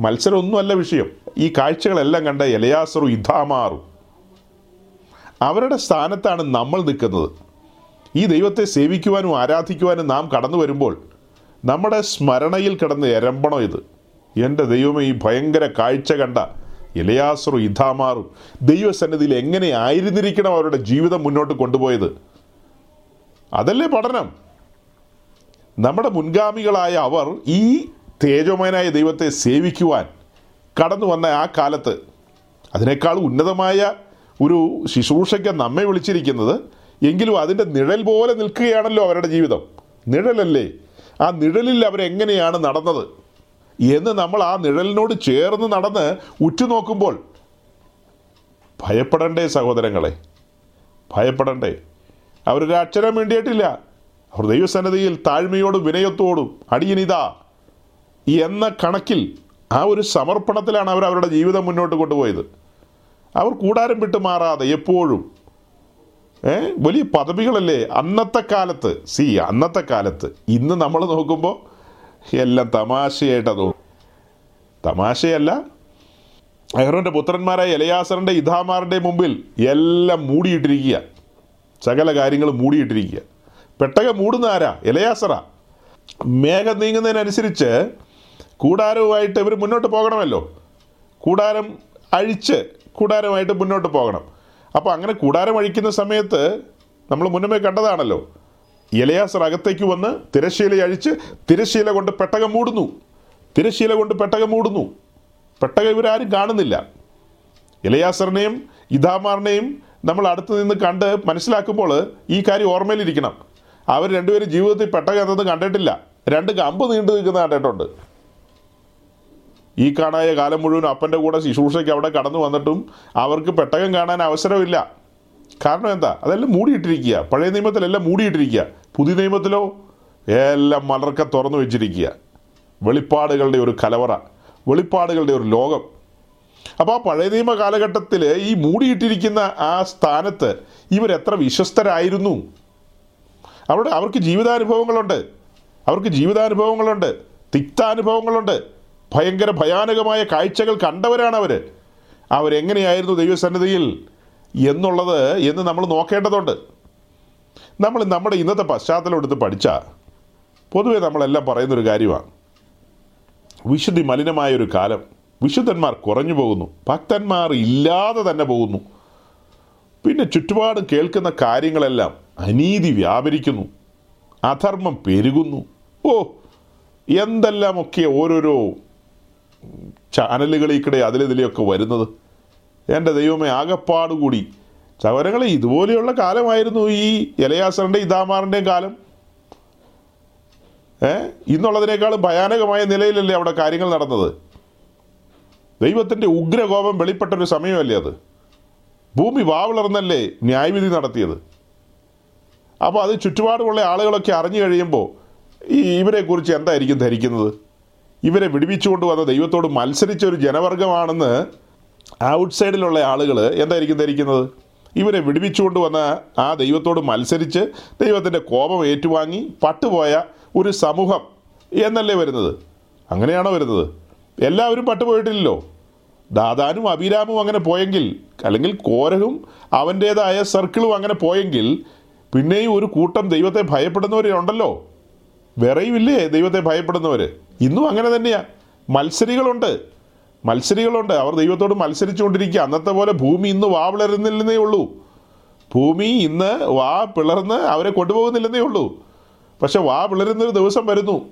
മത്സരമൊന്നുമല്ല വിഷയം. ഈ കാഴ്ചകളെല്ലാം കണ്ട ഇലയാസറു ഇഥാമാറും. അവരുടെ സ്ഥാനത്താണ് നമ്മൾ നിൽക്കുന്നത്. ഈ ദൈവത്തെ സേവിക്കുവാനും ആരാധിക്കുവാനും നാം കടന്നു വരുമ്പോൾ നമ്മുടെ സ്മരണയിൽ കിടന്ന് എരമ്പണം ഇത്? എന്റെ ദൈവമേ ഈ ഭയങ്കര കാഴ്ച കണ്ട ഇലയാസറും ഇഥാമാറും ദൈവസന്നിധിയിൽ എങ്ങനെ ആയിരുന്നിരിക്കണം അവരുടെ ജീവിതം മുന്നോട്ട് കൊണ്ടുപോയത്? അതല്ലേ പഠനം? നമ്മുടെ മുൻഗാമികളായ അവർ ഈ തേജോമയനായ ദൈവത്തെ സേവിക്കുവാൻ കടന്നു വന്ന ആ കാലത്ത് അതിനേക്കാൾ ഉന്നതമായ ഒരു ശുശ്രൂഷയ്ക്ക് നമ്മെ വിളിച്ചിരിക്കുന്നത് എങ്കിലും അതിന്റെ നിഴൽ പോലെ നിൽക്കുകയാണല്ലോ അവരുടെ ജീവിതം. നിഴലല്ലേ? ആ നിഴലിൽ അവരെങ്ങനെയാണ് നടന്നത്? എന്ന് നമ്മൾ ആ നിഴലിനോട് ചേർന്ന് നടന്ന് ഉറ്റുനോക്കുമ്പോൾ ഭയപ്പെടണ്ടേ സഹോദരങ്ങളെ ഭയപ്പെടണ്ടേ. അവരൊരു അക്ഷരം വേണ്ടിയിട്ടില്ല അവർ ദൈവസന്നതിയിൽ താഴ്മയോടും വിനയത്തോടും അടിയനിതാ എന്ന കണക്കിൽ ആ ഒരു സമർപ്പണത്തിലാണ് അവർ അവരുടെ ജീവിതം മുന്നോട്ട് കൊണ്ടുപോയത്. അവർ കൂടാരം വിട്ട് മാറാതെ എപ്പോഴും വലിയ പദവികളല്ലേ അന്നത്തെ കാലത്ത്. സി അന്നത്തെ കാലത്ത്. ഇന്ന് നമ്മൾ നോക്കുമ്പോൾ എല്ലാം തമാശയായിട്ടാ തോന്നും. തമാശയല്ല. അഹ്റോന്റെ പുത്രന്മാരായ എലയാസറിന്റെ ഇഥാമാറിന്റെ മുമ്പിൽ എല്ലാം മൂടിയിട്ടിരിക്കുക. സകല കാര്യങ്ങളും മൂടിയിട്ടിരിക്കുക. പെട്ടക മൂടുന്ന ആരാ? എലയാസറ. മേഘം നീങ്ങുന്നതിനനുസരിച്ച് കൂടാരവുമായിട്ട് ഇവർ മുന്നോട്ട് പോകണമല്ലോ. കൂടാരം അഴിച്ച് കൂടാരമായിട്ട് മുന്നോട്ട് പോകണം. അപ്പോൾ അങ്ങനെ കൂടാരം അഴിക്കുന്ന സമയത്ത് നമ്മൾ മുന്നമേ കണ്ടതാണല്ലോ. ഇലയാസർ അകത്തേക്ക് വന്ന് തിരശ്ശീല അഴിച്ച് തിരശ്ശീല കൊണ്ട് പെട്ടകം മൂടുന്നു. തിരശീല കൊണ്ട് പെട്ടകം മൂടുന്നു. പെട്ടകം ഇവരാരും കാണുന്നില്ല. ഇലയാസറിനെയും ഇതാമാറിനെയും നമ്മൾ അടുത്ത് നിന്ന് കണ്ട് മനസ്സിലാക്കുമ്പോൾ ഈ കാര്യം ഓർമ്മയിലിരിക്കണം. അവർ രണ്ടുപേരും ജീവിതത്തിൽ പെട്ടകം എന്നത് കണ്ടിട്ടില്ല. രണ്ട് കമ്പ് നീണ്ടു നിൽക്കുന്ന കണ്ടിട്ടുണ്ട്. ഈ കാണായ കാലം മുഴുവൻ അപ്പന്റെ കൂടെ ശുശ്രൂഷയ്ക്ക് അവിടെ കടന്നു വന്നിട്ടും അവർക്ക് പെട്ടകം കാണാൻ അവസരമില്ല. കാരണം എന്താ? അതെല്ലാം മൂടിയിട്ടിരിക്കുക. പഴയ നിയമത്തിലെല്ലാം മൂടിയിട്ടിരിക്കുക. പുതിയ നിയമത്തിലോ എല്ലാം മലർക്ക തുറന്നു വെച്ചിരിക്കുക. വെളിപ്പാടുകളുടെ ഒരു കലവറ വെളിപ്പാടുകളുടെ ഒരു ലോകം. അപ്പോൾ ആ പഴയ നിയമ കാലഘട്ടത്തിൽ ഈ മൂടിയിട്ടിരിക്കുന്ന ആ സ്ഥാനത്ത് ഇവരെത്ര വിശ്വസ്തരായിരുന്നു? അവിടെ അവർക്ക് ജീവിതാനുഭവങ്ങളുണ്ട്. അവർക്ക് ജീവിതാനുഭവങ്ങളുണ്ട്. തിക്താനുഭവങ്ങളുണ്ട്. ഭയങ്കര ഭയാനകമായ കാഴ്ചകൾ കണ്ടവരാണ് അവർ അവരെങ്ങനെയായിരുന്നു ദൈവസന്നിധിയിൽ എന്നുള്ളത് എന്ന് നമ്മൾ നോക്കേണ്ടതുണ്ട്. നമ്മൾ നമ്മുടെ ഇന്നത്തെ പശ്ചാത്തലം എടുത്ത് പഠിച്ചാൽ പൊതുവെ നമ്മളെല്ലാം പറയുന്നൊരു കാര്യമാണ്. വിശുദ്ധി മലിനമായൊരു കാലം. വിശുദ്ധന്മാർ കുറഞ്ഞു പോകുന്നു. ഭക്തന്മാർ ഇല്ലാതെ തന്നെ പോകുന്നു. പിന്നെ ചുറ്റുപാടും കേൾക്കുന്ന കാര്യങ്ങളെല്ലാം അനീതി വ്യാപരിക്കുന്നു. അധർമ്മം പെരുകുന്നു. ഓ എന്തെല്ലാമൊക്കെ ഓരോരോ ചാനലുകളിൽ അതിലിതിലെയൊക്കെ വരുന്നത്. എന്റെ ദൈവമേ ആകപ്പാടുകൂടി. ചവരങ്ങളെ ഇതുപോലെയുള്ള കാലമായിരുന്നു ഈ ഇലയാസറിന്റെയും ഇതാമാറിന്റെയും കാലം. ഏ? ഇന്നുള്ളതിനേക്കാളും ഭയാനകമായ നിലയിലല്ലേ അവിടെ കാര്യങ്ങൾ നടന്നത്. ദൈവത്തിന്റെ ഉഗ്രകോപം വെളിപ്പെട്ടൊരു സമയമല്ലേ അത്? ഭൂമി വാവിളർന്നല്ലേ ന്യായവിധി നടത്തിയത്? അപ്പോൾ അത് ചുറ്റുപാടുമുള്ള ആളുകളൊക്കെ അറിഞ്ഞു കഴിയുമ്പോൾ ഈ ഇവരെക്കുറിച്ച് എന്തായിരിക്കും ധരിക്കുന്നത്? ഇവരെ വിടുവിച്ചുകൊണ്ട് വന്ന ദൈവത്തോട് മത്സരിച്ച ഒരു ജനവർഗമാണെന്ന് ഔട്ട്സൈഡിലുള്ള ആളുകൾ എന്തായിരിക്കും ധരിക്കുന്നത്? ഇവരെ വിടുവിച്ചുകൊണ്ട് വന്ന ആ ദൈവത്തോട് മത്സരിച്ച് ദൈവത്തിന്റെ കോപം ഏറ്റുവാങ്ങി പട്ടുപോയ ഒരു സമൂഹം എന്നല്ലേ വരുന്നത്? അങ്ങനെയാണോ വരുന്നത്? എല്ലാവരും പട്ടുപോയിട്ടില്ലല്ലോ. ദാദാനും അഭിരാമും അങ്ങനെ പോയെങ്കിൽ അല്ലെങ്കിൽ കോരഹും അവന്റേതായ സർക്കിളും അങ്ങനെ പോയെങ്കിൽ പിന്നെയും ഒരു കൂട്ടം ദൈവത്തെ ഭയപ്പെടുന്നവരുണ്ടല്ലോ വേറെയുമില്ലേ ദൈവത്തെ ഭയപ്പെടുന്നവർ ഇന്നും അങ്ങനെ തന്നെയാണ് മത്സരികളുണ്ട്. മത്സരികളുണ്ട്. അവർ ദൈവത്തോട് മത്സരിച്ചുകൊണ്ടിരിക്കുക. അന്നത്തെ പോലെ ഭൂമി ഇന്ന് വാ പിളരുന്നില്ലെന്നേ ഉള്ളൂ. ഭൂമി ഇന്ന് വാ പിളർന്ന് അവരെ കൊണ്ടുപോകുന്നില്ലെന്നേ ഉള്ളൂ. പക്ഷെ വാ പിളരുന്നൊരു ദിവസം വരുന്നു.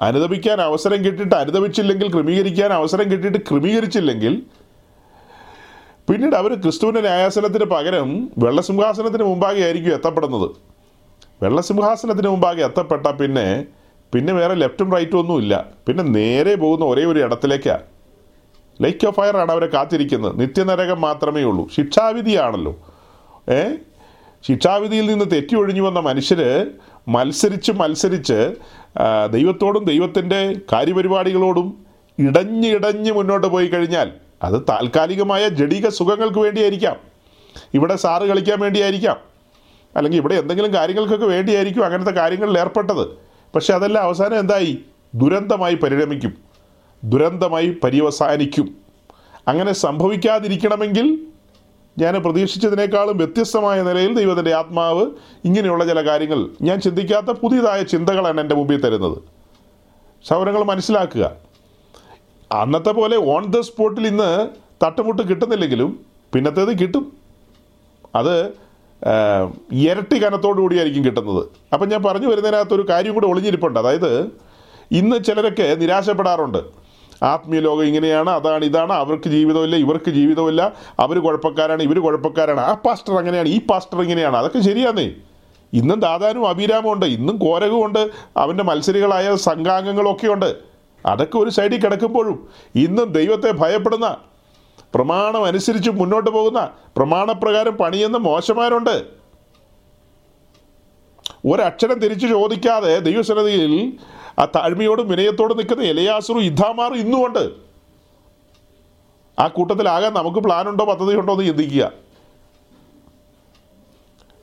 അനുദപിക്കാൻ അവസരം കിട്ടിയിട്ട് അനുദപിച്ചില്ലെങ്കിൽ ക്രമീകരിക്കാൻ അവസരം കിട്ടിയിട്ട് ക്രമീകരിച്ചില്ലെങ്കിൽ പിന്നീട് അവർ ക്രിസ്തുവിന്റെ ന്യായാസനത്തിന് പകരം വെള്ളസിംഹാസനത്തിന് മുമ്പാകെ ആയിരിക്കും എത്തപ്പെടുന്നത്. വെള്ളസിംഹാസനത്തിന് മുമ്പാകെ എത്തപ്പെട്ട പിന്നെ പിന്നെ വേറെ ലെഫ്റ്റും റൈറ്റും ഒന്നും ഇല്ല. പിന്നെ നേരെ പോകുന്ന ഒരേ ഒരു ഇടത്തിലേക്കാണ് ലൈക്ക് ഓഫ് ഫയർ ആണ് അവരെ കാത്തിരിക്കുന്നത്. നിത്യനരകം മാത്രമേ ഉള്ളൂ. ശിക്ഷാവിധിയാണല്ലോ. ഏ? ശിക്ഷാവിധിയിൽ നിന്ന് തെറ്റി ഒഴിഞ്ഞു വന്ന മനുഷ്യർ മത്സരിച്ച് മത്സരിച്ച് ദൈവത്തോടും ദൈവത്തിന്റെ കാര്യപരിപാടികളോടും ഇടഞ്ഞ് ഇടഞ്ഞ് മുന്നോട്ട് പോയി കഴിഞ്ഞാൽ അത് താൽക്കാലികമായ ജഡിക സുഖങ്ങൾക്ക് വേണ്ടിയായിരിക്കാം. ഇവിടെ സാറ് കളിക്കാൻ വേണ്ടിയായിരിക്കാം. അല്ലെങ്കിൽ ഇവിടെ എന്തെങ്കിലും കാര്യങ്ങൾക്കൊക്കെ വേണ്ടിയായിരിക്കും അങ്ങനത്തെ കാര്യങ്ങളിൽ ഏർപ്പെട്ടത്. പക്ഷെ അതെല്ലാം അവസാനം എന്തായി? ദുരന്തമായി പരിണമിക്കും. ദുരന്തമായി പര്യവസാനിക്കും. അങ്ങനെ സംഭവിക്കാതിരിക്കണമെങ്കിൽ ഞാൻ പ്രതീക്ഷിച്ചതിനേക്കാളും വ്യത്യസ്തമായ നിലയിൽ ദൈവത്തിന്റെ ആത്മാവ് ഇങ്ങനെയുള്ള ചില കാര്യങ്ങൾ ഞാൻ ചിന്തിക്കാത്ത പുതിയതായ ചിന്തകളാണ് എന്റെ മുമ്പിൽ തരുന്നത്. സൗരങ്ങൾ മനസ്സിലാക്കുക. അന്നത്തെ പോലെ ഓൺ ദ സ്പോട്ടിൽ ഇന്ന് തട്ടുമുട്ട് കിട്ടുന്നില്ലെങ്കിലും പിന്നത്തേത് കിട്ടും. അത് ഇരട്ടി കനത്തോടു കൂടിയായിരിക്കും കിട്ടുന്നത്. അപ്പം ഞാൻ പറഞ്ഞു വരുന്നതിനകത്ത് ഒരു കാര്യം കൂടെ ഒളിഞ്ഞിരിപ്പുണ്ട്. അതായത് ഇന്ന് ചിലരൊക്കെ നിരാശപ്പെടാറുണ്ട്. ആത്മീയ ലോകം ഇങ്ങനെയാണ് അതാണ് ഇതാണ് അവർക്ക് ജീവിതമില്ല ഇവർക്ക് ജീവിതമില്ല അവർ കുഴപ്പക്കാരാണ് ഇവർ കുഴപ്പക്കാരാണ് ആ പാസ്റ്റർ അങ്ങനെയാണ് ഈ പാസ്റ്റർ ഇങ്ങനെയാണ്. അതൊക്കെ ശരിയാന്നേ. ഇന്നും ദാദാനും അഭിരാമും ഉണ്ട് ഇന്നും കോരകും ഉണ്ട് അവന്റെ മത്സരികളായ സംഘാംഗങ്ങളൊക്കെ ഉണ്ട്. അതൊക്കെ ഒരു സൈഡിൽ കിടക്കുമ്പോഴും ഇന്നും ദൈവത്തെ ഭയപ്പെടുന്ന പ്രമാണം അനുസരിച്ച് മുന്നോട്ട് പോകുന്ന പ്രമാണപ്രകാരം പണിയെന്ന് മോശമാരുണ്ട് ഒരക്ഷരം തിരിച്ചു ചോദിക്കാതെ ദൈവസന്നതിയിൽ ആ താഴ്മയോടും വിനയത്തോടും നിൽക്കുന്ന എലയാസുറും ഇദ്ധാമാറും ഇന്നുമുണ്ട്. ആ കൂട്ടത്തിലാകാൻ നമുക്ക് പ്ലാനുണ്ടോ പദ്ധതിയുണ്ടോ എന്ന് ചിന്തിക്കുക.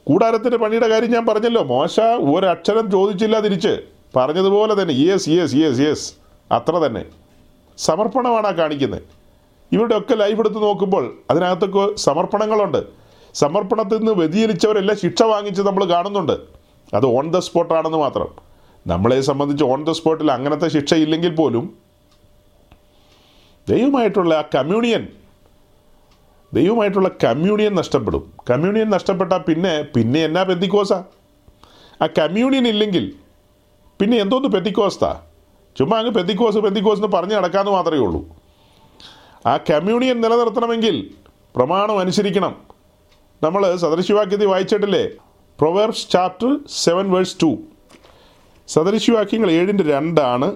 കൂടാരത്തിന്റെ പണിയുടെ കാര്യം ഞാൻ പറഞ്ഞല്ലോ. മോശ ഒരക്ഷരം ചോദിച്ചില്ല തിരിച്ച്. പറഞ്ഞതുപോലെ തന്നെ യെസ് യെസ് യെസ് യെസ് അത്ര തന്നെ. സമർപ്പണമാണ് ആ കാണിക്കുന്നത്. ഇവരുടെ ഒക്കെ ലൈഫ് എടുത്ത് നോക്കുമ്പോൾ അതിനകത്തൊക്കെ സമർപ്പണങ്ങളുണ്ട്. സമർപ്പണത്തിൽ നിന്ന് വ്യതിചലിച്ചവരെല്ലാം ശിക്ഷ വാങ്ങിച്ച് നമ്മൾ കാണുന്നുണ്ട്. അത് ഓൺ ദ സ്പോട്ടാണെന്ന് മാത്രം. നമ്മളെ സംബന്ധിച്ച് ഓൺ ദ സ്പോട്ടിൽ അങ്ങനത്തെ ശിക്ഷ ഇല്ലെങ്കിൽ പോലും ദൈവമായിട്ടുള്ള ആ കമ്മ്യൂണിയൻ ദൈവമായിട്ടുള്ള കമ്മ്യൂണിയൻ നഷ്ടപ്പെടും. കമ്മ്യൂണിയൻ നഷ്ടപ്പെട്ടാൽ പിന്നെ പിന്നെ എന്നാ പെന്തിക്കോസ? ആ കമ്മ്യൂണിയൻ ഇല്ലെങ്കിൽ പിന്നെ എന്തോന്ന് പെന്തിക്കോസ്താ? ചുമ്മാ അങ്ങ് പെന്തിക്കോസ് പെന്തിക്കോസ് എന്ന് പറഞ്ഞ് നടക്കാമെന്ന് മാത്രമേ ഉള്ളൂ. ആ കമ്മ്യൂണിയൻ നിലനിർത്തണമെങ്കിൽ പ്രമാണം അനുസരിക്കണം. നമ്മൾ സദൃശിവാക്യത്തിൽ വായിച്ചിട്ടില്ലേ? Proverbs chapter seven verse two സദൃശിവാക്യങ്ങൾ ഏഴിന്റെ രണ്ടാണ്.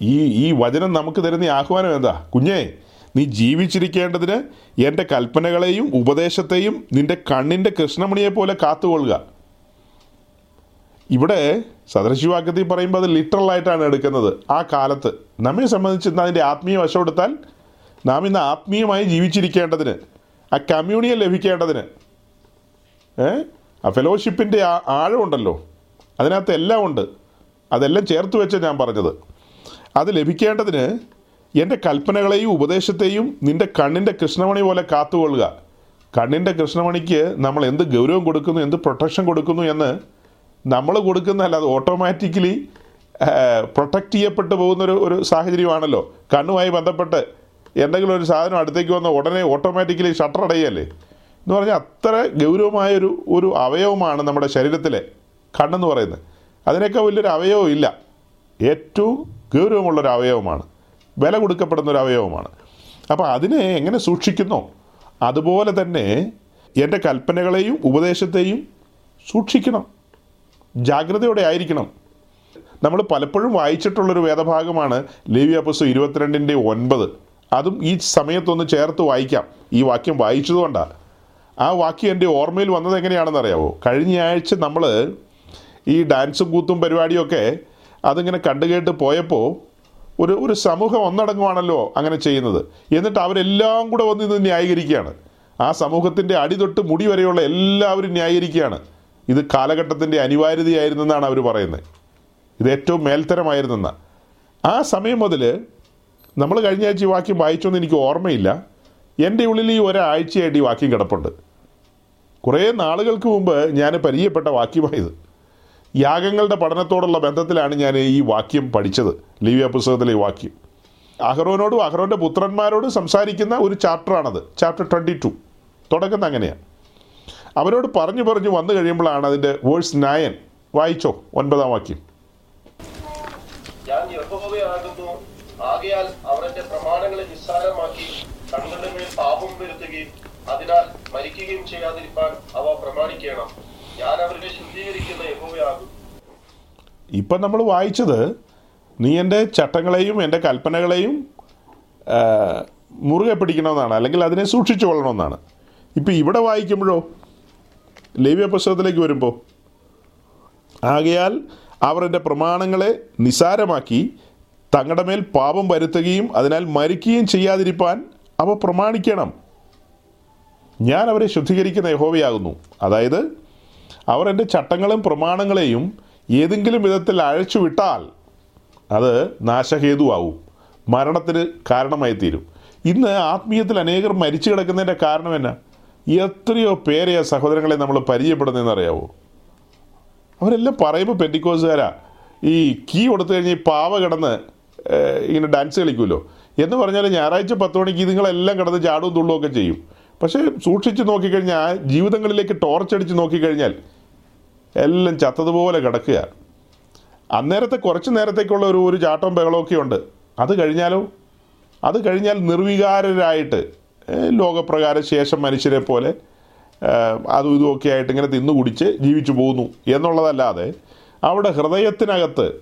ഈ ഈ വചനം നമുക്ക് തരുന്ന ആഹ്വാനം എന്താ? കുഞ്ഞേ നീ ജീവിച്ചിരിക്കേണ്ടതിന് എന്റെ കൽപ്പനകളെയും ഉപദേശത്തെയും നിന്റെ കണ്ണിന്റെ കൃഷ്ണമണിയെ പോലെ കാത്തുകൊള്ളുക. ഇവിടെ സദൃശിവാക്യത്തിൽ പറയുമ്പോൾ അത് ലിറ്ററലായിട്ടാണ് എടുക്കുന്നത്. ആ കാലത്ത് നമ്മെ സംബന്ധിച്ച് ഇന്ന് അതിന്റെ ആത്മീയ വശം എടുത്താൽ നാം ഇന്ന് ആത്മീയമായി ജീവിച്ചിരിക്കേണ്ടതിന് ആ കമ്മ്യൂണിയൻ ലഭിക്കേണ്ടതിന് ആ ഫെലോഷിപ്പിന്റെ ആ ആഴമുണ്ടല്ലോ. അതിനകത്ത് എല്ലാം ഉണ്ട്. അതെല്ലാം ചേർത്ത് വെച്ച ഞാൻ പറഞ്ഞത്. അത് ലഭിക്കേണ്ടതിന് എന്റെ കൽപ്പനകളെയും ഉപദേശത്തെയും നിന്റെ കണ്ണിന്റെ കൃഷ്ണമണി പോലെ കാത്തുകൊള്ളുക. കണ്ണിന്റെ കൃഷ്ണമണിക്ക് നമ്മൾ എന്ത് ഗൗരവം കൊടുക്കുന്നു എന്ത് പ്രൊട്ടക്ഷൻ കൊടുക്കുന്നു എന്ന് നമ്മൾ കൊടുക്കുന്നതല്ല അത് ഓട്ടോമാറ്റിക്കലി പ്രൊട്ടക്റ്റ് ചെയ്യപ്പെട്ടു പോകുന്നൊരു ഒരു സാഹചര്യമാണല്ലോ. കണ്ണുമായി ബന്ധപ്പെട്ട് എന്തെങ്കിലും ഒരു സാധനം അടുത്തേക്ക് വന്ന ഉടനെ ഓട്ടോമാറ്റിക്കലി ഷട്ടർ അടയല്ലേ? എന്ന് പറഞ്ഞാൽ അത്ര ഗൗരവമായൊരു ഒരു അവയവമാണ് നമ്മുടെ ശരീരത്തിലെ കണ്ണെന്ന് പറയുന്നത്. അതിനേക്കാൾ വലിയൊരു അവയവം ഇല്ല. ഏറ്റവും ഗൗരവമുള്ളൊരു അവയവമാണ്. വില കൊടുക്കപ്പെടുന്ന ഒരു അവയവമാണ്. അപ്പോൾ അതിനെ എങ്ങനെ സൂക്ഷിക്കുന്നോ? അതുപോലെ തന്നെ എന്റെ കൽപ്പനകളെയും ഉപദേശത്തെയും സൂക്ഷിക്കണം. ജാഗ്രതയോടെ ആയിരിക്കണം. നമ്മൾ പലപ്പോഴും വായിച്ചിട്ടുള്ളൊരു വേദഭാഗമാണ് ലേവ്യ പുസ്തകം ഇരുപത്തിരണ്ടിന്റെ ഒൻപത്. അതും ഈ സമയത്തൊന്ന് ചേർത്ത് വായിക്കാം. ഈ വാക്യം വായിച്ചതുകൊണ്ടാണ് ആ വാക്യം എന്റെ ഓർമ്മയിൽ വന്നത് എങ്ങനെയാണെന്ന് അറിയാവോ കഴിഞ്ഞ ആഴ്ച നമ്മൾ ഈ ഡാൻസും കൂത്തും പരിപാടിയൊക്കെ അതിങ്ങനെ കണ്ടുകേട്ട് പോയപ്പോൾ ഒരു ഒരു സമൂഹം ഒന്നടങ്ങുവാണല്ലോ അങ്ങനെ ചെയ്യുന്നത്. എന്നിട്ട് അവരെല്ലാം കൂടെ വന്ന് ന്യായീകരിക്കുകയാണ്. ആ സമൂഹത്തിന്റെ അടി തൊട്ട് മുടി വരെയുള്ള എല്ലാവരും ന്യായീകരിക്കുകയാണ്. ഇത് കാലഘട്ടത്തിന്റെ അനിവാര്യതയായിരുന്നെന്നാണ് അവർ പറയുന്നത്. ഇത് ഏറ്റവും മേൽത്തരമായിരുന്നെന്ന. ആ സമയം മുതൽ നമ്മൾ കഴിഞ്ഞ ആഴ്ച ഈ വാക്യം വായിച്ചോന്ന് എനിക്ക് ഓർമ്മയില്ല. എന്റെ ഉള്ളിൽ ഈ ഒരാഴ്ചയായിട്ട് ഈ വാക്യം കിടപ്പുണ്ട്. കുറേ നാളുകൾക്ക് മുമ്പ് ഞാൻ പരിചയപ്പെട്ട വാക്യമായത്. യാഗങ്ങളുടെ പഠനത്തോടുള്ള ബന്ധത്തിലാണ് ഞാൻ ഈ വാക്യം പഠിച്ചത്. ലിവ്യ പുസ്തകത്തിലെ ഈ വാക്യം. അഹ്റോനോടും അഹ്റോന്റെ പുത്രന്മാരോടും സംസാരിക്കുന്ന ഒരു ചാപ്റ്ററാണത്. Chapter twenty two. തുടങ്ങുന്ന അങ്ങനെയാണ് അവരോട് പറഞ്ഞു പറഞ്ഞു വന്നു കഴിയുമ്പോഴാണ് അതിന്റെ വേഴ്സ് നയൻ വായിച്ചോ ഒൻപതാം വാക്യം. ഞാൻ യഹോവയാകുന്നു. ആകയാൽ അവർ എന്റെ പ്രമാണങ്ങളെ നിസ്സാരമാക്കി തങ്ങളുടെ മേൽ പാപം വരുത്തുകയും അതിനാൽ മരിക്കുകയും ചെയ്യാതിരിക്കാൻ അവ പ്രമാണിക്കണം. ഞാൻ ശുദ്ധീകരിക്കുന്ന യഹോവയാകും ഇപ്പം നമ്മൾ വായിച്ചത് നീ എന്റെ ചട്ടങ്ങളെയും എന്റെ കൽപ്പനകളെയും മുറുകെ പിടിക്കണമെന്നാണ് അല്ലെങ്കിൽ അതിനെ സൂക്ഷിച്ചു കൊള്ളണമെന്നാണ്. ഇപ്പം ഇവിടെ വായിക്കുമ്പോഴോ ലേവ്യ പുസ്തകത്തിലേക്ക് വരുമ്പോൾ ആകയാൽ അവർ എന്റെ പ്രമാണങ്ങളെ നിസാരമാക്കി തങ്ങളുടെ മേൽ പാപം വരുത്തുകയും അതിനാൽ മരിക്കുകയും ചെയ്യാതിരിപ്പാൻ അവ പ്രമാണിക്കണം. ഞാൻ അവരെ ശുദ്ധീകരിക്കുന്ന യഹോവയാകുന്നു. അതായത് അവർ എന്റെ ചട്ടങ്ങളും പ്രമാണങ്ങളെയും ഏതെങ്കിലും വിധത്തിൽ അഴച്ചു വിട്ടാൽ അത് നാശഹേതുവാകും. മരണത്തിന് കാരണമായി തീരും ഇന്ന് ആത്മീയത്തിൽ അനേകർ മരിച്ചു കിടക്കുന്നതിന്റെ കാരണം എന്നാ? എത്രയോ പേരെ ആ സഹോദരങ്ങളെ നമ്മൾ പരിചയപ്പെടുന്നതെന്ന് അറിയാവോ അവരെല്ലാം പറയുമ്പോൾ പെന്റിക്കോസുകാരാ ഈ കീ കൊടുത്തു കഴിഞ്ഞ് പാവ കിടന്ന് ഇങ്ങനെ ഡാൻസ് കളിക്കുമല്ലോ എന്ന് പറഞ്ഞാൽ ഞായറാഴ്ച പത്ത് മണിക്ക് ഇതുങ്ങളെല്ലാം കിടന്ന് ചാടും തുള്ളും ഒക്കെ ചെയ്യും. പക്ഷേ സൂക്ഷിച്ച് നോക്കിക്കഴിഞ്ഞാൽ ജീവിതങ്ങളിലേക്ക് ടോർച്ചടിച്ച് നോക്കിക്കഴിഞ്ഞാൽ എല്ലാം ചത്തതുപോലെ കിടക്കുക. അന്നേരത്തെ കുറച്ച് നേരത്തേക്കുള്ള ഒരു ഒരു ചാട്ടവും ബഹളമൊക്കെ ഉണ്ട്. അത് കഴിഞ്ഞാലോ? അത് കഴിഞ്ഞാൽ നിർവികാരരായിട്ട് ലോകപ്രകാര ശേഷം മനുഷ്യരെ പോലെ അതും ഇതുമൊക്കെ ആയിട്ട് ഇങ്ങനെ തിന്നു കുടിച്ച് ജീവിച്ചു പോകുന്നു എന്നുള്ളതല്ലാതെ അവിടെ ഹൃദയത്തിനകത്ത്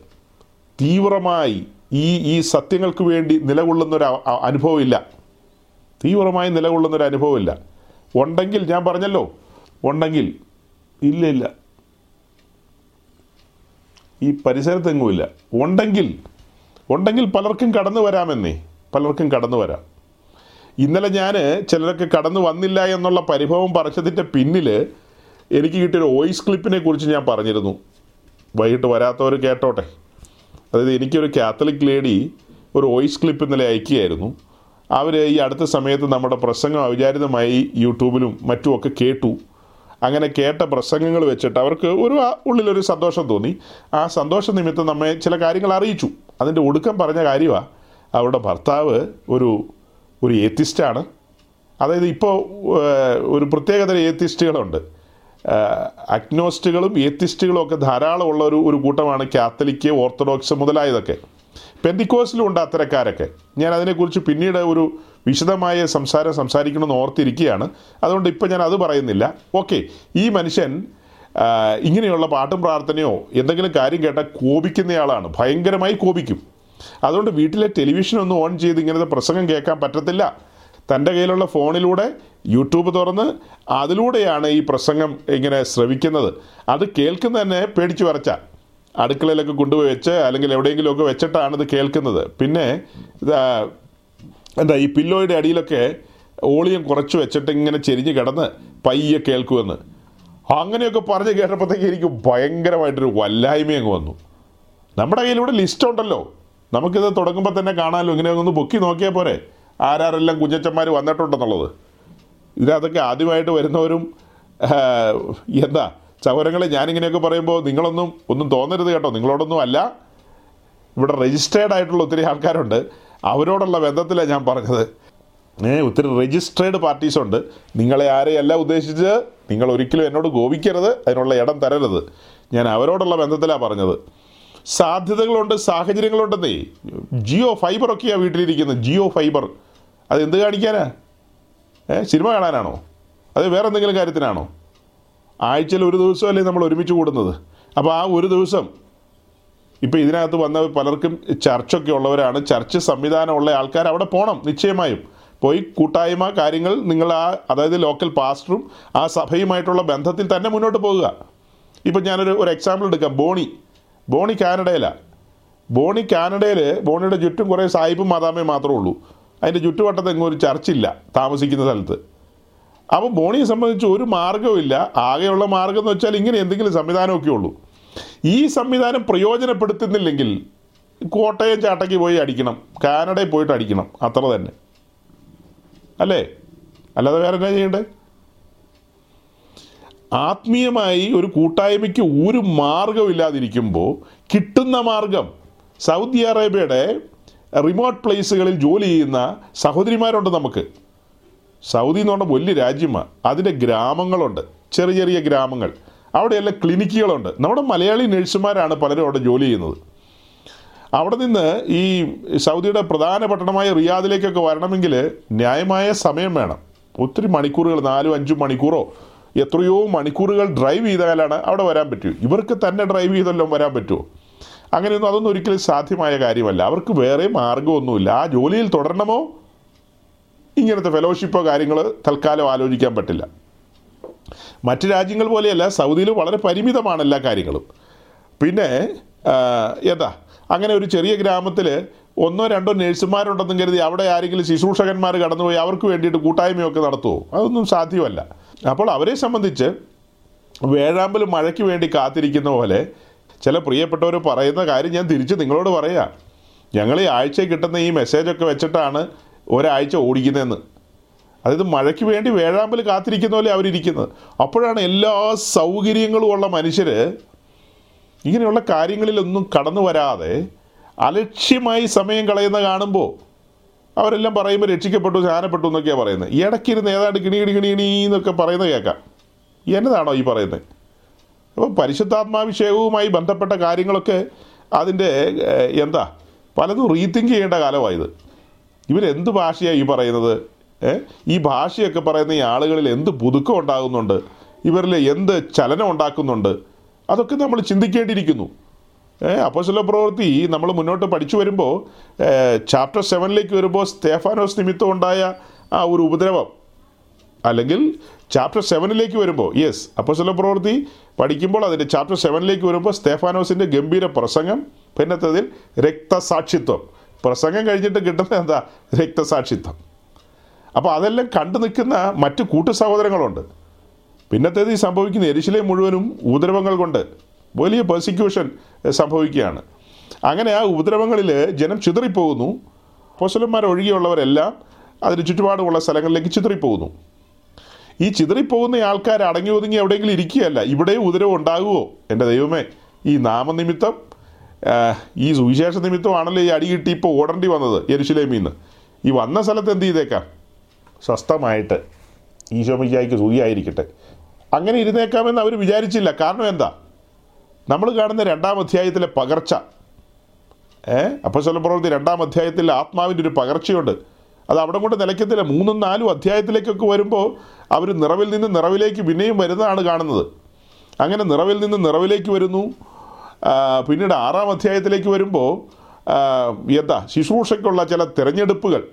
തീവ്രമായി ഈ ഈ സത്യങ്ങൾക്ക് വേണ്ടി നിലകൊള്ളുന്നൊരു അനുഭവമില്ല. തീവ്രമായി നിലകൊള്ളുന്നൊരു അനുഭവമില്ല. ഉണ്ടെങ്കിൽ ഞാൻ പറഞ്ഞല്ലോ ഉണ്ടെങ്കിൽ ഇല്ല ഇല്ല. ഈ പരിസരത്തെങ്ങുമില്ല ഉണ്ടെങ്കിൽ ഉണ്ടെങ്കിൽ പലർക്കും കടന്നു വരാമെന്നേ പലർക്കും കടന്നു വരാം. ഇന്നലെ ഞാൻ ചിലരൊക്കെ കടന്നു വന്നില്ല എന്നുള്ള പരിഭവം പറിച്ചതിന്റെ പിന്നിൽ എനിക്ക് കിട്ടിയൊരു വോയിസ് ക്ലിപ്പിനെ കുറിച്ച് ഞാൻ പറഞ്ഞിരുന്നു. വൈകിട്ട് വരാത്തവർ കേട്ടോട്ടെ. അതായത് എനിക്കൊരു കാത്തലിക് ലേഡി ഒരു വോയിസ് ക്ലിപ്പ് ഇന്നലെ അയക്കുകയായിരുന്നു. അവർ ഈ അടുത്ത സമയത്ത് നമ്മുടെ പ്രസംഗം അവിചാരിതമായി യൂട്യൂബിലും മറ്റുമൊക്കെ കേട്ടു. അങ്ങനെ കേട്ട പ്രസംഗങ്ങൾ വെച്ചിട്ട് അവർക്ക് ഒരു ഉള്ളിലൊരു സന്തോഷം തോന്നി. ആ സന്തോഷ നിമിത്തം നമ്മെ ചില കാര്യങ്ങൾ അറിയിച്ചു. അതിന്റെ ഒടുക്കം പറഞ്ഞ കാര്യമാണ് അവരുടെ ഭർത്താവ് ഒരു ഒരു ഏത്തിസ്റ്റാണ് അതായത് ഇപ്പോൾ ഒരു പ്രത്യേകതര ഏത്തിസ്റ്റുകളുണ്ട് അഗ്നോസ്റ്റുകളും ഏത്തിസ്റ്റുകളും ഒക്കെ ധാരാളം ഉള്ള ഒരു ഒരു കൂട്ടമാണ് കാത്തലിക്ക് ഓർത്തഡോക്സ് മുതലായതൊക്കെ. പെന്തിക്കോസിലും ഉണ്ട് അത്തരക്കാരൊക്കെ. ഞാൻ അതിനെക്കുറിച്ച് പിന്നീട് ഒരു വിശദമായ സംസാരം സംസാരിക്കണമെന്ന് ഓർത്തിരിക്കുകയാണ്. അതുകൊണ്ട് ഇപ്പം ഞാൻ അത് പറയുന്നില്ല. ഓക്കെ ഈ മനുഷ്യൻ ഇങ്ങനെയുള്ള പാട്ടും പ്രാർത്ഥനയോ എന്തെങ്കിലും കാര്യം കേട്ടാൽ കോപിക്കുന്നയാളാണ്. ഭയങ്കരമായി കോപിക്കും. അതുകൊണ്ട് വീട്ടിലെ ടെലിവിഷൻ ഒന്നും ഓൺ ചെയ്ത് ഇങ്ങനത്തെ പ്രസംഗം കേൾക്കാൻ പറ്റത്തില്ല. തന്റെ കയ്യിലുള്ള ഫോണിലൂടെ യൂട്യൂബ് തുറന്ന് അതിലൂടെയാണ് ഈ പ്രസംഗം ഇങ്ങനെ ശ്രവിക്കുന്നത്. അത് കേൾക്കുന്ന തന്നെ പേടിച്ചു വരച്ച. അടുക്കളയിലൊക്കെ കൊണ്ടുപോയി വെച്ച് അല്ലെങ്കിൽ എവിടെയെങ്കിലുമൊക്കെ വെച്ചിട്ടാണ് ഇത് കേൾക്കുന്നത്. പിന്നെ എന്താ ഈ പില്ലോയുടെ അടിയിലൊക്കെ ഓളിയം കുറച്ച് വെച്ചിട്ട് ഇങ്ങനെ ചെരിഞ്ഞ് കിടന്ന് പയ്യെ കേൾക്കുമെന്ന്. അങ്ങനെയൊക്കെ പറഞ്ഞ് കേട്ടപ്പോഴത്തേക്ക് എനിക്ക് ഭയങ്കരമായിട്ടൊരു വല്ലായ്മയങ്ങ് വന്നു. നമ്മുടെ കയ്യിലൂടെ ലിസ്റ്റ് ഉണ്ടല്ലോ. നമുക്കിത് തുടങ്ങുമ്പോൾ തന്നെ കാണാമല്ലോ ഇങ്ങനെ ഒന്ന് പൊക്കി നോക്കിയാൽ പോരെ. ആരാരെല്ലാം കുഞ്ഞച്ചന്മാർ വന്നിട്ടുണ്ടെന്നുള്ളത്. ഇതിനകത്തൊക്കെ ആദ്യമായിട്ട് വരുന്നവരും എന്താ സഹോദരങ്ങളെ ഞാനിങ്ങനെയൊക്കെ പറയുമ്പോൾ നിങ്ങളൊന്നും ഒന്നും തോന്നരുത് കേട്ടോ. നിങ്ങളോടൊന്നും അല്ല. ഇവിടെ രജിസ്റ്റേർഡ് ആയിട്ടുള്ള ഒത്തിരി ആൾക്കാരുണ്ട്. അവരോടുള്ള ബന്ധത്തിലാണ് ഞാൻ പറഞ്ഞത്. ഏഹ് ഒത്തിരി രജിസ്ട്രേഡ് പാർട്ടീസ് ഉണ്ട്. നിങ്ങളെ ആരെയല്ല ഉദ്ദേശിച്ച് നിങ്ങൾ ഒരിക്കലും എന്നോട് കോപിക്കരുത്. അതിനുള്ള ഇടം തരരുത്. ഞാൻ അവരോടുള്ള ബന്ധത്തിലാണ് പറഞ്ഞത്. സാധ്യതകളുണ്ട് സാഹചര്യങ്ങളുണ്ടെന്നേ. ജിയോ ഫൈബർ ഒക്കെയാണ് വീട്ടിലിരിക്കുന്നത്. ജിയോ ഫൈബർ. അത് എന്ത് കാണിക്കാനാ? ഏ സിനിമ കാണാനാണോ? അത് വേറെ എന്തെങ്കിലും കാര്യത്തിനാണോ? ആഴ്ചയിൽ ഒരു ദിവസമല്ലേ നമ്മൾ ഒരുമിച്ച് കൂടുന്നത്. അപ്പോൾ ആ ഒരു ദിവസം ഇപ്പോൾ ഇതിനകത്ത് വന്ന പലർക്കും ചർച്ചൊക്കെ ഉള്ളവരാണ്. ചർച്ച് സംവിധാനമുള്ള ആൾക്കാർ അവിടെ പോകണം നിശ്ചയമായും. പോയി കൂട്ടായ്മ കാര്യങ്ങൾ നിങ്ങൾ ആ അതായത് ലോക്കൽ പാസ്റ്ററും ആ സഭയുമായിട്ടുള്ള ബന്ധത്തിൽ തന്നെ മുന്നോട്ട് പോകുക. ഇപ്പം ഞാനൊരു ഒരു എക്സാമ്പിൾ എടുക്കാം. ബോണി. ബോണി കാനഡയിലാണ് ബോണി കാനഡയിൽ ബോണിയുടെ ചുറ്റും കുറേ സായിപ്പും മാതാമയും മാത്രമേ ഉള്ളൂ. അതിന്റെ ചുറ്റുവട്ടത്ത് എങ്ങും ഒരു ചർച്ചില്ല താമസിക്കുന്ന സ്ഥലത്ത്. അപ്പോൾ ബോണിയെ സംബന്ധിച്ച് ഒരു മാർഗവുമില്ല ആകെയുള്ള മാർഗം എന്ന് വെച്ചാൽ ഇങ്ങനെ എന്തെങ്കിലും സംവിധാനമൊക്കെ ഉള്ളൂ. ഈ സംവിധാനം പ്രയോജനപ്പെടുത്തുന്നില്ലെങ്കിൽ കോട്ടയം ചാട്ടയ്ക്ക് പോയി അടിക്കണം. കാനഡയിൽ പോയിട്ട് അടിക്കണം. അത്ര തന്നെ. അല്ലേ? അല്ലാതെ വേറെ എന്നാ ചെയ്യണ്ടേ? ആത്മീയമായി ഒരു കൂട്ടായ്മയ്ക്ക് ഒരു മാർഗമില്ലാതിരിക്കുമ്പോൾ കിട്ടുന്ന മാർഗം സൗദി അറേബ്യയുടെ റിമോട്ട് പ്ലേസുകളിൽ ജോലി ചെയ്യുന്ന സഹോദരിമാരുണ്ട് നമുക്ക്. സൗദി എന്ന് പറഞ്ഞാൽ വലിയ രാജ്യമാണ് അതിന്റെ ഗ്രാമങ്ങളുണ്ട്. ചെറിയ ചെറിയ ഗ്രാമങ്ങൾ. അവിടെയെല്ലാം ക്ലിനിക്കുകളുണ്ട് നമ്മുടെ മലയാളി നഴ്സുമാരാണ് പലരും അവിടെ ജോലി ചെയ്യുന്നത്. അവിടെ നിന്ന് ഈ സൗദിയുടെ പ്രധാന പട്ടണമായ റിയാദിലേക്കൊക്കെ വരണമെങ്കിൽ ന്യായമായ സമയം വേണം. ഒത്തിരി മണിക്കൂറുകൾ നാലും അഞ്ചും മണിക്കൂറോ എത്രയോ മണിക്കൂറുകൾ ഡ്രൈവ് ചെയ്താലാണ് അവിടെ വരാൻ പറ്റൂ. ഇവർക്ക് തന്നെ ഡ്രൈവ് ചെയ്തല്ലോ വരാൻ പറ്റുമോ? അങ്ങനെയൊന്നും അതൊന്നും ഒരിക്കലും സാധ്യമായ കാര്യമല്ല. അവർക്ക് വേറെ മാർഗമൊന്നുമില്ല ആ ജോലിയിൽ തുടരണമോ? ഇങ്ങനത്തെ ഫെലോഷിപ്പോ കാര്യങ്ങൾ തൽക്കാലം ആലോചിക്കാൻ പറ്റില്ല. മറ്റ് രാജ്യങ്ങൾ പോലെയല്ല സൗദിയിൽ വളരെ പരിമിതമാണ് എല്ലാ കാര്യങ്ങളും. പിന്നെ എന്താ? അങ്ങനെ ഒരു ചെറിയ ഗ്രാമത്തിൽ ഒന്നോ രണ്ടോ നഴ്സുമാരുണ്ടെന്നും കരുതി അവിടെ ആരെങ്കിലും ശുശ്രൂഷകന്മാർ കടന്നുപോയി അവർക്ക് വേണ്ടിയിട്ട് കൂട്ടായ്മയൊക്കെ നടത്തുമോ അതൊന്നും സാധ്യമല്ല. അപ്പോൾ അവരെ സംബന്ധിച്ച് വേഴാമ്പൽ മഴയ്ക്ക് വേണ്ടി കാത്തിരിക്കുന്ന പോലെ ചില പ്രിയപ്പെട്ടവർ പറയുന്ന കാര്യം ഞാൻ തിരിച്ച് നിങ്ങളോട് പറയാം. ഞങ്ങൾ ഈ ആഴ്ച കിട്ടുന്ന ഈ മെസ്സേജൊക്കെ വെച്ചിട്ടാണ് ഒരാഴ്ച ഓടിക്കുന്നതെന്ന്. അതായത് മഴയ്ക്ക് വേണ്ടി വേഴാമ്പൽ കാത്തിരിക്കുന്ന പോലെ അവരിയ്ക്കുന്നത് അപ്പോഴാണ് എല്ലാ സൗകര്യങ്ങളും ഉള്ള മനുഷ്യർ ഇങ്ങനെയുള്ള കാര്യങ്ങളിലൊന്നും കടന്നു വരാതെ അലക്ഷ്യമായി സമയം കളയുന്ന കാണുമ്പോൾ അവരെല്ലാം പറയുമ്പോൾ രക്ഷിക്കപ്പെട്ടു ധ്യാനപ്പെട്ടു എന്നൊക്കെയാണ് പറയുന്നത്. ഇടയ്ക്കിരുന്ന് ഏതാണ്ട് കിണി കിണി എന്നൊക്കെ പറയുന്നത് കേൾക്കാം. എന്നതാണോ ഈ പറയുന്നത്? അപ്പോൾ പരിശുദ്ധാത്മാഭിഷേകവുമായി ബന്ധപ്പെട്ട കാര്യങ്ങളൊക്കെ അതിന്റെ എന്താ പലതും റീതിങ്ക് ചെയ്യേണ്ട കാലമായത് ഇവരെന്ത് ഭാഷയാണ് ഈ പറയുന്നത്? ഈ ഭാഷയൊക്കെ പറയുന്ന ഈ ആളുകളിൽ എന്ത് പുതുക്കം ഉണ്ടാകുന്നുണ്ട്? ഇവരിൽ എന്ത് ചലനം ഉണ്ടാക്കുന്നുണ്ട്? അതൊക്കെ നമ്മൾ ചിന്തിക്കേണ്ടിയിരിക്കുന്നു. അപ്പോസ്തല പ്രവൃത്തി നമ്മൾ മുന്നോട്ട് പഠിച്ചു വരുമ്പോൾ ചാപ്റ്റർ സെവനിലേക്ക് വരുമ്പോൾ സ്തേഫാനോസ് നിമിത്തം ഉണ്ടായ ആ ഒരു ഉപദ്രവം. അല്ലെങ്കിൽ ചാപ്റ്റർ സെവനിലേക്ക് വരുമ്പോൾ യെസ് അപ്പോസ്തല പ്രവൃത്തി പഠിക്കുമ്പോൾ അതിന്റെ ചാപ്റ്റർ സെവനിലേക്ക് വരുമ്പോൾ സ്തേഫാനോസിന്റെ ഗംഭീര പ്രസംഗം പിന്നത്തതിൽ രക്തസാക്ഷിത്വം. പ്രസംഗം കഴിഞ്ഞിട്ട് കിട്ടുന്നത് എന്താ? രക്തസാക്ഷിത്വം. അപ്പോൾ അതെല്ലാം കണ്ടു നിൽക്കുന്ന മറ്റ് കൂട്ടു സഹോദരങ്ങളുണ്ട്. പിന്നത്തേത് ഈ സംഭവിക്കുന്ന എരിശിലെ മുഴുവനും ഉപദ്രവങ്ങൾ കൊണ്ട് വലിയ പെർസിക്യൂഷൻ സംഭവിക്കുകയാണ്. അങ്ങനെ ആ ഉപദ്രവങ്ങളിൽ ജനം ചിതറിപ്പോകുന്നു. അപ്പോസ്തലന്മാർ ഒഴികെയുള്ളവരെല്ലാം അതിന് ചുറ്റുപാടുമുള്ള സ്ഥലങ്ങളിലേക്ക് ചിതറിപ്പോകുന്നു. ഈ ചിതറിപ്പോകുന്ന ആൾക്കാർ അടങ്ങി ഒതുങ്ങി എവിടെയെങ്കിലും ഇരിക്കുകയല്ല. ഇവിടെയും ഉദരവ് ഉണ്ടാകുമോ എന്റെ ദൈവമേ ഈ നാമനിമിത്തം ഈ സുവിശേഷ നിമിത്തമാണല്ലോ ഈ അടി കിട്ടി ഇപ്പോൾ ഓടേണ്ടി വന്നത് യരുഷലേമിൽ നിന്ന് ഈ വന്ന സ്ഥലത്ത് എന്ത് ചെയ്തേക്കാം? സ്വസ്ഥമായിട്ട് ഈശോമിക്കായിക്ക് സുഖിയായിരിക്കട്ടെ അങ്ങനെ ഇരുന്നേക്കാമെന്ന് അവർ വിചാരിച്ചില്ല. കാരണം എന്താ? നമ്മൾ കാണുന്ന രണ്ടാം അധ്യായത്തിലെ പകർച്ച. ഏ? അപ്പസ്വല പ്രവൃത്തി രണ്ടാം അധ്യായത്തിൽ ആത്മാവിന്റെ ഒരു പകർച്ചയുണ്ട്. അത് അവിടെ കൊണ്ട് നിലയ്ക്കത്തില്ല. മൂന്നും നാലും അധ്യായത്തിലേക്കൊക്കെ വരുമ്പോൾ അവർ നിറവിൽ നിന്ന് നിറവിലേക്ക് പിന്നെയും വരുന്നതാണ് കാണുന്നത്. അങ്ങനെ നിറവിൽ നിന്ന് നിറവിലേക്ക് വരുന്നു. പിന്നീട് ആറാം അധ്യായത്തിലേക്ക് വരുമ്പോൾ എന്താ? ശുശ്രൂഷയ്ക്കുള്ള ചില തിരഞ്ഞെടുപ്പുകൾ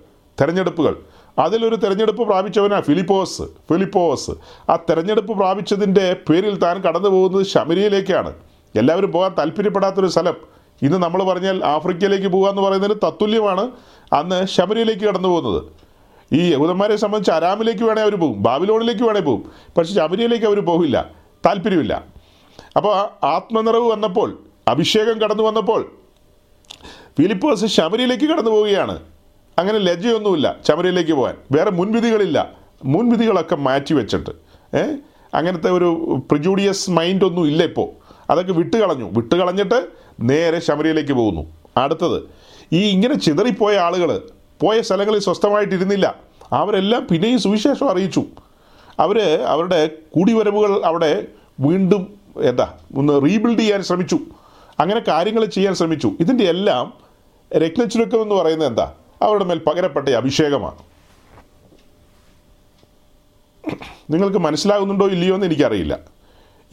തിരഞ്ഞെടുപ്പുകൾ. അതിലൊരു തിരഞ്ഞെടുപ്പ് പ്രാപിച്ചവനാ ഫിലിപ്പോസ്. ഫിലിപ്പോസ്. ആ തിരഞ്ഞെടുപ്പ് പ്രാപിച്ചതിന്റെ പേരിൽ താൻ കടന്നു പോകുന്നത് ശമരിയിലേക്കാണ് എല്ലാവരും പോകാൻ താല്പര്യപ്പെടാത്തൊരു സ്ഥലം. ഇന്ന് നമ്മൾ പറഞ്ഞാൽ ആഫ്രിക്കയിലേക്ക് പോകുക എന്ന് പറയുന്നതിന് തത്തുല്യമാണ്. അന്ന് ശബരിയിലേക്ക് കടന്നു പോകുന്നത്. ഈ യഹൂദന്മാരെ സംബന്ധിച്ച് അരാമിലേക്ക് വേണേൽ അവർ പോകും ബാബിലോണിലേക്ക് വേണേൽ പോകും പക്ഷേ ശബരിയിലേക്ക് അവർ പോകില്ല താല്പര്യമില്ല. അപ്പോൾ ആത്മനിറവ് വന്നപ്പോൾ അഭിഷേകം കടന്നു വന്നപ്പോൾ ഫിലിപ്പോസ് ശബരിയിലേക്ക് കടന്നു പോവുകയാണ്. അങ്ങനെ ലജ്ജയൊന്നുമില്ല ശബരിയിലേക്ക് പോകാൻ വേറെ മുൻവിധികളില്ല. മുൻവിധികളൊക്കെ മാറ്റി വെച്ചിട്ട് ഏഹ് അങ്ങനത്തെ ഒരു പ്രിജൂഡിയസ് മൈൻഡ് ഒന്നും ഇല്ല ഇപ്പോൾ അതൊക്കെ വിട്ടുകളഞ്ഞു. വിട്ടുകളഞ്ഞിട്ട് നേരെ ശബരിയിലേക്ക് പോകുന്നു. അടുത്തത് ഈ ഇങ്ങനെ ചിതറിപ്പോയ ആളുകൾ പോയ സ്ഥലങ്ങളിൽ സ്വസ്ഥമായിട്ടിരുന്നില്ല. അവരെല്ലാം പിന്നെയും സുവിശേഷം അറിയിച്ചു. അവർ അവരുടെ കൂടിവരവുകൾ അവിടെ വീണ്ടും എന്താ ഒന്ന് റീബിൽഡ് ചെയ്യാൻ ശ്രമിച്ചു. അങ്ങനെ കാര്യങ്ങൾ ചെയ്യാൻ ശ്രമിച്ചു. ഇതിന്റെ എല്ലാം രത്നച്ചുരുക്കം എന്ന് പറയുന്നത് എന്താ അവരുടെ മേൽ പകരപ്പെട്ട അഭിഷേകമാണ്. നിങ്ങൾക്ക് മനസ്സിലാകുന്നുണ്ടോ ഇല്ലയോ എന്ന് എനിക്കറിയില്ല.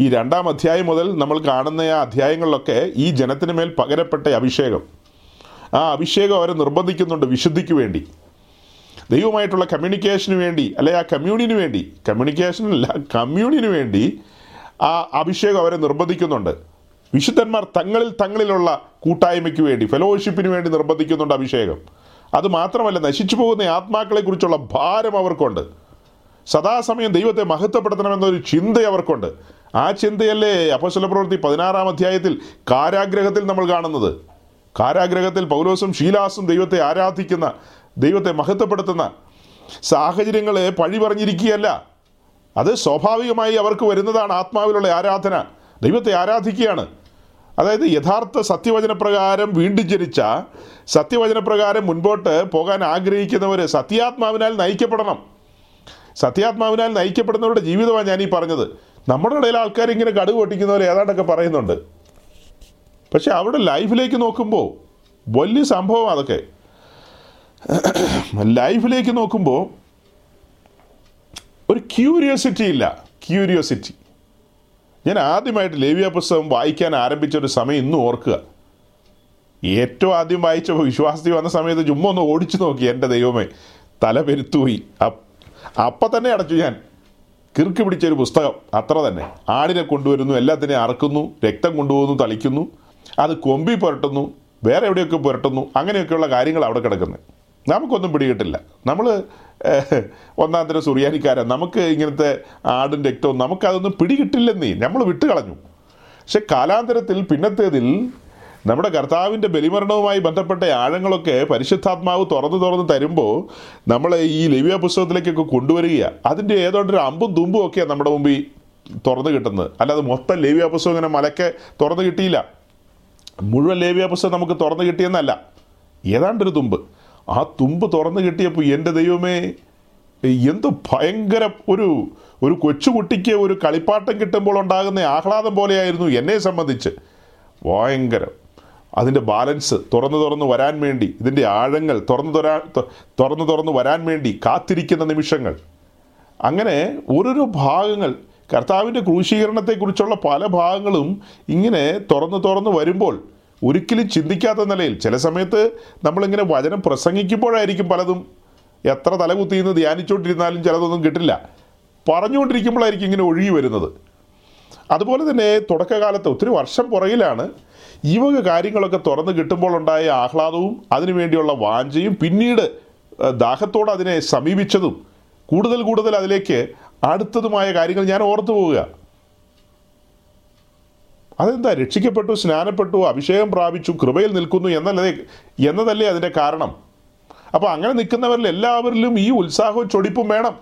ഈ രണ്ടാം അധ്യായം മുതൽ നമ്മൾ കാണുന്ന ആ അധ്യായങ്ങളിലൊക്കെ ഈ ജനത്തിന് മേൽ പകരപ്പെട്ട അഭിഷേകം. ആ അഭിഷേകം അവരെ നിർബന്ധിക്കുന്നുണ്ട് വിശുദ്ധിക്ക് വേണ്ടി. ദൈവമായിട്ടുള്ള കമ്മ്യൂണിക്കേഷന് വേണ്ടി അല്ലെ ആ കമ്മ്യൂണിന് വേണ്ടി. കമ്മ്യൂണിക്കേഷനല്ല കമ്മ്യൂണിന് വേണ്ടി ആ അഭിഷേകം അവരെ നിർബന്ധിക്കുന്നുണ്ട്. വിശുദ്ധന്മാർ തങ്ങളിൽ തങ്ങളിലുള്ള കൂട്ടായ്മയ്ക്ക് വേണ്ടി ഫെലോഷിപ്പിന് വേണ്ടി നിർബന്ധിക്കുന്നുണ്ട് അഭിഷേകം. അത് മാത്രമല്ല നശിച്ചു പോകുന്ന ആത്മാക്കളെക്കുറിച്ചുള്ള ഭാരം അവർക്കുണ്ട്. സദാസമയം ദൈവത്തെ മഹത്വപ്പെടുത്തണമെന്നൊരു ചിന്ത അവർക്കുണ്ട് ആ ചിന്തയല്ലേ അപ്പോസ്തല പ്രവൃത്തി പതിനാറാം അധ്യായത്തിൽ കാരാഗ്രഹത്തിൽ നമ്മൾ കാണുന്നത്? കാരാഗ്രഹത്തിൽ പൗലോസും ഷീലാസും ദൈവത്തെ ആരാധിക്കുന്ന ദൈവത്തെ മഹത്വപ്പെടുത്തുന്ന സാഹചര്യങ്ങളെ പഴി പറഞ്ഞിരിക്കുകയല്ല അത് സ്വാഭാവികമായി അവർക്ക് വരുന്നതാണ് ആത്മാവിലുള്ള ആരാധന. ദൈവത്തെ ആരാധിക്കുകയാണ്. അതായത് യഥാർത്ഥ സത്യവചനപ്രകാരം വീണ്ടും ജനിച്ച സത്യവചനപ്രകാരം മുൻപോട്ട് പോകാൻ ആഗ്രഹിക്കുന്നവർ സത്യാത്മാവിനാൽ നയിക്കപ്പെടണം. സത്യാത്മാവിനാൽ നയിക്കപ്പെടുന്നവരുടെ ജീവിതമാണ് ഞാൻ ഈ പറഞ്ഞത്. നമ്മുടെ ഇടയിൽ ആൾക്കാർ ഇങ്ങനെ കടുവ് പൊട്ടിക്കുന്നവർ ഏതാണ്ടൊക്കെ പറയുന്നുണ്ട്. പക്ഷെ അവിടെ ലൈഫിലേക്ക് നോക്കുമ്പോൾ വലിയ സംഭവം അതൊക്കെ. ലൈഫിലേക്ക് നോക്കുമ്പോൾ ഒരു ക്യൂരിയോസിറ്റി ഇല്ല. ക്യൂരിയോസിറ്റി. ഞാൻ ആദ്യമായിട്ട് ലേവ്യ പുസ്തകം വായിക്കാൻ ആരംഭിച്ച ഒരു സമയം ഇന്നും ഓർക്കുക. ഏറ്റവും ആദ്യം വായിച്ചപ്പോൾ വിശ്വാസത്തിൽ വന്ന സമയത്ത് ചുമ്മാ ഒന്ന് ഓടിച്ചു നോക്കി എന്റെ ദൈവമേ. തല പെരുത്തുപോയി. അപ്പ് തന്നെ അടച്ചു ഞാൻ. കിറുക്ക് പിടിച്ചൊരു പുസ്തകം. അത്ര തന്നെ. ആടിനെ കൊണ്ടുവരുന്നു എല്ലാത്തിനെയും അറക്കുന്നു രക്തം കൊണ്ടുപോകുന്നു തളിക്കുന്നു. അത് കൊമ്പി പുരട്ടുന്നു വേറെ എവിടെയൊക്കെ പുരട്ടുന്നു അങ്ങനെയൊക്കെയുള്ള കാര്യങ്ങൾ അവിടെ കിടക്കുന്നത് നമുക്കൊന്നും പിടികിട്ടില്ല. നമ്മൾ ഒന്നാം തരം സുറിയാനിക്കാരൻ നമുക്ക് ഇങ്ങനത്തെ ആടും രക്തവും നമുക്കതൊന്നും പിടികിട്ടില്ലെന്നേ. നമ്മൾ വിട്ടുകളഞ്ഞു. പക്ഷെ കാലാന്തരത്തിൽ പിന്നത്തേതിൽ നമ്മുടെ കർത്താവിന്റെ ബലിമരണവുമായി ബന്ധപ്പെട്ട ആഴങ്ങളൊക്കെ പരിശുദ്ധാത്മാവ് തുറന്നു തുറന്ന് തരുമ്പോൾ നമ്മൾ ഈ ലവ്യ പുസ്തകത്തിലേക്കൊക്കെ കൊണ്ടുവരിക അതിന്റെ ഏതോണ്ടൊരു അമ്പും തുമ്പും ഒക്കെയാണ് നമ്മുടെ മുമ്പിൽ തുറന്നു കിട്ടുന്നത്. അല്ലാതെ മൊത്തം ലേവ്യ പുസ്തകം ഇങ്ങനെ മലക്കെ തുറന്നു കിട്ടിയില്ല. മുഴുവൻ ലേവ്യ പുസ്തകം നമുക്ക് തുറന്നു കിട്ടിയെന്നല്ല. ഏതാണ്ടൊരു തുമ്പ്. ആ തുമ്പ് തുറന്നു കിട്ടിയപ്പോൾ എന്റെ ദൈവമേ എന്ത് ഭയങ്കര ഒരു ഒരു കൊച്ചുകുട്ടിക്ക് ഒരു കളിപ്പാട്ടം കിട്ടുമ്പോൾ ഉണ്ടാകുന്ന ആഹ്ലാദം പോലെയായിരുന്നു എന്നെ സംബന്ധിച്ച്. ഭയങ്കരം. അതിന്റെ ബാലൻസ് തുറന്നു തുറന്നു വരാൻ വേണ്ടി ഇതിന്റെ ആഴങ്ങൾ തുറന്നു തുരാ തുറന്നു തുറന്നു വരാൻ വേണ്ടി കാത്തിരിക്കുന്ന നിമിഷങ്ങൾ. അങ്ങനെ ഓരോരോ ഭാഗങ്ങൾ കർത്താവിന്റെ ക്രൂശീകരണത്തെക്കുറിച്ചുള്ള പല ഭാഗങ്ങളും ഇങ്ങനെ തുറന്നു തുറന്നു വരുമ്പോൾ ഒരിക്കലും ചിന്തിക്കാത്ത നിലയിൽ ചില സമയത്ത് നമ്മളിങ്ങനെ വചനം പ്രസംഗിക്കുമ്പോഴായിരിക്കും പലതും എത്ര തലകുത്തിന്ന് ധ്യാനിച്ചുകൊണ്ടിരുന്നാലും ചിലതൊന്നും കിട്ടില്ല. പറഞ്ഞുകൊണ്ടിരിക്കുമ്പോഴായിരിക്കും ഇങ്ങനെ ഒഴുകി വരുന്നത്. അതുപോലെ തന്നെ തുടക്കകാലത്ത് ഒത്തിരി വർഷം പുറകിലാണ് ഈ വക കാര്യങ്ങളൊക്കെ തുറന്ന് കിട്ടുമ്പോൾ ഉണ്ടായ ആഹ്ലാദവും അതിനുവേണ്ടിയുള്ള വാഞ്ചയും പിന്നീട് ദാഹത്തോട് അതിനെ സമീപിച്ചതും കൂടുതൽ കൂടുതൽ അതിലേക്ക് അടുത്തതുമായ കാര്യങ്ങൾ ഞാൻ ഓർത്തു പോവുക. അതെന്താ? രക്ഷിക്കപ്പെട്ടു സ്നാനപ്പെട്ടു അഭിഷേകം പ്രാപിച്ചു കൃപയിൽ നിൽക്കുന്നു എന്നല്ലേ എന്നതല്ലേ അതിന്റെ കാരണം? അപ്പോൾ അങ്ങനെ നിൽക്കുന്നവരിൽ എല്ലാവരിലും ഈ ഉത്സാഹവും ചൊടിപ്പും വേണം.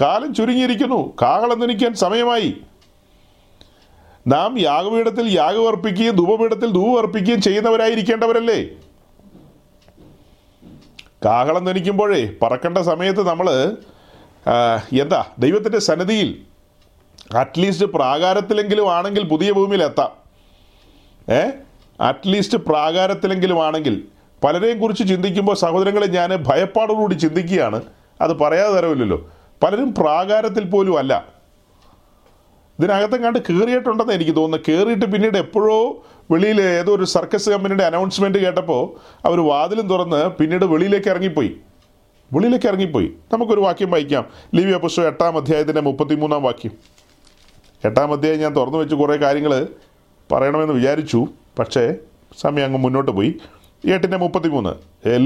കാലം ചുരുങ്ങിയിരിക്കുന്നു. കാഹളം ധനിക്കാൻ സമയമായി. നാം യാഗപീഠത്തിൽ യാഗം അർപ്പിക്കുകയും ധൂപപീഠത്തിൽ ധൂപം അർപ്പിക്കുകയും ചെയ്യുന്നവരായിരിക്കേണ്ടവരല്ലേ? കാഹളം ധനിക്കുമ്പോഴേ പറക്കേണ്ട സമയത്ത് നമ്മൾ എന്താ ദൈവത്തിന്റെ സന്നിധിയിൽ അറ്റ്ലീസ്റ്റ് പ്രാകാരത്തിലെങ്കിലും ആണെങ്കിൽ പുതിയ ഭൂമിയിൽ എത്താം. ഏ? അറ്റ്ലീസ്റ്റ് പ്രാകാരത്തിലെങ്കിലും ആണെങ്കിൽ. പലരെയും കുറിച്ച് ചിന്തിക്കുമ്പോൾ സഹോദരങ്ങളെ ഞാൻ ഭയപ്പാടോടുകൂടി ചിന്തിക്കുകയാണ്. അത് പറയാതെ തരവില്ലല്ലോ. പലരും പ്രാകാരത്തിൽ പോലും അല്ല. ഇതിനകത്തും കണ്ട് കയറിയിട്ടുണ്ടെന്ന് എനിക്ക് തോന്നുന്നു. കയറിയിട്ട് പിന്നീട് എപ്പോഴോ വെളിയിൽ ഏതോ ഒരു സർക്കസ് കമ്പനിയുടെ അനൗൺസ്മെന്റ് കേട്ടപ്പോൾ അവർ വാതിലും തുറന്ന് പിന്നീട് വെളിയിലേക്ക് ഇറങ്ങിപ്പോയി. വെളിയിലേക്ക് ഇറങ്ങിപ്പോയി. നമുക്കൊരു വാക്യം വായിക്കാം. ലിവ്യ പുസ്തകം എട്ടാം അധ്യായത്തിന്റെ മുപ്പത്തിമൂന്നാം വാക്യം. എട്ടാം അധ്യായം ഞാൻ തുറന്നു വെച്ച് കുറേ കാര്യങ്ങൾ പറയണമെന്ന് വിചാരിച്ചു. പക്ഷേ സമയം അങ്ങ് മുന്നോട്ട് പോയി. എട്ടിന്റെ മുപ്പത്തിമൂന്ന്.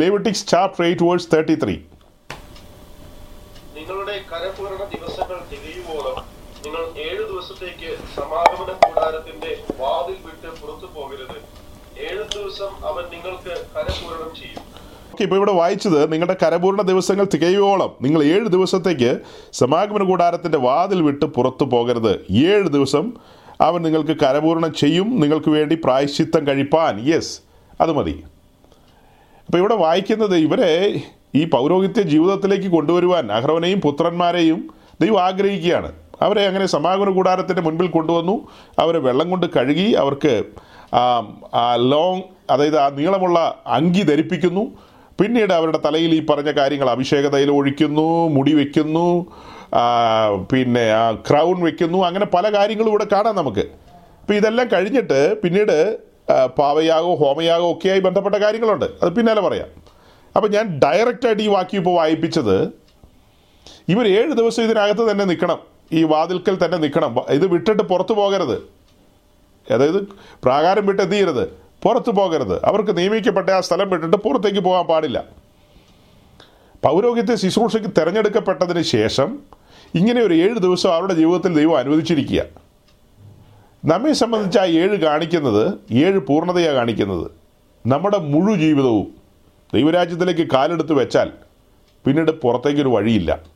Leviticus chapter eight verse thirty three നിങ്ങളുടെ ദിവസങ്ങൾ തികയുവോളം നിങ്ങൾ ഏഴു ദിവസത്തേക്ക് സമാഗമന കൂടാരത്തിന്റെ വാതിൽ വിട്ട് പുറത്തു പോകരുത്. ഏഴു ദിവസം അവൻ നിങ്ങൾക്ക് കരപൂരണം ചെയ്യും. ഇപ്പോൾ ഇവിടെ വായിച്ചത് നിങ്ങളുടെ കരപൂർണ ദിവസങ്ങൾ തികയോളം നിങ്ങൾ ഏഴ് ദിവസത്തേക്ക് സമാഗമന കൂടാരത്തിന്റെ വാതിൽ വിട്ട് പുറത്തു പോകരുത്. ഏഴ് ദിവസം അവൻ നിങ്ങൾക്ക് കരപൂർണം ചെയ്യും. നിങ്ങൾക്ക് വേണ്ടി പ്രായശ്ചിത്തം കഴിപ്പാൻ. യെസ് അത് മതി. അപ്പോൾ ഇവിടെ വായിക്കുന്നത് ഇവരെ ഈ പൗരോഹിത്യ ജീവിതത്തിലേക്ക് കൊണ്ടുവരുവാൻ അഹ്റവനെയും പുത്രന്മാരെയും ദൈവം ആഗ്രഹിക്കുകയാണ്. അവരെ അങ്ങനെ സമാഗമന കൂടാരത്തിന്റെ മുൻപിൽ കൊണ്ടുവന്നു. അവരെ വെള്ളം കൊണ്ട് കഴുകി അവർക്ക് ലോങ് അതായത് ആ നീളമുള്ള അങ്കി ധരിപ്പിക്കുന്നു. പിന്നീട് അവരുടെ തലയിൽ ഈ പറഞ്ഞ കാര്യങ്ങൾ അഭിഷേക തൈലം ഒഴിക്കുന്നു മുടി വയ്ക്കുന്നു പിന്നെ ആ ക്രൗൺ വയ്ക്കുന്നു അങ്ങനെ പല കാര്യങ്ങളും ഇവിടെ കാണാം നമുക്ക്. അപ്പോൾ ഇതെല്ലാം കഴിഞ്ഞിട്ട് പിന്നീട് പാവയാകോ ഹോമയാകോ ഒക്കെയായി ബന്ധപ്പെട്ട കാര്യങ്ങളുണ്ട്. അത് പിന്നാലെ പറയാം. അപ്പോൾ ഞാൻ ഡയറക്റ്റായിട്ട് ഈ വാക്യം ഇപ്പോൾ വായിപ്പിച്ചത് ഇവർ ഏഴ് ദിവസം ഇതിനകത്ത് തന്നെ നിൽക്കണം. ഈ വാതിൽക്കൽ തന്നെ നിൽക്കണം. ഇത് വിട്ടിട്ട് പുറത്തു പോകരുത്. അതായത് പ്രാകാരം വിട്ട് എന്ത് ചെയ്യരുത്? പുറത്തു പോകരുത്. അവർക്ക് നിയമിക്കപ്പെട്ട ആ സ്ഥലം വിട്ടിട്ട് പുറത്തേക്ക് പോകാൻ പാടില്ല. പൗരോഹിത്യ ശുശ്രൂഷയ്ക്ക് തിരഞ്ഞെടുക്കപ്പെട്ടതിന് ശേഷം ഇങ്ങനെ ഒരു ഏഴ് ദിവസം അവരുടെ ജീവിതത്തിൽ ദൈവം അനുവദിച്ചിരിക്കുക. നമ്മെ സംബന്ധിച്ച് ആ ഏഴ് കാണിക്കുന്നത് ഏഴ് പൂർണതയാണ് കാണിക്കുന്നത്. നമ്മുടെ മുഴു ജീവിതവും ദൈവരാജ്യത്തിലേക്ക് കാലെടുത്ത് വെച്ചാൽ പിന്നീട് പുറത്തേക്കൊരു വഴിയില്ല.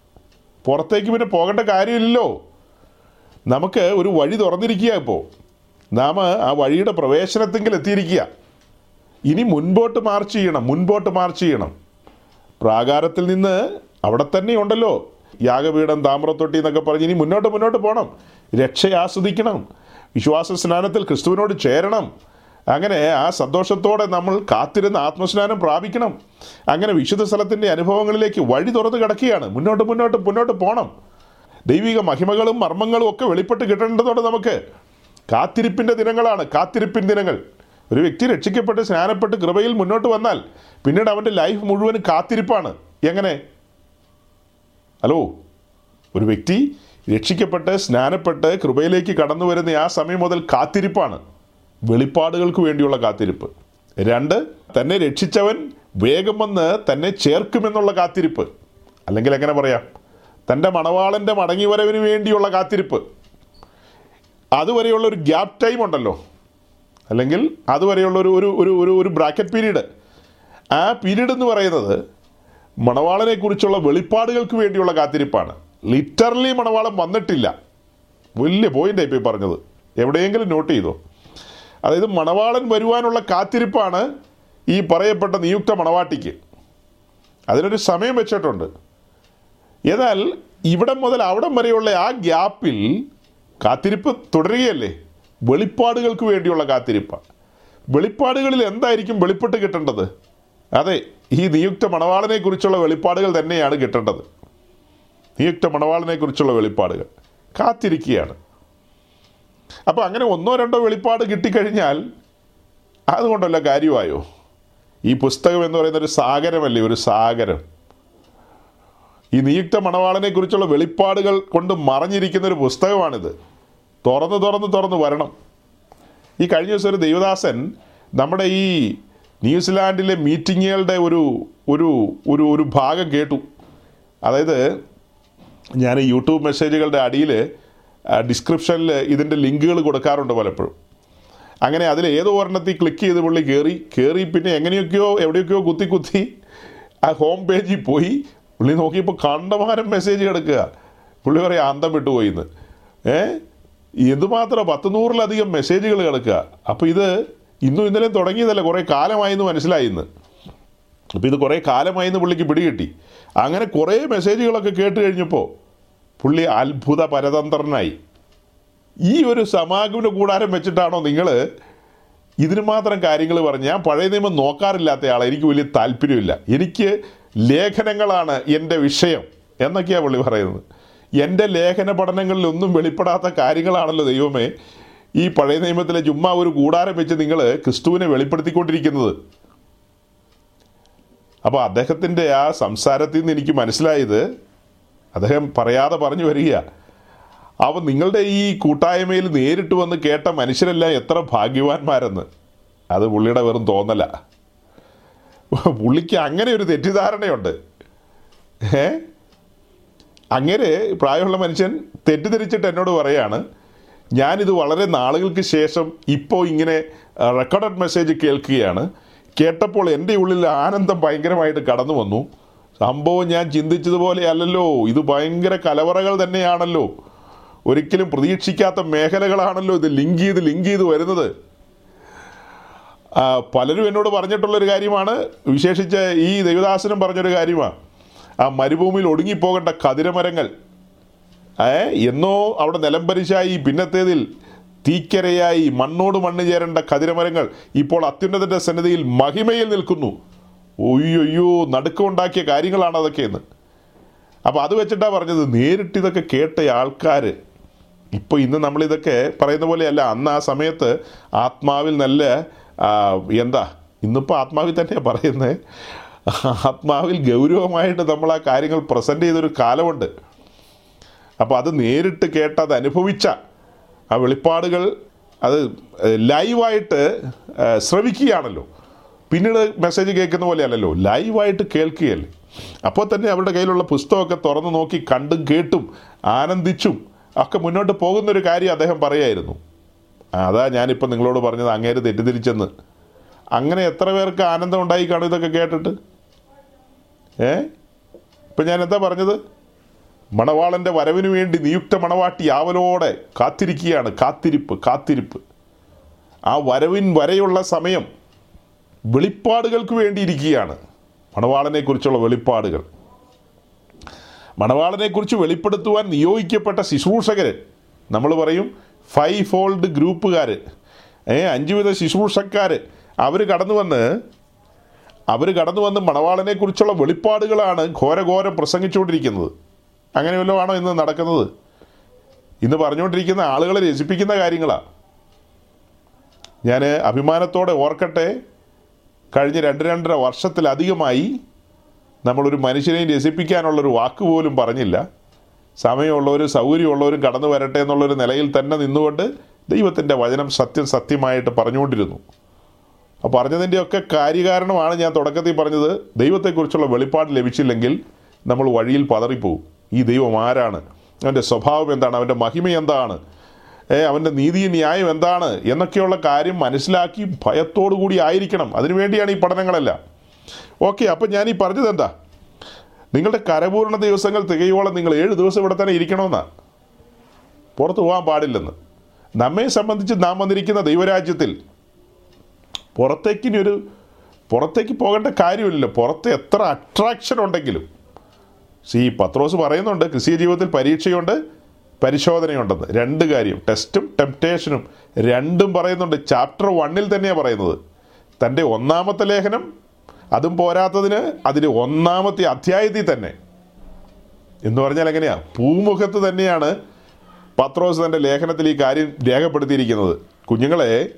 പുറത്തേക്ക് പിന്നെ പോകേണ്ട കാര്യമില്ലല്ലോ. നമുക്ക് ഒരു വഴി തുറന്നിരിക്കുക ഇപ്പോൾ നാം ആ വഴിയുടെ പ്രവേശനത്തെങ്കിൽ എത്തിയിരിക്കുക. ഇനി മുൻപോട്ട് മാർച്ച് ചെയ്യണം മുൻപോട്ട് മാർച്ച് ചെയ്യണം. പ്രാകാരത്തിൽ നിന്ന് അവിടെ തന്നെ ഉണ്ടല്ലോ. യാഗപീഠം താമ്രത്തൊട്ടി എന്നൊക്കെ പറഞ്ഞ് ഇനി മുന്നോട്ട് മുന്നോട്ട് പോകണം രക്ഷ ആസ്വദിക്കണം. വിശ്വാസ സ്നാനത്തിൽ ക്രിസ്തുവിനോട് ചേരണം. അങ്ങനെ ആ സന്തോഷത്തോടെ നമ്മൾ കാത്തിരുന്ന് ആത്മസ്നാനം പ്രാപിക്കണം. അങ്ങനെ വിശുദ്ധ സ്ഥലത്തിന്റെ അനുഭവങ്ങളിലേക്ക് വഴി തുറന്ന് കിടക്കുകയാണ്. മുന്നോട്ട് മുന്നോട്ട് മുന്നോട്ട് പോകണം ദൈവിക മഹിമകളും മർമ്മങ്ങളും ഒക്കെ വെളിപ്പെട്ട് കിട്ടേണ്ടതുണ്ട് നമുക്ക്. കാത്തിരിപ്പിന്റെ ദിനങ്ങളാണ്. കാത്തിരിപ്പിൻ ദിനങ്ങൾ. ഒരു വ്യക്തി രക്ഷിക്കപ്പെട്ട് സ്നാനപ്പെട്ട് കൃപയിൽ മുന്നോട്ട് വന്നാൽ പിന്നീട് അവന്റെ ലൈഫ് മുഴുവൻ കാത്തിരിപ്പാണ്. എങ്ങനെ? ഹലോ? ഒരു വ്യക്തി രക്ഷിക്കപ്പെട്ട് സ്നാനപ്പെട്ട് കൃപയിലേക്ക് കടന്നു വരുന്ന ആ സമയം മുതൽ കാത്തിരിപ്പാണ്. വെളിപ്പാടുകൾക്ക് വേണ്ടിയുള്ള കാത്തിരിപ്പ്. രണ്ട് തന്നെ രക്ഷിച്ചവൻ വേഗം വന്ന് തന്നെ ചേർക്കുമെന്നുള്ള കാത്തിരിപ്പ്. അല്ലെങ്കിൽ എങ്ങനെ പറയാം? തന്റെ മണവാളന്റെ മടങ്ങിവരവിന് വേണ്ടിയുള്ള കാത്തിരിപ്പ്. അതുവരെയുള്ള ഒരു ഗ്യാപ് ടൈം ഉണ്ടല്ലോ. അല്ലെങ്കിൽ അതുവരെയുള്ള ഒരു ഒരു ഒരു ഒരു ഒരു ബ്രാക്കറ്റ് പീരീഡ്. ആ പീരീഡ് എന്ന് പറയുന്നത് മണവാളനെക്കുറിച്ചുള്ള വെളിപ്പാടുകൾക്ക് വേണ്ടിയുള്ള കാത്തിരിപ്പാണ്. ലിറ്ററലി മണവാളം വന്നിട്ടില്ല. വലിയ പോയിന്റായി പോയി പറഞ്ഞത്. എവിടെയെങ്കിലും നോട്ട് ചെയ്തോ? അതായത് മണവാളൻ വരുവാനുള്ള കാത്തിരിപ്പാണ് ഈ പറയപ്പെട്ട നിയുക്ത മണവാട്ടിക്ക്. അതിനൊരു സമയം വെച്ചിട്ടുണ്ട്. എന്നാൽ ഇവിടം മുതൽ അവിടം വരെയുള്ള ആ ഗ്യാപ്പിൽ കാത്തിരിപ്പ് തുടരുകയല്ലേ? വെളിപ്പാടുകൾക്ക് വേണ്ടിയുള്ള കാത്തിരിപ്പാണ് വെളിപ്പാടുകളിൽ എന്തായിരിക്കും വെളിപ്പെട്ട് കിട്ടേണ്ടത്? അതെ ഈ നിയുക്ത മണവാളനെ കുറിച്ചുള്ള വെളിപ്പാടുകൾ തന്നെയാണ് കിട്ടേണ്ടത്. നിയുക്ത മണവാളനെ കുറിച്ചുള്ള വെളിപ്പാടുകൾ. കാത്തിരിക്കുകയാണ്. അപ്പോൾ അങ്ങനെ ഒന്നോ രണ്ടോ വെളിപ്പാട് കിട്ടിക്കഴിഞ്ഞാൽ അതുകൊണ്ടല്ല കാര്യമായോ? ഈ പുസ്തകം എന്ന് പറയുന്ന ഒരു സാഗരമല്ലേ? ഒരു സാഗരം. ഈ നിയുക്ത മണവാളനെ കുറിച്ചുള്ള വെളിപ്പാടുകൾ കൊണ്ട് മറഞ്ഞിരിക്കുന്ന ഒരു പുസ്തകമാണിത്. തുറന്ന് തുറന്ന് തുറന്ന് വരണം. ഈ കഴിഞ്ഞ ദിവസം ഒരു ദേവദാസൻ നമ്മുടെ ഈ ന്യൂസിലാൻഡിലെ മീറ്റിങ്ങുകളുടെ ഒരു ഒരു ഒരു ഒരു ഭാഗം കേട്ടു. അതായത് ഞാൻ യൂട്യൂബ് മെസ്സേജുകളുടെ അടിയിൽ ഡിസ്ക്രിപ്ഷനിൽ ഇതിന്റെ ലിങ്കുകൾ കൊടുക്കാറുണ്ട് പലപ്പോഴും. അങ്ങനെ അതിൽ ഏതോ ഒരെണ്ണത്തിൽ ക്ലിക്ക് ചെയ്ത് പുള്ളി കയറി കയറി പിന്നെ എങ്ങനെയൊക്കെയോ എവിടെയൊക്കെയോ കുത്തി കുത്തി ആ ഹോം പേജിൽ പോയി. പുള്ളി നോക്കിയപ്പോൾ കണ്ടമാനം മെസ്സേജ് കിടക്കുക പുള്ളി പറയാം അന്തം വിട്ടുപോയി എന്ന് ഏ? എന്തുമാത്രം പത്ത് നൂറിലധികം മെസ്സേജുകൾ കിടക്കുക അപ്പോൾ ഇത് ഇന്നും ഇന്നലെ തുടങ്ങിയതല്ല കുറേ കാലമായിരുന്നു മനസ്സിലായി ഇന്ന് അപ്പോൾ ഇത് കുറേ കാലമായിരുന്നു പുള്ളിക്ക് പിടികിട്ടി. അങ്ങനെ കുറേ മെസ്സേജുകളൊക്കെ കേട്ട് കഴിഞ്ഞപ്പോൾ പുള്ളി അത്ഭുത പരതന്ത്രനായി. ഈ ഒരു സമാഗമന കൂടാരം വെച്ചിട്ടാണോ നിങ്ങൾ ഇതിന് മാത്രം കാര്യങ്ങൾ പറഞ്ഞ് ഞാൻ പഴയ നിയമം നോക്കാറില്ലാത്ത ആളെ എനിക്ക് വലിയ താല്പര്യമില്ല. എനിക്ക് ലേഖനങ്ങളാണ് എന്റെ വിഷയം എന്നൊക്കെയാണ് പുള്ളി പറയുന്നത്. എന്റെ ലേഖന പഠനങ്ങളിലൊന്നും വെളിപ്പെടാത്ത കാര്യങ്ങളാണല്ലോ ദൈവമേ. ഈ പഴയ നിയമത്തിലെ ചുമ്മാ ഒരു കൂടാരം വെച്ച് നിങ്ങൾ ക്രിസ്തുവിനെ വെളിപ്പെടുത്തിക്കൊണ്ടിരിക്കുന്നത്. അപ്പോൾ അദ്ദേഹത്തിന്റെ ആ സംസാരത്തിൽ നിന്ന് എനിക്ക് മനസ്സിലായത് അദ്ദേഹം പറയാതെ പറഞ്ഞു വരിക. അപ്പോൾ നിങ്ങളുടെ ഈ കൂട്ടായ്മയിൽ നേരിട്ട് വന്ന് കേട്ട മനുഷ്യരെല്ലാം എത്ര ഭാഗ്യവാന്മാരെന്ന്. അത് പുള്ളിയുടെ വെറും തോന്നല. പുള്ളിക്ക് അങ്ങനെ ഒരു തെറ്റിദ്ധാരണയുണ്ട്. ഏ? അങ്ങനെ പ്രായമുള്ള മനുഷ്യൻ തെറ്റിദ്ധരിച്ചിട്ട് എന്നോട് പറയാണ് ഞാനിത് വളരെ നാളുകൾക്ക് ശേഷം ഇപ്പോൾ ഇങ്ങനെ റെക്കോർഡഡ് മെസ്സേജ് കേൾക്കുകയാണ്. കേട്ടപ്പോൾ എന്റെ ഉള്ളിൽ ആനന്ദം ഭയങ്കരമായിട്ട് കടന്നു വന്നു സംഭവം ഞാൻ ചിന്തിച്ചതുപോലെ അല്ലല്ലോ. ഇത് ഭയങ്കര കലവറകൾ തന്നെയാണല്ലോ. ഒരിക്കലും പ്രതീക്ഷിക്കാത്ത മേഖലകളാണല്ലോ ഇത് ലിങ്ക് ചെയ്ത് ലിങ്ക് ചെയ്ത് വരുന്നത്. പലരും എന്നോട് പറഞ്ഞിട്ടുള്ളൊരു കാര്യമാണ് വിശേഷിച്ച് ഈ ദേവദാസനും പറഞ്ഞൊരു കാര്യമാണ് ആ മരുഭൂമിയിൽ ഒടുങ്ങിപ്പോകേണ്ട കതിരമരങ്ങൾ ഏ എന്നോ അവിടെ നിലംപരിശായി പിന്നത്തേതിൽ തീക്കരയായി മണ്ണോട് മണ്ണ് ചേരേണ്ട കതിരമരങ്ങൾ ഇപ്പോൾ അത്യുന്നതന്റെ സന്നിധിയിൽ മഹിമയിൽ നിൽക്കുന്നു. ഒയ്യൊയ്യോ നടുക്കമുണ്ടാക്കിയ കാര്യങ്ങളാണ് അതൊക്കെ എന്ന് അപ്പോൾ അത് വെച്ചിട്ടാണ് പറഞ്ഞത് നേരിട്ട് ഇതൊക്കെ കേട്ട ആൾക്കാർ ഇപ്പോൾ ഇന്ന് നമ്മളിതൊക്കെ പറയുന്ന പോലെയല്ല അന്ന് ആ സമയത്ത് ആത്മാവിൽ നല്ല എന്താ ഇന്നിപ്പോൾ ആത്മാവിൽ തന്നെയാണ് പറയുന്നത് ആത്മാവിൽ ഗൗരവമായിട്ട് നമ്മൾ ആ കാര്യങ്ങൾ പ്രസന്റ് ചെയ്തൊരു കാലമുണ്ട്. അപ്പോൾ അത് നേരിട്ട് കേട്ട് അത് അനുഭവിച്ച ആ വെളിപ്പാടുകൾ അത് ലൈവായിട്ട് ശ്രവിക്കുകയാണല്ലോ. പിന്നീട് മെസ്സേജ് കേൾക്കുന്ന പോലെയല്ലല്ലോ. ലൈവായിട്ട് കേൾക്കുകയല്ലേ. അപ്പോൾ തന്നെ അവരുടെ കയ്യിലുള്ള പുസ്തകമൊക്കെ തുറന്നു നോക്കി കണ്ടും കേട്ടും ആനന്ദിച്ചും ഒക്കെ മുന്നോട്ട് പോകുന്നൊരു കാര്യം അദ്ദേഹം പറയായിരുന്നു. അതാ ഞാനിപ്പോൾ നിങ്ങളോട് പറഞ്ഞത് അങ്ങേര് തെറ്റിദ്ധരിച്ചെന്ന്. അങ്ങനെ എത്ര പേർക്ക് ആനന്ദം ഉണ്ടായി കാണും ഇതൊക്കെ കേട്ടിട്ട്? ഏ? ഇപ്പം ഞാൻ എന്താ പറഞ്ഞത്? മണവാളന്റെ വരവിന് വേണ്ടി നിയുക്ത മണവാട്ടി ആവലോടെ കാത്തിരിക്കുകയാണ്. കാത്തിരിപ്പ് കാത്തിരിപ്പ്. ആ വരവിൻ വരെയുള്ള സമയം വെളിപ്പാടുകൾക്ക് വേണ്ടിയിരിക്കുകയാണ്. മണവാളനെ മണവാളനെക്കുറിച്ചുള്ള വെളിപ്പാടുകൾ. മണവാളനെക്കുറിച്ച് വെളിപ്പെടുത്തുവാൻ നിയോഗിക്കപ്പെട്ട ശുശ്രൂഷകർ നമ്മൾ പറയും ഫൈവ് ഫോൾഡ് ഗ്രൂപ്പുകാർ ഏ അഞ്ച് വിധ ശുശ്രൂഷക്കാർ അവർ കടന്നു വന്ന് അവർ കടന്നു വന്ന് മണവാളനെക്കുറിച്ചുള്ള വെളിപ്പാടുകളാണ് ഘോരഘോരം പ്രസംഗിച്ചുകൊണ്ടിരിക്കുന്നത്. അങ്ങനെ വല്ലതും ആണോ ഇന്ന് നടക്കുന്നത്? ഇന്ന് പറഞ്ഞുകൊണ്ടിരിക്കുന്ന ആളുകളെ രസിപ്പിക്കുന്ന കാര്യങ്ങളാണ് ഞാൻ അഭിമാനത്തോടെ ഓർക്കട്ടെ കഴിഞ്ഞ രണ്ട് രണ്ടര വർഷത്തിലധികമായി നമ്മളൊരു മനുഷ്യനെ രസിപ്പിക്കാനുള്ളൊരു വാക്ക് പോലും പറഞ്ഞില്ല. സമയമുള്ളവരും സൗകര്യമുള്ളവരും കടന്നു വരട്ടെ എന്നുള്ളൊരു നിലയിൽ തന്നെ നിന്നുകൊണ്ട് ദൈവത്തിന്റെ വചനം സത്യം സത്യമായിട്ട് പറഞ്ഞുകൊണ്ടിരുന്നു. അപ്പോൾ പറഞ്ഞതിന്റെയൊക്കെ കാര്യകാരണമാണ് ഞാൻ തുടക്കത്തിൽ പറഞ്ഞത്. ദൈവത്തെക്കുറിച്ചുള്ള വെളിപ്പാട് ലഭിച്ചില്ലെങ്കിൽ നമ്മൾ വഴിയിൽ പതറിപ്പോവും. ഈ ദൈവം ആരാണ്? അവന്റെ സ്വഭാവം എന്താണ്? അവന്റെ മഹിമ എന്താണ്? അവന്റെ നീതി ന്യായം എന്താണ് എന്നൊക്കെയുള്ള കാര്യം മനസ്സിലാക്കി ഭയത്തോടു കൂടി ആയിരിക്കണം അതിനുവേണ്ടിയാണ് ഈ പഠനങ്ങളെല്ലാം. ഓക്കെ അപ്പം ഞാൻ ഈ പറഞ്ഞത് എന്താ? നിങ്ങളുടെ കരപൂർണ ദിവസങ്ങൾ തികയോളം നിങ്ങൾ ഏഴ് ദിവസം ഇവിടെ തന്നെ ഇരിക്കണമെന്നാണ് പുറത്തു പോകാൻ പാടില്ലെന്ന്. നമ്മെ സംബന്ധിച്ച് നാം വന്നിരിക്കുന്ന ദൈവരാജ്യത്തിൽ പുറത്തേക്കിനൊരു പുറത്തേക്ക് പോകേണ്ട കാര്യമില്ലല്ലോ. പുറത്ത് എത്ര അട്രാക്ഷൻ ഉണ്ടെങ്കിലും. സി പത്രോസ് പറയുന്നുണ്ട് ക്രിസ്തീയ ജീവിതത്തിൽ പരീക്ഷയുണ്ട്. പരിശോധനയുണ്ടെന്ന്. രണ്ട് കാര്യം. ടെസ്റ്റും ടെംപ്റ്റേഷനും രണ്ടും പറയുന്നുണ്ട്. ചാപ്റ്റർ വണ്ണിൽ തന്നെയാണ് പറയുന്നത്. തന്റെ ഒന്നാമത്തെ ലേഖനം അതും പോരാത്തതിന് അതിന് ഒന്നാമത്തെ അധ്യായത്തിൽ തന്നെ. എന്ന് പറഞ്ഞാൽ എങ്ങനെയാ? പൂമുഖത്ത് തന്നെയാണ് പത്രോസ് തന്റെ ലേഖനത്തിൽ ഈ കാര്യം രേഖപ്പെടുത്തിയിരിക്കുന്നത്. കുഞ്ഞുങ്ങളെ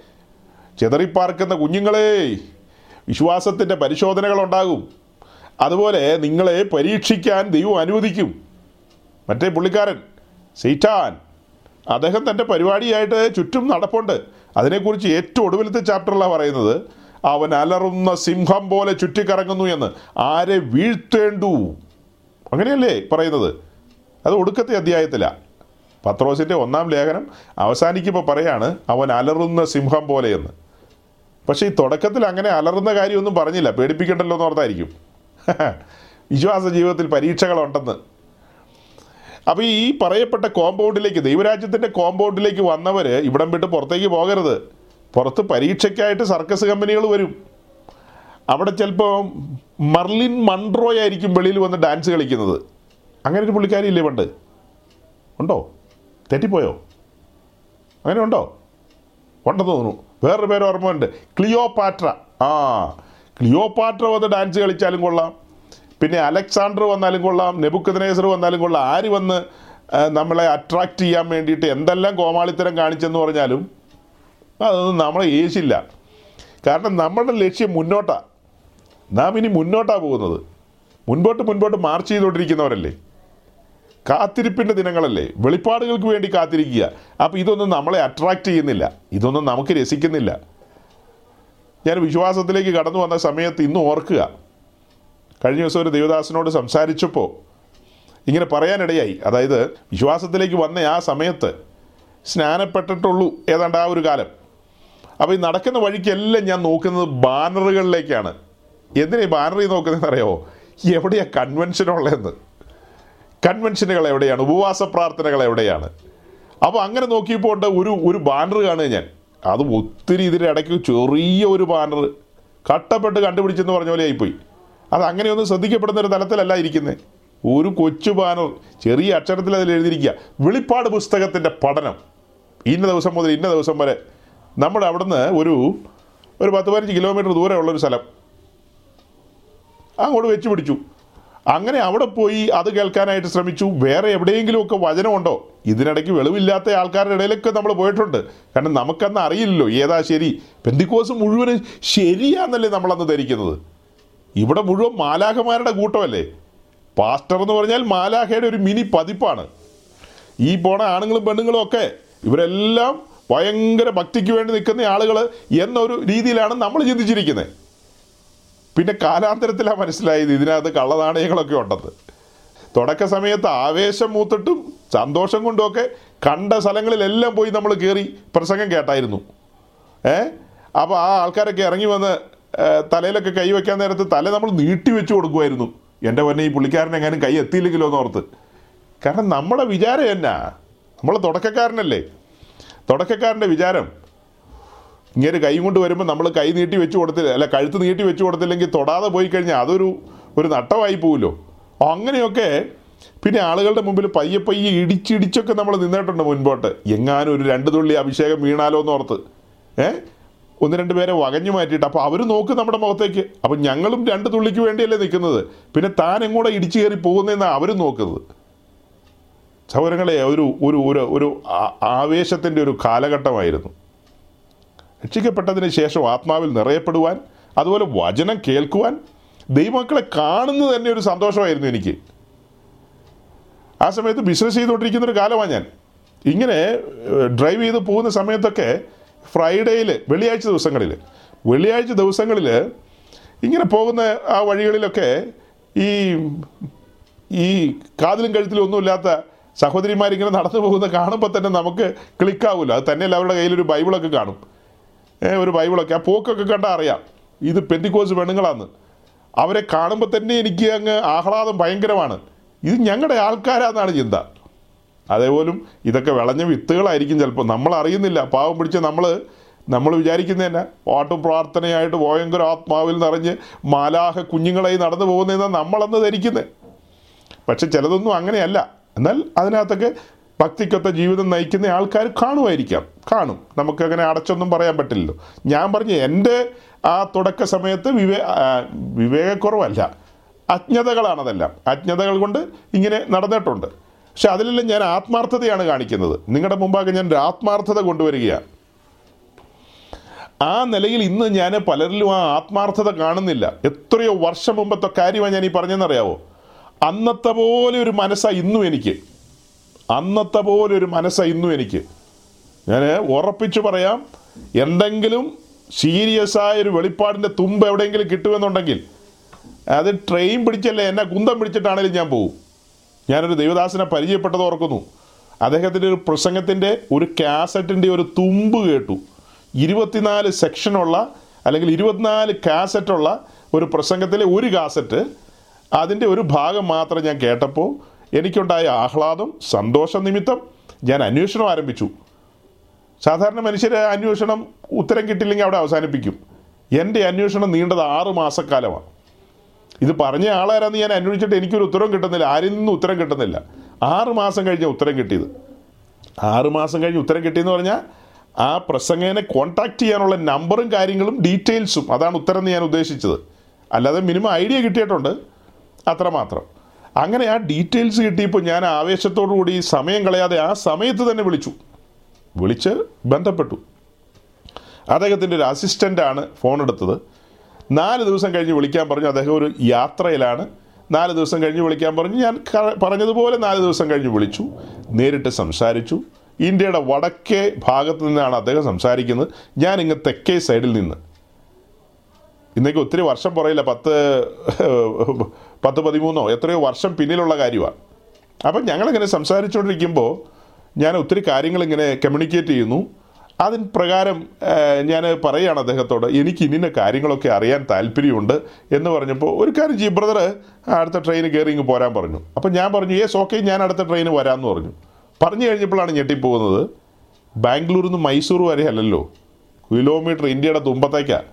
ചെതറിപ്പാർക്കുന്ന കുഞ്ഞുങ്ങളെ വിശ്വാസത്തിന്റെ പരിശോധനകൾ ഉണ്ടാകും അതുപോലെ നിങ്ങളെ പരീക്ഷിക്കാൻ ദൈവം അനുവദിക്കും. മറ്റേ പുള്ളിക്കാരൻ. സീറ്റാൻ. അദ്ദേഹം തന്റെ പരിപാടിയായിട്ട് ചുറ്റും നടപ്പുണ്ട്. അതിനെക്കുറിച്ച് ഏറ്റവും ഒടുവിലത്തെ ചാപ്റ്ററിലാണ് പറയുന്നത് അവൻ അലറുന്ന സിംഹം പോലെ ചുറ്റിക്കറങ്ങുന്നു എന്ന്. ആരെ വീഴ്ത്തേണ്ടു? അങ്ങനെയല്ലേ പറയുന്നത്. അത് ഒടുക്കത്തെ അധ്യായത്തിലാണ് പത്രോസിന്റെ ഒന്നാം ലേഖനം അവസാനിക്കുമ്പോൾ പറയാണ് അവൻ അലറുന്ന സിംഹം പോലെ എന്ന്. പക്ഷേ ഈ തുടക്കത്തിൽ അങ്ങനെ അലറുന്ന കാര്യമൊന്നും പറഞ്ഞില്ല. പേടിപ്പിക്കണ്ടല്ലോ എന്ന് ഓർത്തായിരിക്കും. വിശ്വാസ ജീവിതത്തിൽ പരീക്ഷകളുണ്ടെന്ന്. അപ്പോൾ ഈ പറയപ്പെട്ട കോമ്പൗണ്ടിലേക്ക് ദൈവരാജ്യത്തിന്റെ കോമ്പൗണ്ടിലേക്ക് വന്നവർ ഇവിടം വിട്ട് പുറത്തേക്ക് പോകരുത്. പുറത്ത് പരീക്ഷയ്ക്കായിട്ട് സർക്കസ് കമ്പനികൾ വരും. അവിടെ ചിലപ്പോൾ മർലിൻ മൺട്രോ ആയിരിക്കും വെളിയിൽ വന്ന് ഡാൻസ് കളിക്കുന്നത്. അങ്ങനെ ഒരു പുള്ളിക്കാരി ഇല്ലേ പണ്ട്? ഉണ്ടോ? തെറ്റിപ്പോയോ? അങ്ങനെ ഉണ്ടോ? ഉണ്ടെന്ന് തോന്നുന്നു. വേറൊരു പേര് ഓർമ്മയുണ്ട്. ക്ലിയോപാട്ര. ആ ക്ലിയോപാട്ര വന്ന് ഡാൻസ് കളിച്ചാലും കൊള്ളാം. പിന്നെ അലക്സാണ്ടർ വന്നാലും കൊള്ളാം നെബുക്കദനേസർ വന്നാലും കൊള്ളാം. ആര് വന്ന് നമ്മളെ അട്രാക്റ്റ് ചെയ്യാൻ വേണ്ടിയിട്ട് എന്തെല്ലാം കോമാളിത്തരം കാണിച്ചെന്ന് പറഞ്ഞാലും അതൊന്നും നമ്മളെ ഏശില്ല. കാരണം നമ്മുടെ ലക്ഷ്യം മുന്നോട്ടാണ് നാം ഇനി മുന്നോട്ടാണ് പോകുന്നത്. മുൻപോട്ട് മുൻപോട്ട് മാർച്ച് ചെയ്തുകൊണ്ടിരിക്കുന്നവരല്ലേ? കാത്തിരിപ്പിന്റെ ദിനങ്ങളല്ലേ? വെളിപ്പാടുകൾക്ക് വേണ്ടി കാത്തിരിക്കുക. അപ്പോൾ ഇതൊന്നും നമ്മളെ അട്രാക്റ്റ് ചെയ്യുന്നില്ല. ഇതൊന്നും നമുക്ക് രസിക്കുന്നില്ല. ഞാൻ വിശ്വാസത്തിലേക്ക് കടന്നു വന്ന സമയത്ത് ഇന്നും ഓർക്കുക. കഴിഞ്ഞ ദിവസം ഒരു ദേവദാസനോട് സംസാരിച്ചപ്പോൾ ഇങ്ങനെ പറയാനിടയായി. അതായത് വിശ്വാസത്തിലേക്ക് വന്ന ആ സമയത്ത് സ്നാനപ്പെട്ടിട്ടുള്ളൂ ഏതാണ്ട് ആ ഒരു കാലം. അപ്പോൾ ഈ നടക്കുന്ന വഴിക്കെല്ലാം ഞാൻ നോക്കുന്നത് ബാനറുകളിലേക്കാണ്. എന്തിനാ ഈ ബാനറിൽ നോക്കുന്നതെന്ന് അറിയാമോ എവിടെയാണ് കൺവെൻഷൻ ഉള്ളതെന്ന്. കൺവെൻഷനുകൾ എവിടെയാണ്? ഉപവാസ പ്രാർത്ഥനകൾ എവിടെയാണ്? അപ്പോൾ അങ്ങനെ നോക്കിയപ്പോൾ ഒരു ഒരു ബാനർ കാണുക ഞാൻ. അത് ഒത്തിരി ഇതിന്റെ ഇടയ്ക്ക് ചെറിയ ഒരു ബാനർ. കട്ടപ്പെട്ട് കണ്ടുപിടിച്ചെന്ന് പറഞ്ഞ പോലെ ആയിപ്പോയി. അത് അങ്ങനെയൊന്നും ശ്രദ്ധിക്കപ്പെടുന്ന ഒരു തലത്തിലല്ല ഇരിക്കുന്നത് ഒരു കൊച്ചു ബാനർ ചെറിയ അക്ഷരത്തിൽ അതിൽ എഴുതിയിരിക്കുക. വെളിപ്പാട് പുസ്തകത്തിന്റെ പഠനം. ഇന്ന ദിവസം മുതൽ ഇന്ന ദിവസം വരെ. നമ്മുടെ അവിടുന്ന് ഒരു ഒരു പത്ത് പതിനഞ്ച് കിലോമീറ്റർ ദൂരമുള്ളൊരു സ്ഥലം. അങ്ങോട്ട് വെച്ച് പിടിച്ചു. അങ്ങനെ അവിടെ പോയി അത് കേൾക്കാനായിട്ട് ശ്രമിച്ചു. വേറെ എവിടെയെങ്കിലുമൊക്കെ വചനമുണ്ടോ? ഇതിനിടയ്ക്ക് വെളിവില്ലാത്ത ആൾക്കാരുടെ ഇടയിലൊക്കെ നമ്മൾ പോയിട്ടുണ്ട്. കാരണം നമുക്കന്ന് അറിയില്ലല്ലോ. ഏതാ ശരി? പെന്തിക്കോസ് മുഴുവനും ശരിയാന്നല്ലേ നമ്മളന്ന് ധരിക്കുന്നത്. ഇവിടെ മുഴുവൻ മാലാഖമാരുടെ കൂട്ടമല്ലേ? പാസ്റ്റർ എന്ന് പറഞ്ഞാൽ മാലാഖയുടെ ഒരു മിനി പതിപ്പാണ്. ഈ പോണ ആണുങ്ങളും പെണ്ണുങ്ങളും ഒക്കെ ഇവരെല്ലാം ഭയങ്കര ഭക്തിക്ക് വേണ്ടി നിൽക്കുന്ന ആളുകൾ എന്നൊരു രീതിയിലാണ് നമ്മൾ ചിന്തിച്ചിരിക്കുന്നത് പിന്നെ കാലാന്തരത്തിലാണ് മനസ്സിലായത് ഇതിനകത്ത് കള്ളനാണയങ്ങളൊക്കെ ഉണ്ടെന്ന് തുടക്ക സമയത്ത് ആവേശം മൂത്തിട്ടും സന്തോഷം കൊണ്ടുമൊക്കെ കണ്ട സ്ഥലങ്ങളിലെല്ലാം പോയി നമ്മൾ കയറി പ്രസംഗം കേട്ടായിരുന്നു. ഏ? അപ്പോൾ ആ ആൾക്കാരൊക്കെ ഇറങ്ങി വന്ന് തലയിലൊക്കെ കൈ വയ്ക്കാൻ നേരത്ത് തല നമ്മൾ നീട്ടി വെച്ച് കൊടുക്കുമായിരുന്നു. എന്റെ പൊന്നെ ഈ പുള്ളിക്കാരൻ എങ്ങാനും കൈ എത്തിയില്ലെങ്കിലോ എന്ന് ഓർത്ത്. കാരണം നമ്മുടെ വിചാരം എന്നാ? നമ്മൾ തുടക്കക്കാരനല്ലേ? തുടക്കക്കാരന്റെ വിചാരം ഇങ്ങനെ കൈ കൊണ്ട് വരുമ്പോൾ നമ്മൾ കൈ നീട്ടി വെച്ച് കൊടുത്തില്ല അല്ല കഴുത്ത് നീട്ടി വെച്ച് കൊടുത്തില്ലെങ്കിൽ തൊടാതെ പോയി കഴിഞ്ഞാൽ അതൊരു ഒരു നട്ടമായി പോവുമല്ലോ അങ്ങനെയൊക്കെ പിന്നെ ആളുകളുടെ മുമ്പിൽ പയ്യെ പയ്യെ ഇടിച്ചിടിച്ചൊക്കെ നമ്മൾ നിന്നിട്ടുണ്ട് മുൻപോട്ട്. എങ്ങാനും ഒരു രണ്ട് തുള്ളി അഭിഷേകം വീണാലോ എന്ന് ഏഹ് ഒന്ന് രണ്ട് പേരെ വകഞ്ഞു മാറ്റിയിട്ട് അപ്പോൾ അവർ നോക്ക് നമ്മുടെ മുഖത്തേക്ക്. അപ്പോൾ ഞങ്ങളും രണ്ട് തുള്ളിക്ക് വേണ്ടിയല്ലേ നിൽക്കുന്നത്. പിന്നെ താൻ എങ്ങോട്ട് ഇടിച്ചു കയറി പോകുന്നതെന്നാണ് അവരും നോക്കുന്നത്. സൗരങ്ങളെ ഒരു ഒരു ഒരു ഒരു ആവേശത്തിന്റെ ഒരു കാലഘട്ടമായിരുന്നു. രക്ഷിക്കപ്പെട്ടതിന് ശേഷം ആത്മാവിൽ നിറയപ്പെടുവാൻ അതുപോലെ വചനം കേൾക്കുവാൻ ദൈവമക്കളെ കാണുന്നത് തന്നെ ഒരു സന്തോഷമായിരുന്നു എനിക്ക്. ആ സമയത്ത് ബിസിനസ് ചെയ്തുകൊണ്ടിരിക്കുന്ന ഒരു കാലമാണ് ഞാൻ. ഇങ്ങനെ ഡ്രൈവ് ചെയ്ത് പോകുന്ന സമയത്തൊക്കെ ഫ്രൈഡേയിൽ വെള്ളിയാഴ്ച ദിവസങ്ങളിൽ വെള്ളിയാഴ്ച ദിവസങ്ങളിൽ ഇങ്ങനെ പോകുന്ന ആ വഴികളിലൊക്കെ ഈ ഈ കാതിലും കഴുത്തിലും ഒന്നുമില്ലാത്ത സഹോദരിമാരിങ്ങനെ നടന്നു പോകുന്ന കാണുമ്പോൾ തന്നെ നമുക്ക് ക്ലിക്കാവില്ല അത് തന്നെയല്ല അവരുടെ കയ്യിലൊരു ബൈബിളൊക്കെ കാണും. ഒരു ബൈബിളൊക്കെ. ആ പോക്കൊക്കെ കണ്ടാൽ അറിയാം. ഇത് പെന്തിക്കോസ് പെണ്ണുങ്ങളാന്ന്. അവരെ കാണുമ്പോൾ തന്നെ എനിക്ക് അങ്ങ് ആഹ്ലാദം ഭയങ്കരമാണ്. ഇത് ഞങ്ങളുടെ ആൾക്കാരാന്നാണ് ചിന്ത. അതേപോലും ഇതൊക്കെ വിളഞ്ഞ വിത്തുകളായിരിക്കും ചിലപ്പോൾ. നമ്മൾ അറിയുന്നില്ല. പാവം പിടിച്ച് നമ്മൾ നമ്മൾ വിചാരിക്കുന്നതന്നെ പാട്ടു പ്രാർത്ഥനയായിട്ട് ഭയങ്കര ആത്മാവിൽ നിറഞ്ഞ് മാലാഹ കുഞ്ഞുങ്ങളായി നടന്നു പോകുന്നതെന്നാണ് നമ്മളന്ന് ധരിക്കുന്നത്. പക്ഷെ ചിലതൊന്നും അങ്ങനെയല്ല. എന്നാൽ അതിനകത്തൊക്കെ ഭക്തിക്കൊത്ത ജീവിതം നയിക്കുന്ന ആൾക്കാർ കാണുമായിരിക്കാം. കാണും. നമുക്കങ്ങനെ അടച്ചൊന്നും പറയാൻ പറ്റില്ലല്ലോ. ഞാൻ പറഞ്ഞു എന്റെ ആ തുടക്ക സമയത്ത് വിവേ വിവേകക്കുറവല്ല. അജ്ഞതകളാണതെല്ലാം. അജ്ഞതകൾ കൊണ്ട് ഇങ്ങനെ നടന്നിട്ടുണ്ട്. പക്ഷെ അതിലെല്ലാം ഞാൻ ആത്മാർത്ഥതയാണ് കാണിക്കുന്നത്. നിങ്ങളുടെ മുമ്പാകെ ഞാൻ ഒരു ആത്മാർത്ഥത കൊണ്ടുവരികയാണ്. ആ നിലയിൽ ഇന്ന് ഞാൻ പലരിലും ആ ആത്മാർത്ഥത കാണുന്നില്ല. എത്രയോ വർഷം മുമ്പത്തെ കാര്യമാണ് ഞാൻ ഈ പറഞ്ഞെന്നറിയാവോ അന്നത്തെ പോലെ ഒരു മനസ്സാണ് ഇന്നും എനിക്ക്. അന്നത്തെ പോലെ ഒരു മനസ്സാണ് ഇന്നും എനിക്ക്. ഞാൻ ഉറപ്പിച്ചു പറയാം എന്തെങ്കിലും സീരിയസ് ആയ ഒരു വെളിപ്പാടിന്റെ തുമ്പ് എവിടെയെങ്കിലും കിട്ടുമെന്നുണ്ടെങ്കിൽ അത് ട്രെയിൻ പിടിച്ചല്ലേ എന്നെ കുന്തം പിടിച്ചിട്ടാണെങ്കിലും ഞാൻ പോകും ഞാനൊരു ദൈവദാസനെ പരിചയപ്പെട്ടത് ഓർക്കുന്നു. അദ്ദേഹത്തിന്റെ ഒരു പ്രസംഗത്തിന്റെ ഒരു കാസറ്റിന്റെ ഒരു തുമ്പ് കേട്ടു. ഇരുപത്തിനാല് സെക്ഷനുള്ള അല്ലെങ്കിൽ ഇരുപത്തിനാല് കാസറ്റുള്ള ഒരു പ്രസംഗത്തിലെ ഒരു കാസറ്റ് അതിന്റെ ഒരു ഭാഗം മാത്രം ഞാൻ കേട്ടപ്പോൾ എനിക്കുണ്ടായ ആഹ്ലാദം സന്തോഷ നിമിത്തം ഞാൻ അന്വേഷണം ആരംഭിച്ചു. സാധാരണ മനുഷ്യരെ അന്വേഷണം ഉത്തരം കിട്ടില്ലെങ്കിൽ അവിടെ അവസാനിപ്പിക്കും. എന്റെ അന്വേഷണം നീണ്ടത് ആറ് മാസക്കാലമാണ്. ഇത് പറഞ്ഞ ആളാരാന്ന് ഞാൻ അന്വേഷിച്ചിട്ട് എനിക്കൊരു ഉത്തരവും കിട്ടുന്നില്ല. ആരിൽ നിന്നും ഉത്തരം കിട്ടുന്നില്ല. ആറ് മാസം കഴിഞ്ഞ ഉത്തരം കിട്ടിയത്. ആറ് മാസം കഴിഞ്ഞ് ഉത്തരം കിട്ടിയെന്ന് പറഞ്ഞാൽ ആ പ്രസംഗനെ കോൺടാക്ട് ചെയ്യാനുള്ള നമ്പറും കാര്യങ്ങളും ഡീറ്റെയിൽസും അതാണ് ഉത്തരം എന്ന് ഞാൻ ഉദ്ദേശിച്ചത്. അല്ലാതെ മിനിമം ഐഡിയ കിട്ടിയിട്ടുണ്ട്. അത്രമാത്രം അങ്ങനെ ആ ഡീറ്റെയിൽസ് കിട്ടിയപ്പോൾ ഞാൻ ആവേശത്തോടു കൂടി സമയം കളയാതെ ആ സമയത്ത് തന്നെ വിളിച്ചു. വിളിച്ച് ബന്ധപ്പെട്ടു. അദ്ദേഹത്തിന്റെ ഒരു അസിസ്റ്റന്റാണ് ഫോൺ എടുത്തത്. നാല് ദിവസം കഴിഞ്ഞ് വിളിക്കാൻ പറഞ്ഞു അദ്ദേഹം ഒരു യാത്രയിലാണ്. നാല് ദിവസം കഴിഞ്ഞ് വിളിക്കാൻ പറഞ്ഞു. ഞാൻ പറഞ്ഞതുപോലെ നാല് ദിവസം കഴിഞ്ഞ് വിളിച്ചു. നേരിട്ട് സംസാരിച്ചു. ഇന്ത്യയുടെ വടക്കേ ഭാഗത്ത് നിന്നാണ് അദ്ദേഹം സംസാരിക്കുന്നത്. ഞാൻ ഇങ്ങ് തെക്കേ സൈഡിൽ നിന്ന്. ഇന്നേക്ക് ഒത്തിരി വർഷം പുറയില്ല. പത്ത് പത്ത് പതിമൂന്നോ എത്രയോ വർഷം പിന്നിലുള്ള കാര്യമാണ്. അപ്പം ഞങ്ങളിങ്ങനെ സംസാരിച്ചുകൊണ്ടിരിക്കുമ്പോൾ ഞാൻ ഒത്തിരി കാര്യങ്ങൾ ഇങ്ങനെ കമ്മ്യൂണിക്കേറ്റ് ചെയ്യുന്നു. അതിന് പ്രകാരം ഞാൻ പറയുകയാണ് അദ്ദേഹത്തോട് എനിക്ക് ഇന്ന കാര്യങ്ങളൊക്കെ അറിയാൻ താല്പര്യമുണ്ട് എന്ന് പറഞ്ഞപ്പോൾ ഒരു കാര്യം ചെയ്യും ബ്രദർ അടുത്ത ട്രെയിൻ കയറി ഇങ്ങ് പോരാൻ പറഞ്ഞു. അപ്പം ഞാൻ പറഞ്ഞു ഏ ഓക്കെ ഞാൻ അടുത്ത ട്രെയിന് വരാമെന്ന് പറഞ്ഞു. പറഞ്ഞു കഴിഞ്ഞപ്പോഴാണ് ഞെട്ടിപ്പോകുന്നത്. ബാംഗ്ലൂരിൽ നിന്ന് മൈസൂർ വരെ അല്ലല്ലോ കിലോമീറ്റർ ഇന്ത്യയുടെ തുമ്പത്തേക്കാണ്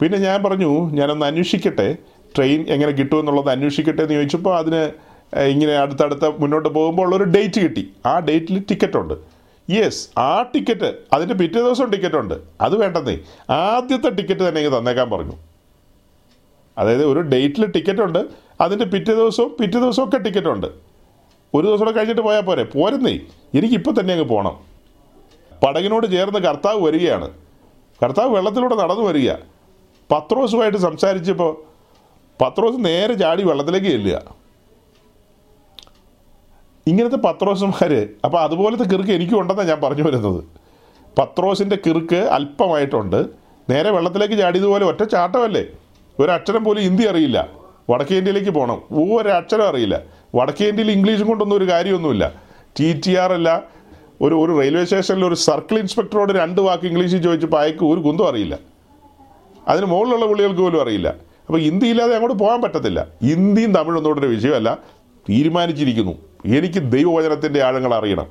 പിന്നെ ഞാൻ പറഞ്ഞു ഞാനൊന്ന് അന്വേഷിക്കട്ടെ ട്രെയിൻ എങ്ങനെ കിട്ടുമെന്നുള്ളത് അന്വേഷിക്കട്ടെ എന്ന് ചോദിച്ചപ്പോൾ അതിന് ഇങ്ങനെ അടുത്തടുത്ത മുന്നോട്ട് പോകുമ്പോൾ ഉള്ളൊരു ഡേറ്റ് കിട്ടി. ആ ഡേറ്റിൽ ടിക്കറ്റ് ഉണ്ട്. യെസ് ആ ടിക്കറ്റ് അതിന്റെ പിറ്റേ ദിവസം ടിക്കറ്റ് ഉണ്ട്. അത് വേണ്ടെന്നേ. ആദ്യത്തെ ടിക്കറ്റ് തന്നെ തന്നേക്കാൻ പറഞ്ഞു. അതായത് ഒരു ഡേറ്റിൽ ടിക്കറ്റ് ഉണ്ട് അതിന്റെ പിറ്റേ ദിവസവും പിറ്റേ ദിവസവും ഒക്കെ ടിക്കറ്റ് ഉണ്ട്. ഒരു ദിവസം കൂടെ കഴിഞ്ഞിട്ട് പോയാൽ പോരെ. പോരുന്നേ. എനിക്കിപ്പോൾ തന്നെ അങ്ങ് പോകണം പടകിനോട് ചേർന്ന് കർത്താവ് വരികയാണ്. കർത്താവ് വെള്ളത്തിലൂടെ നടന്നു വരിക. പത്രോസുമായിട്ട് സംസാരിച്ചപ്പോൾ പത്രോസ് നേരെ ചാടി വെള്ളത്തിലേക്ക് ചെല്ലുക. ഇങ്ങനത്തെ പത്രോസന്മാർ അപ്പോൾ അതുപോലത്തെ കിറുക്ക് എനിക്കും ഉണ്ടെന്നാണ് ഞാൻ പറഞ്ഞു വരുന്നത്. പത്രോസിന്റെ കിറുക്ക് അല്പമായിട്ടുണ്ട്. നേരെ വെള്ളത്തിലേക്ക് ചാടിയതുപോലെ ഒറ്റ ചാട്ടമല്ലേ? ഒരക്ഷരം പോലും ഹിന്ദി അറിയില്ല. വടക്കേ ഇന്ത്യയിലേക്ക് പോകണം ഒരക്ഷരം അറിയില്ല. വടക്കേ ഇന്ത്യയിൽ ഇംഗ്ലീഷും കൊണ്ടൊന്നും ഒരു കാര്യമൊന്നുമില്ല. ടി ടി ആർ അല്ല ഒരു ഒരു റെയിൽവേ സ്റ്റേഷനിൽ ഒരു സർക്കിൾ ഇൻസ്പെക്ടറോട് രണ്ട് വാക്ക് ഇംഗ്ലീഷിൽ ചോദിച്ചപ്പോൾ അയക്ക് ഒരു കുന്തം അറിയില്ല. അതിന് മുകളിലുള്ള പുള്ളികൾക്ക് പോലും അറിയില്ല. അപ്പോൾ ഹിന്ദി ഇല്ലാതെ അങ്ങോട്ട് പോകാൻ പറ്റത്തില്ല. ഹിന്ദിയും തമിഴൊന്നും ഒരു വിഷയമല്ല. തീരുമാനിച്ചിരിക്കുന്നു. എനിക്ക് ദൈവവചനത്തിന്റെ ആഴങ്ങൾ അറിയണം.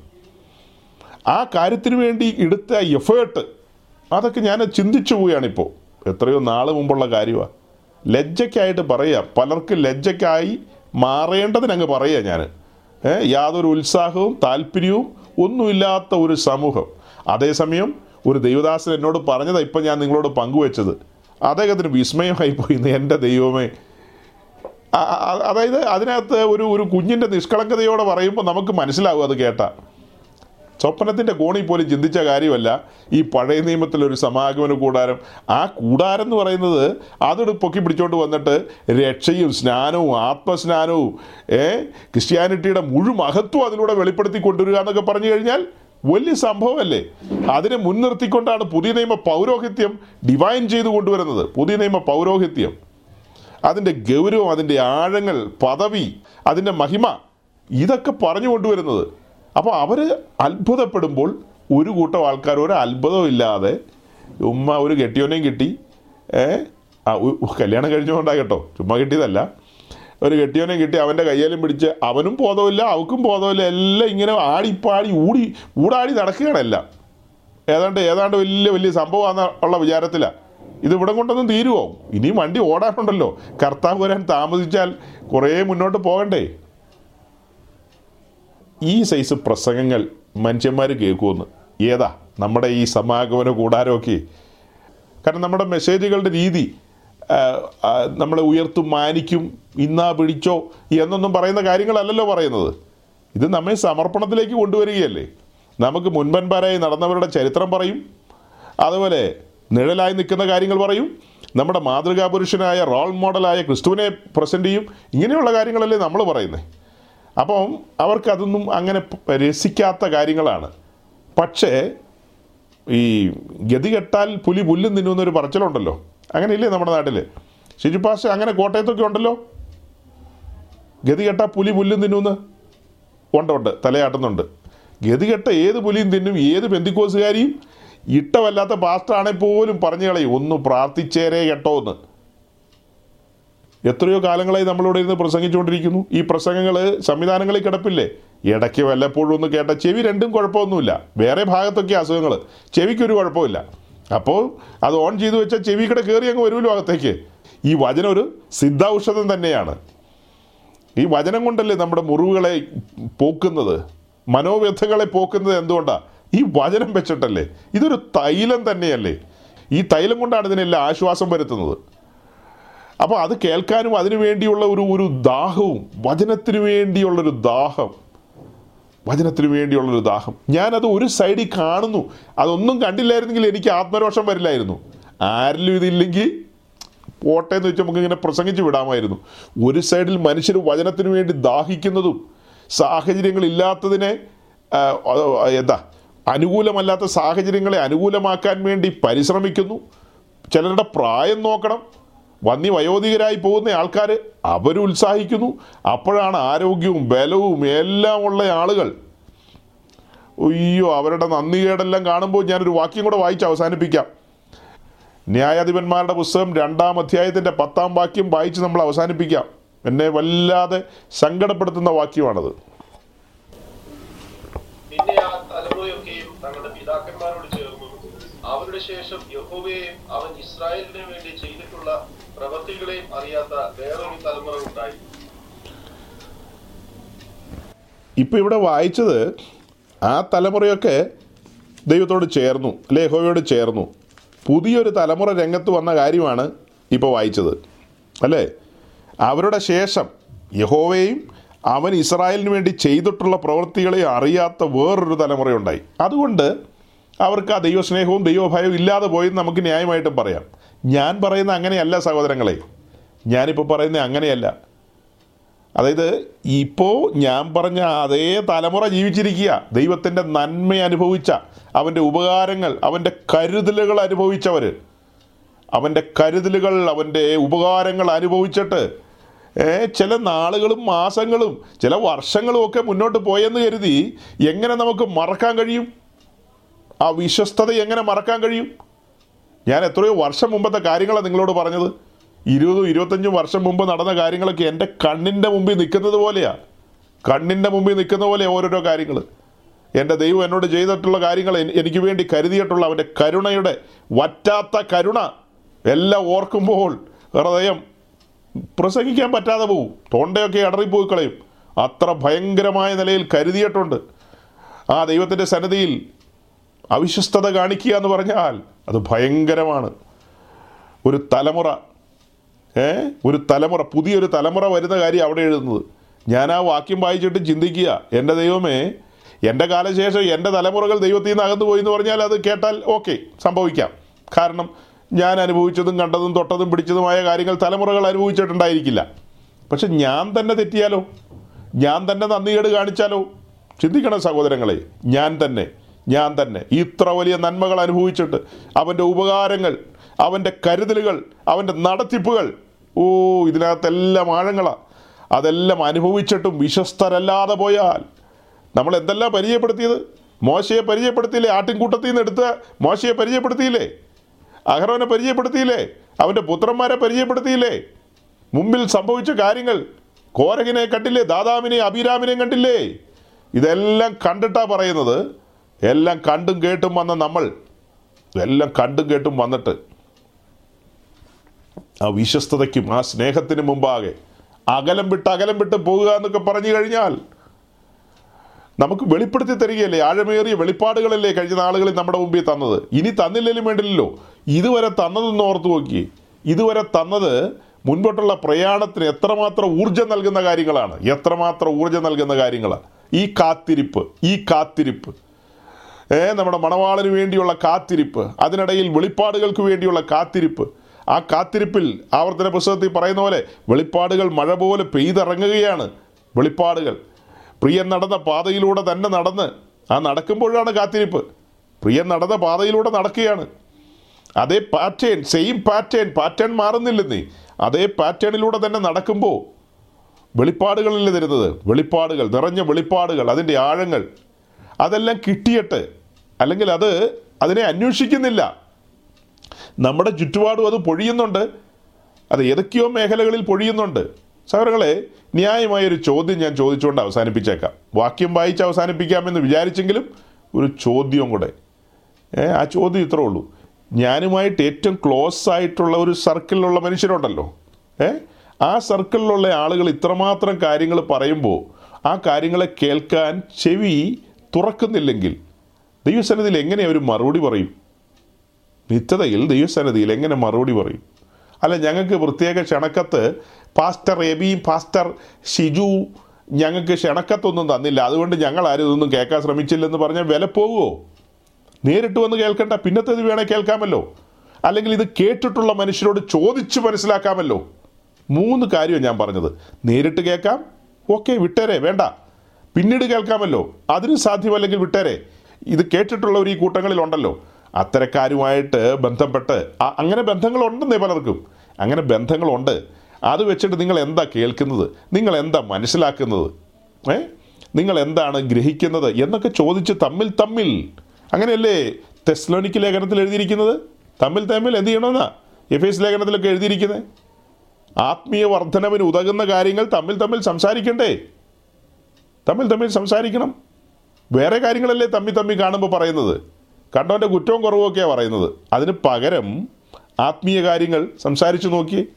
ആ കാര്യത്തിന് വേണ്ടി എടുത്ത എഫേർട്ട് അതൊക്കെ ഞാൻ ചിന്തിച്ചു പോവുകയാണിപ്പോൾ എത്രയോ നാൾ മുമ്പുള്ള കാര്യമാണ് ലജ്ജയ്ക്കായിട്ട് പറയുക പലർക്കും ലജ്ജയ്ക്കായി മാറേണ്ടതിനങ്ങ് പറയുക ഞാൻ യാതൊരു ഉത്സാഹവും താല്പര്യവും ഒന്നുമില്ലാത്ത ഒരു സമൂഹം. അതേസമയം ഒരു ദൈവദാസൻ എന്നോട് പറഞ്ഞതാണ് ഇപ്പം ഞാൻ നിങ്ങളോട് പങ്കുവെച്ചത്. അദ്ദേഹത്തിന് വിസ്മയമായി പോയി എന്റെ ദൈവമേ അതായത് അതിനകത്ത് ഒരു ഒരു കുഞ്ഞിന്റെ നിഷ്കളങ്കതയോടെ പറയുമ്പോൾ നമുക്ക് മനസ്സിലാവും അത് കേട്ട. സ്വപ്നത്തിന്റെ കോണി പോലും ചിന്തിച്ച കാര്യമല്ല ഈ പഴയ നിയമത്തിലൊരു സമാഗമന കൂടാരം. ആ കൂടാരം എന്ന് പറയുന്നത് അതൊരു പൊക്കി പിടിച്ചോണ്ട് വന്നിട്ട് രക്ഷയും സ്നാനവും ആത്മസ്നാനവും ഏ ക്രിസ്ത്യാനിറ്റിയുടെ മുഴു മഹത്വം അതിലൂടെ വെളിപ്പെടുത്തി കൊണ്ടുവരിക എന്നൊക്കെ പറഞ്ഞു കഴിഞ്ഞാൽ വലിയ സംഭവമല്ലേ? അതിനെ മുൻനിർത്തിക്കൊണ്ടാണ് പുതിയ നിയമ പൗരോഹിത്യം ഡിവൈൻ ചെയ്തു കൊണ്ടുവരുന്നത്. പുതിയ നിയമ പൗരോഹിത്യം. അതിന്റെ ഗൗരവം അതിന്റെ ആഴങ്ങൾ പദവി അതിന്റെ മഹിമ ഇതൊക്കെ പറഞ്ഞു കൊണ്ടുവരുന്നത്. അപ്പോൾ അവർ അത്ഭുതപ്പെടുമ്പോൾ ഒരു കൂട്ടം ആൾക്കാർ ഒരു അത്ഭുതവും ഇല്ലാതെ ഉമ്മ ഒരു കെട്ടിയോനെയും കിട്ടി. ആ കല്യാണം കഴിഞ്ഞുകൊണ്ടാ കേട്ടോ. ചുമ്മാ കിട്ടിയതല്ല. ഒരു കെട്ടിയോനെയും കിട്ടി അവന്റെ കയ്യാലും പിടിച്ച് അവനും ബോധമില്ല അവക്കും ബോധമില്ല എല്ലാം ഇങ്ങനെ ആടിപ്പാടി ഊടി ഊടാടി നടക്കുകയാണെല്ലാം ഏതാണ്ട് ഏതാണ്ട് വലിയ വലിയ സംഭവമാണെന്നുള്ള വിചാരത്തിലാണ് ഇത് ഇവിടെ കൊണ്ടൊന്നും തീരുമോ ഇനിയും വണ്ടി ഓടാനുണ്ടല്ലോ കർത്താവ് വരാൻ താമസിച്ചാൽ കുറേ മുന്നോട്ട് പോകണ്ടേ? ഈ സൈസ് പ്രസംഗങ്ങൾ മനുഷ്യന്മാർ കേൾക്കുമെന്ന്. ഏതാ? നമ്മുടെ ഈ സമാഗമന കൂടാരമൊക്കെ. കാരണം നമ്മുടെ മെസ്സേജുകളുടെ രീതി നമ്മളെ ഉയർത്തും മാനിക്കും ഇന്നാ പിടിച്ചോ എന്നൊന്നും പറയുന്ന കാര്യങ്ങളല്ലല്ലോ പറയുന്നത്. ഇത് നമ്മെ സമർപ്പണത്തിലേക്ക് കൊണ്ടുവരികയല്ലേ? നമുക്ക് മുൻപൻപാരായി നടന്നവരുടെ ചരിത്രം പറയും. അതുപോലെ നിഴലായി നിൽക്കുന്ന കാര്യങ്ങൾ പറയും. നമ്മുടെ മാതൃകാപുരുഷനായ റോൾ മോഡലായ ക്രിസ്തുവിനെ പ്രസന്റ് ചെയ്യും. ഇങ്ങനെയുള്ള കാര്യങ്ങളല്ലേ നമ്മൾ പറയുന്നത് അപ്പം അവർക്കതൊന്നും അങ്ങനെ രസിക്കാത്ത കാര്യങ്ങളാണ്. പക്ഷേ ഈ ഗതി കെട്ടാൽ പുലി പുല്ലും തിന്നുന്നൊരു പറച്ചിലുണ്ടല്ലോ. അങ്ങനെയില്ലേ നമ്മുടെ നാട്ടിൽ ഷിജുപാസ് അങ്ങനെ കോട്ടയത്തൊക്കെ ഉണ്ടല്ലോ. ഗതി കെട്ടാൽ പുലി പുല്ലും തിന്നുന്ന്? ഉണ്ട് ഉണ്ട് തലയാട്ടുന്നുണ്ട്. ഗതികെട്ട ഏത് പുലിയും തിന്നും ഏത് ബന്ധിക്കോസുകാരിയും ഇട്ടമല്ലാത്ത പാസ്റ്ററാണെ പോലും പറഞ്ഞു കളയും. ഒന്ന് പ്രാർത്ഥിച്ചേരേ കേട്ടോ എന്ന് എത്രയോ കാലങ്ങളായി നമ്മളിവിടെ ഇരുന്ന് പ്രസംഗിച്ചുകൊണ്ടിരിക്കുന്നു. ഈ പ്രസംഗങ്ങൾ സംവിധാനങ്ങളിൽ കിടപ്പില്ലേ? ഇടയ്ക്ക് വല്ലപ്പോഴും ഒന്ന് കേട്ട ചെവി രണ്ടും കുഴപ്പമൊന്നുമില്ല. വേറെ ഭാഗത്തൊക്കെ അസുഖങ്ങൾ ചെവിക്കൊരു കുഴപ്പമില്ല. അപ്പോൾ അത് ഓൺ ചെയ്തു വെച്ചാൽ ചെവി കൂടെ കയറി അങ്ങ് വരുമല്ലോ അകത്തേക്ക്. ഈ വചനം ഒരു സിദ്ധൌഷധം തന്നെയാണ്. ഈ വചനം കൊണ്ടല്ലേ നമ്മുടെ മുറിവുകളെ പോക്കുന്നത്? മനോവ്യഥകളെ പോക്കുന്നത് എന്തുകൊണ്ടാണ് ഈ വചനം വെച്ചിട്ടല്ലേ? ഇതൊരു തൈലം തന്നെയല്ലേ? ഈ തൈലം കൊണ്ടാണ് ഇതിനെല്ലാം ആശ്വാസം വരുത്തുന്നത്. അപ്പോൾ അത് കേൾക്കാനും അതിനു വേണ്ടിയുള്ള ഒരു ഒരു ദാഹവും വചനത്തിന് വേണ്ടിയുള്ളൊരു ദാഹം വചനത്തിന് വേണ്ടിയുള്ളൊരു ദാഹം. ഞാനത് ഒരു സൈഡിൽ കാണുന്നു. അതൊന്നും കണ്ടില്ലായിരുന്നെങ്കിൽ എനിക്ക് ആത്മരോഷം വരില്ലായിരുന്നു. ആരിലും ഇതില്ലെങ്കിൽ പോട്ടെ എന്ന് വെച്ചാൽ നമുക്ക് ഇങ്ങനെ പ്രസംഗിച്ച് വിടാമായിരുന്നു. ഒരു സൈഡിൽ മനുഷ്യർ വചനത്തിന് വേണ്ടി ദാഹിക്കുന്നതും സാഹചര്യങ്ങളില്ലാത്തതിനെ എന്താ അനുകൂലമല്ലാത്ത സാഹചര്യങ്ങളെ അനുകൂലമാക്കാൻ വേണ്ടി പരിശ്രമിക്കുന്നു. ചിലരുടെ പ്രായം നോക്കണം. വന്നി വയോധികരായി പോകുന്ന ആൾക്കാർ അവരുത്സാഹിക്കുന്നു അപ്പോഴാണ് ആരോഗ്യവും ബലവും എല്ലാം ഉള്ള ആളുകൾ. അയ്യോ അവരുടെ നന്ദികേടെല്ലാം കാണുമ്പോൾ ഞാനൊരു വാക്യം കൂടെ വായിച്ച് അവസാനിപ്പിക്കാം. ന്യായാധിപന്മാരുടെ പുസ്തകം രണ്ടാം അധ്യായത്തിന്റെ പത്താം വാക്യം വായിച്ച് നമ്മൾ അവസാനിപ്പിക്കാം. എന്നെ വല്ലാതെ സങ്കടപ്പെടുത്തുന്ന വാക്യമാണത്. പിന്നെ ആ തലമുറയൊക്കെയും തങ്ങളുടെ പിതാക്കന്മാരോട് ചേർന്നു. അവരുടെ ശേഷം യഹോവയെയും അവൻ ഇസ്രായേലിന് വേണ്ടി ചെയ്തിട്ടുള്ള പ്രവൃത്തികളെയും അറിയാത്ത വേറൊരു തലമുറ ഉണ്ടായി. ഇപ്പൊ ഇവിടെ വായിച്ചത് ആ തലമുറയൊക്കെ ദൈവത്തോട് ചേർന്നു അല്ലെ യഹോവയോട് ചേർന്നു. പുതിയൊരു തലമുറ രംഗത്ത് വന്ന കാര്യമാണ് ഇപ്പോൾ വായിച്ചത് അല്ലേ? അവരുടെ ശേഷം യഹോവയും അവൻ ഇസ്രായേലിന് വേണ്ടി ചെയ്തിട്ടുള്ള പ്രവൃത്തികളെ അറിയാത്ത വേറൊരു തലമുറയുണ്ടായി. അതുകൊണ്ട് അവർക്ക് ആ ദൈവസ്നേഹവും ദൈവഭയവും ഇല്ലാതെ പോയെന്ന് നമുക്ക് ന്യായമായിട്ടും പറയാം. ഞാൻ പറയുന്ന അങ്ങനെയല്ല സഹോദരങ്ങളെ. ഞാനിപ്പോൾ പറയുന്നത് അങ്ങനെയല്ല. അതായത് ഇപ്പോൾ ഞാൻ പറഞ്ഞ അതേ തലമുറ ജീവിച്ചിരിക്കുക. ദൈവത്തിന്റെ നന്മ അനുഭവിച്ച അവന്റെ ഉപകാരങ്ങൾ അവന്റെ കരുതലുകൾ അനുഭവിച്ചവർ അവന്റെ കരുതലുകൾ അവന്റെ ഉപകാരങ്ങൾ അനുഭവിച്ചിട്ട് ചില നാളുകളും മാസങ്ങളും ചില വർഷങ്ങളും ഒക്കെ മുന്നോട്ട് പോയെന്ന് കരുതി എങ്ങനെ നമുക്ക് മറക്കാൻ കഴിയും? ആ വിശ്വസ്തത എങ്ങനെ മറക്കാൻ കഴിയും? ഞാൻ എത്രയോ വർഷം മുമ്പത്തെ കാര്യങ്ങളാണ് നിങ്ങളോട് പറഞ്ഞത്. ഇരുപതും ഇരുപത്തഞ്ചും വർഷം മുമ്പ് നടന്ന കാര്യങ്ങളൊക്കെ എന്റെ കണ്ണിന്റെ മുമ്പിൽ നിൽക്കുന്നത് പോലെയാ. കണ്ണിന്റെ മുമ്പിൽ നിൽക്കുന്ന പോലെ ഓരോരോ കാര്യങ്ങൾ എന്റെ ദൈവം എന്നോട് ചെയ്തിട്ടുള്ള കാര്യങ്ങൾ എനിക്ക് വേണ്ടി കരുതിയിട്ടുള്ള അവന്റെ കരുണയുടെ വറ്റാത്ത കരുണ എല്ലാം ഓർക്കുമ്പോൾ ഹൃദയം പ്രസംഗിക്കാൻ പറ്റാതെ പോവും. തൊണ്ടയൊക്കെ അടറിപ്പോയി കളയും. അത്ര ഭയങ്കരമായ നിലയിൽ കരുതിയിട്ടുണ്ട്. ആ ദൈവത്തിന്റെ സന്നദ്ധിയിൽ അവിശ്വസ്തത കാണിക്കുക എന്ന് പറഞ്ഞാൽ അത് ഭയങ്കരമാണ്. ഒരു തലമുറ ഏ? ഒരു തലമുറ പുതിയൊരു തലമുറ വരുന്ന കാര്യം അവിടെ എഴുതുന്നത്. ഞാൻ ആ വാക്യം വായിച്ചിട്ട് ചിന്തിക്കുക. എന്റെ ദൈവമേ എന്റെ കാലശേഷം എന്റെ തലമുറകൾ ദൈവത്തിൽ നിന്ന് അകന്നു പോയി എന്ന് പറഞ്ഞാൽ അത് കേട്ടാൽ ഓക്കെ സംഭവിക്കാം. കാരണം ഞാൻ അനുഭവിച്ചതും കണ്ടതും തൊട്ടതും പിടിച്ചതുമായ കാര്യങ്ങൾ തലമുറകൾ അനുഭവിച്ചിട്ടുണ്ടായിരിക്കില്ല. പക്ഷെ ഞാൻ തന്നെ തെറ്റിയാലോ? ഞാൻ തന്നെ നന്ദികേട് കാണിച്ചാലോ? ചിന്തിക്കണം സഹോദരങ്ങളെ ഞാൻ തന്നെ ഞാൻ തന്നെ. ഇത്ര വലിയ നന്മകൾ അനുഭവിച്ചിട്ട് അവന്റെ ഉപകാരങ്ങൾ അവന്റെ കരുതലുകൾ അവന്റെ നടത്തിപ്പുകൾ ഓ ഇതിനകത്തെല്ലാം ആഴങ്ങളാണ് അതെല്ലാം അനുഭവിച്ചിട്ടും വിശ്വസ്തരല്ലാതെ പോയാൽ നമ്മൾ എന്തെല്ലാം പരിചയപ്പെടുത്തിയത്? മോശയെ പരിചയപ്പെടുത്തിയില്ലേ? ആട്ടിൻകൂട്ടത്തിൽ നിന്ന് എടുത്ത മോശയെ പരിചയപ്പെടുത്തിയില്ലേ? അഹ്റോനെ പരിചയപ്പെടുത്തിയില്ലേ? അവന്റെ പുത്രന്മാരെ പരിചയപ്പെടുത്തിയില്ലേ? മുമ്പിൽ സംഭവിച്ച കാര്യങ്ങൾ. കോരകിനെ കണ്ടില്ലേ? ദാദാമിനെ അഭിരാമിനെയും കണ്ടില്ലേ? ഇതെല്ലാം കണ്ടിട്ടാ പറയുന്നത്. എല്ലാം കണ്ടും കേട്ടും വന്ന നമ്മൾ. ഇതെല്ലാം കണ്ടും കേട്ടും വന്നിട്ട്. ആ വിശ്വസ്തതയ്ക്കും ആ സ്നേഹത്തിന് മുമ്പാകെ അകലം വിട്ട് അകലം വിട്ട് പോകുക എന്നൊക്കെ പറഞ്ഞു കഴിഞ്ഞാൽ നമുക്ക് വെളിപ്പെടുത്തി തരികയല്ലേ? ആഴമേറിയ വെളിപ്പാടുകളല്ലേ കഴിഞ്ഞ നാളുകളിൽ നമ്മുടെ മുമ്പിൽ തന്നത്? ഇനി തന്നില്ലെങ്കിലും വേണ്ടില്ലല്ലോ. ഇതുവരെ തന്നതെന്ന് ഓർത്തു നോക്കി. ഇതുവരെ തന്നത് മുൻപോട്ടുള്ള പ്രയാണത്തിന് എത്രമാത്രം ഊർജം നൽകുന്ന കാര്യങ്ങളാണ്. എത്രമാത്രം ഊർജം നൽകുന്ന കാര്യങ്ങൾ ഈ കാത്തിരിപ്പ് ഈ കാത്തിരിപ്പ്. ഏ നമ്മുടെ മണവാളിന് വേണ്ടിയുള്ള കാത്തിരിപ്പ് അതിനിടയിൽ വെളിപ്പാടുകൾക്ക് വേണ്ടിയുള്ള കാത്തിരിപ്പ്. ആ കാത്തിരിപ്പിൽ ആവർത്തന പുസ്തകത്തിൽ പറയുന്ന പോലെ വെളിപ്പാടുകൾ മഴ പോലെ പെയ്തിറങ്ങുകയാണ് വെളിപ്പാടുകൾ. പ്രിയൻ നടന്ന പാതയിലൂടെ തന്നെ നടന്ന് ആ നടക്കുമ്പോഴാണ് കാത്തിരിപ്പ്. പ്രിയൻ നടന്ന പാതയിലൂടെ നടക്കുകയാണ്. അതേ പാറ്റേൺ സെയിം പാറ്റേൺ പാറ്റേൺ മാറുന്നില്ലെന്നേ അതേ പാറ്റേണിലൂടെ തന്നെ നടക്കുമ്പോൾ വെളിപ്പാടുകളല്ലേ തരുന്നത്? വെളിപ്പാടുകൾ നിറഞ്ഞ വെളിപ്പാടുകൾ അതിന്റെ ആഴങ്ങൾ. അതെല്ലാം കിട്ടിയിട്ട് അല്ലെങ്കിൽ അത് അതിനെ അന്വേഷിക്കുന്നില്ല. നമ്മുടെ ചുറ്റുപാടും അത് പൊഴിയുന്നുണ്ട്. അത് ഏതൊക്കെയോ മേഖലകളിൽ പൊഴിയുന്നുണ്ട്. സഹോദരങ്ങളെ ന്യായമായൊരു ചോദ്യം ഞാൻ ചോദിച്ചുകൊണ്ട് അവസാനിപ്പിച്ചേക്കാം. വാക്യം വായിച്ച് അവസാനിപ്പിക്കാമെന്ന് വിചാരിച്ചെങ്കിലും ഒരു ചോദ്യം കൂടെ. ആ ചോദ്യം ഇത്രേ ഉള്ളൂ. ഞാനുമായിട്ട് ഏറ്റവും ക്ലോസ് ആയിട്ടുള്ള ഒരു സർക്കിളിലുള്ള മനുഷ്യരുണ്ടല്ലോ. ഏ? ആ സർക്കിളിലുള്ള ആളുകൾ ഇത്രമാത്രം കാര്യങ്ങൾ പറയുമ്പോൾ ആ കാര്യങ്ങളെ കേൾക്കാൻ ചെവി തുറക്കുന്നില്ലെങ്കിൽ ദൈവസന്നിധിയിൽ എങ്ങനെ അവർ മറുപടി പറയും? നിത്യതയിൽ ദൈവസന്നിധിയിൽ എങ്ങനെ മറുപടി പറയും? അല്ല ഞങ്ങൾക്ക് പ്രത്യേക ക്ഷണക്കത്ത് പാസ്റ്റർ എബിയും പാസ്റ്റർ ഷിജു ഞങ്ങൾക്ക് ക്ഷണക്കത്തൊന്നും തന്നില്ല. അതുകൊണ്ട് ഞങ്ങൾ ആരും ഇതൊന്നും കേൾക്കാൻ ശ്രമിച്ചില്ലെന്ന് പറഞ്ഞാൽ വില പോകുമോ നേരിട്ട് വന്ന് കേൾക്കണ്ട. പിന്നത്തേത് വേണേൽ കേൾക്കാമല്ലോ. അല്ലെങ്കിൽ ഇത് കേട്ടിട്ടുള്ള മനുഷ്യരോട് ചോദിച്ച് മനസ്സിലാക്കാമല്ലോ. മൂന്ന് കാര്യമാണ് ഞാൻ പറഞ്ഞത്. നേരിട്ട് കേൾക്കാം. ഓക്കെ വിട്ടേരെ വേണ്ട. പിന്നീട് കേൾക്കാമല്ലോ. അതിന് സാധ്യമല്ലെങ്കിൽ വിട്ടേരെ. ഇത് കേട്ടിട്ടുള്ളവർ ഈ കൂട്ടങ്ങളിലുണ്ടല്ലോ. അത്തരക്കാരുമായിട്ട് ബന്ധപ്പെട്ട് അങ്ങനെ ബന്ധങ്ങളുണ്ടെന്നേ പലർക്കും. അങ്ങനെ ബന്ധങ്ങളുണ്ട്. അത് വെച്ചിട്ട് നിങ്ങൾ എന്താ കേൾക്കുന്നത്? നിങ്ങൾ എന്താ മനസ്സിലാക്കുന്നത്? ഏ? നിങ്ങൾ എന്താണ് ഗ്രഹിക്കുന്നത്? എന്നൊക്കെ ചോദിച്ച് തമ്മിൽ തമ്മിൽ അങ്ങനെയല്ലേ തെസ്ലോനിക്ക് ലേഖനത്തിൽ എഴുതിയിരിക്കുന്നത്? തമ്മിൽ തമ്മിൽ എന്ത് ചെയ്യണമെന്നാ? എഫ് എസ് ലേഖനത്തിലൊക്കെ എഴുതിയിരിക്കുന്നത്? ആത്മീയ വർധനവിന് ഉതകുന്ന കാര്യങ്ങൾ തമ്മിൽ തമ്മിൽ സംസാരിക്കണ്ടേ? തമ്മിൽ തമ്മിൽ സംസാരിക്കണം. വേറെ കാര്യങ്ങളല്ലേ തമ്മിൽ തമ്മിൽ കാണുമ്പോൾ പറയുന്നത്? കണ്ടവന്റെ കുറ്റവും കുറവും ഒക്കെയാണ് പറയുന്നത്. അതിന് പകരം ആത്മീയ കാര്യങ്ങൾ സംസാരിച്ചു നോക്കി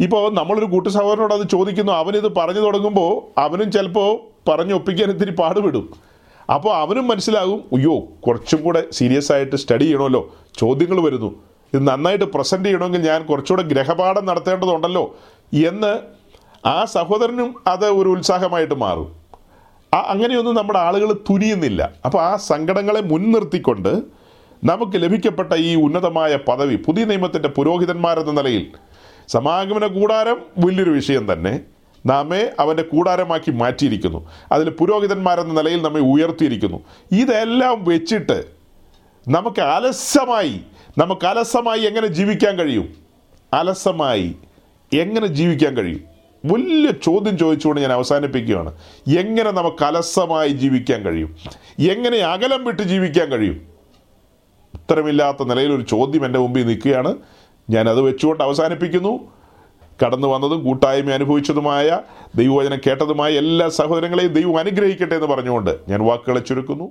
ഇപ്പോൾ നമ്മളൊരു കൂട്ടു സഹോദരനോട് അത് ചോദിക്കുന്നു. അവനിത് പറഞ്ഞു തുടങ്ങുമ്പോൾ അവനും ചിലപ്പോൾ പറഞ്ഞൊപ്പിക്കാൻ ഇത്തിരി പാടുപെടും. അപ്പോൾ അവനും മനസ്സിലാകും അയ്യോ കുറച്ചും കൂടെ സീരിയസ് ആയിട്ട് സ്റ്റഡി ചെയ്യണമല്ലോ. ചോദ്യങ്ങൾ വരുന്നു. ഇത് നന്നായിട്ട് പ്രസന്റ് ചെയ്യണമെങ്കിൽ ഞാൻ കുറച്ചുകൂടെ ഗ്രഹപാഠം നടത്തേണ്ടതുണ്ടല്ലോ. എന്ന് ആ സഹോദരനും അത് ഒരു ഉത്സാഹമായിട്ട് മാറും. ആ അങ്ങനെയൊന്നും നമ്മുടെ ആളുകൾ തുനിയുന്നില്ല. അപ്പോൾ ആ സങ്കടങ്ങളെ മുൻനിർത്തിക്കൊണ്ട് നമുക്ക് ലഭിക്കപ്പെട്ട ഈ ഉന്നതമായ പദവി പുതിയ നിയമത്തിന്റെ പുരോഹിതന്മാരെന്ന നിലയിൽ സമാഗമന കൂടാരം വലിയൊരു വിഷയം തന്നെ. നാമെ അവന്റെ കൂടാരമാക്കി മാറ്റിയിരിക്കുന്നു. അതിൽ പുരോഹിതന്മാരെന്ന നിലയിൽ നമ്മെ ഉയർത്തിയിരിക്കുന്നു. ഇതെല്ലാം വെച്ചിട്ട് നമുക്ക് അലസമായി നമുക്ക് അലസമായി എങ്ങനെ ജീവിക്കാൻ കഴിയും? അലസമായി എങ്ങനെ ജീവിക്കാൻ കഴിയും? വലിയ ചോദ്യം ചോദിച്ചുകൊണ്ട് ഞാൻ അവസാനിപ്പിക്കുകയാണ്. എങ്ങനെ നമുക്ക് അലസമായി ജീവിക്കാൻ കഴിയും? എങ്ങനെ അകലം വിട്ട് ജീവിക്കാൻ കഴിയും? ഉത്തരമില്ലാത്ത നിലയിൽ ഒരു ചോദ്യം എന്റെ മുമ്പിൽ നിൽക്കുകയാണ്. ഞാൻ അത് വെച്ചുകൊണ്ട് അവസാനിപ്പിക്കുന്നു. കടന്നു വന്നതും കൂട്ടായ്മ അനുഭവിച്ചതുമായ ദൈവവചനം കേട്ടതുമായ എല്ലാ സഹോദരങ്ങളെയും ദൈവം അനുഗ്രഹിക്കട്ടെ എന്ന് പറഞ്ഞുകൊണ്ട് ഞാൻ വാക്കുകളെ ചുരുക്കുന്നു.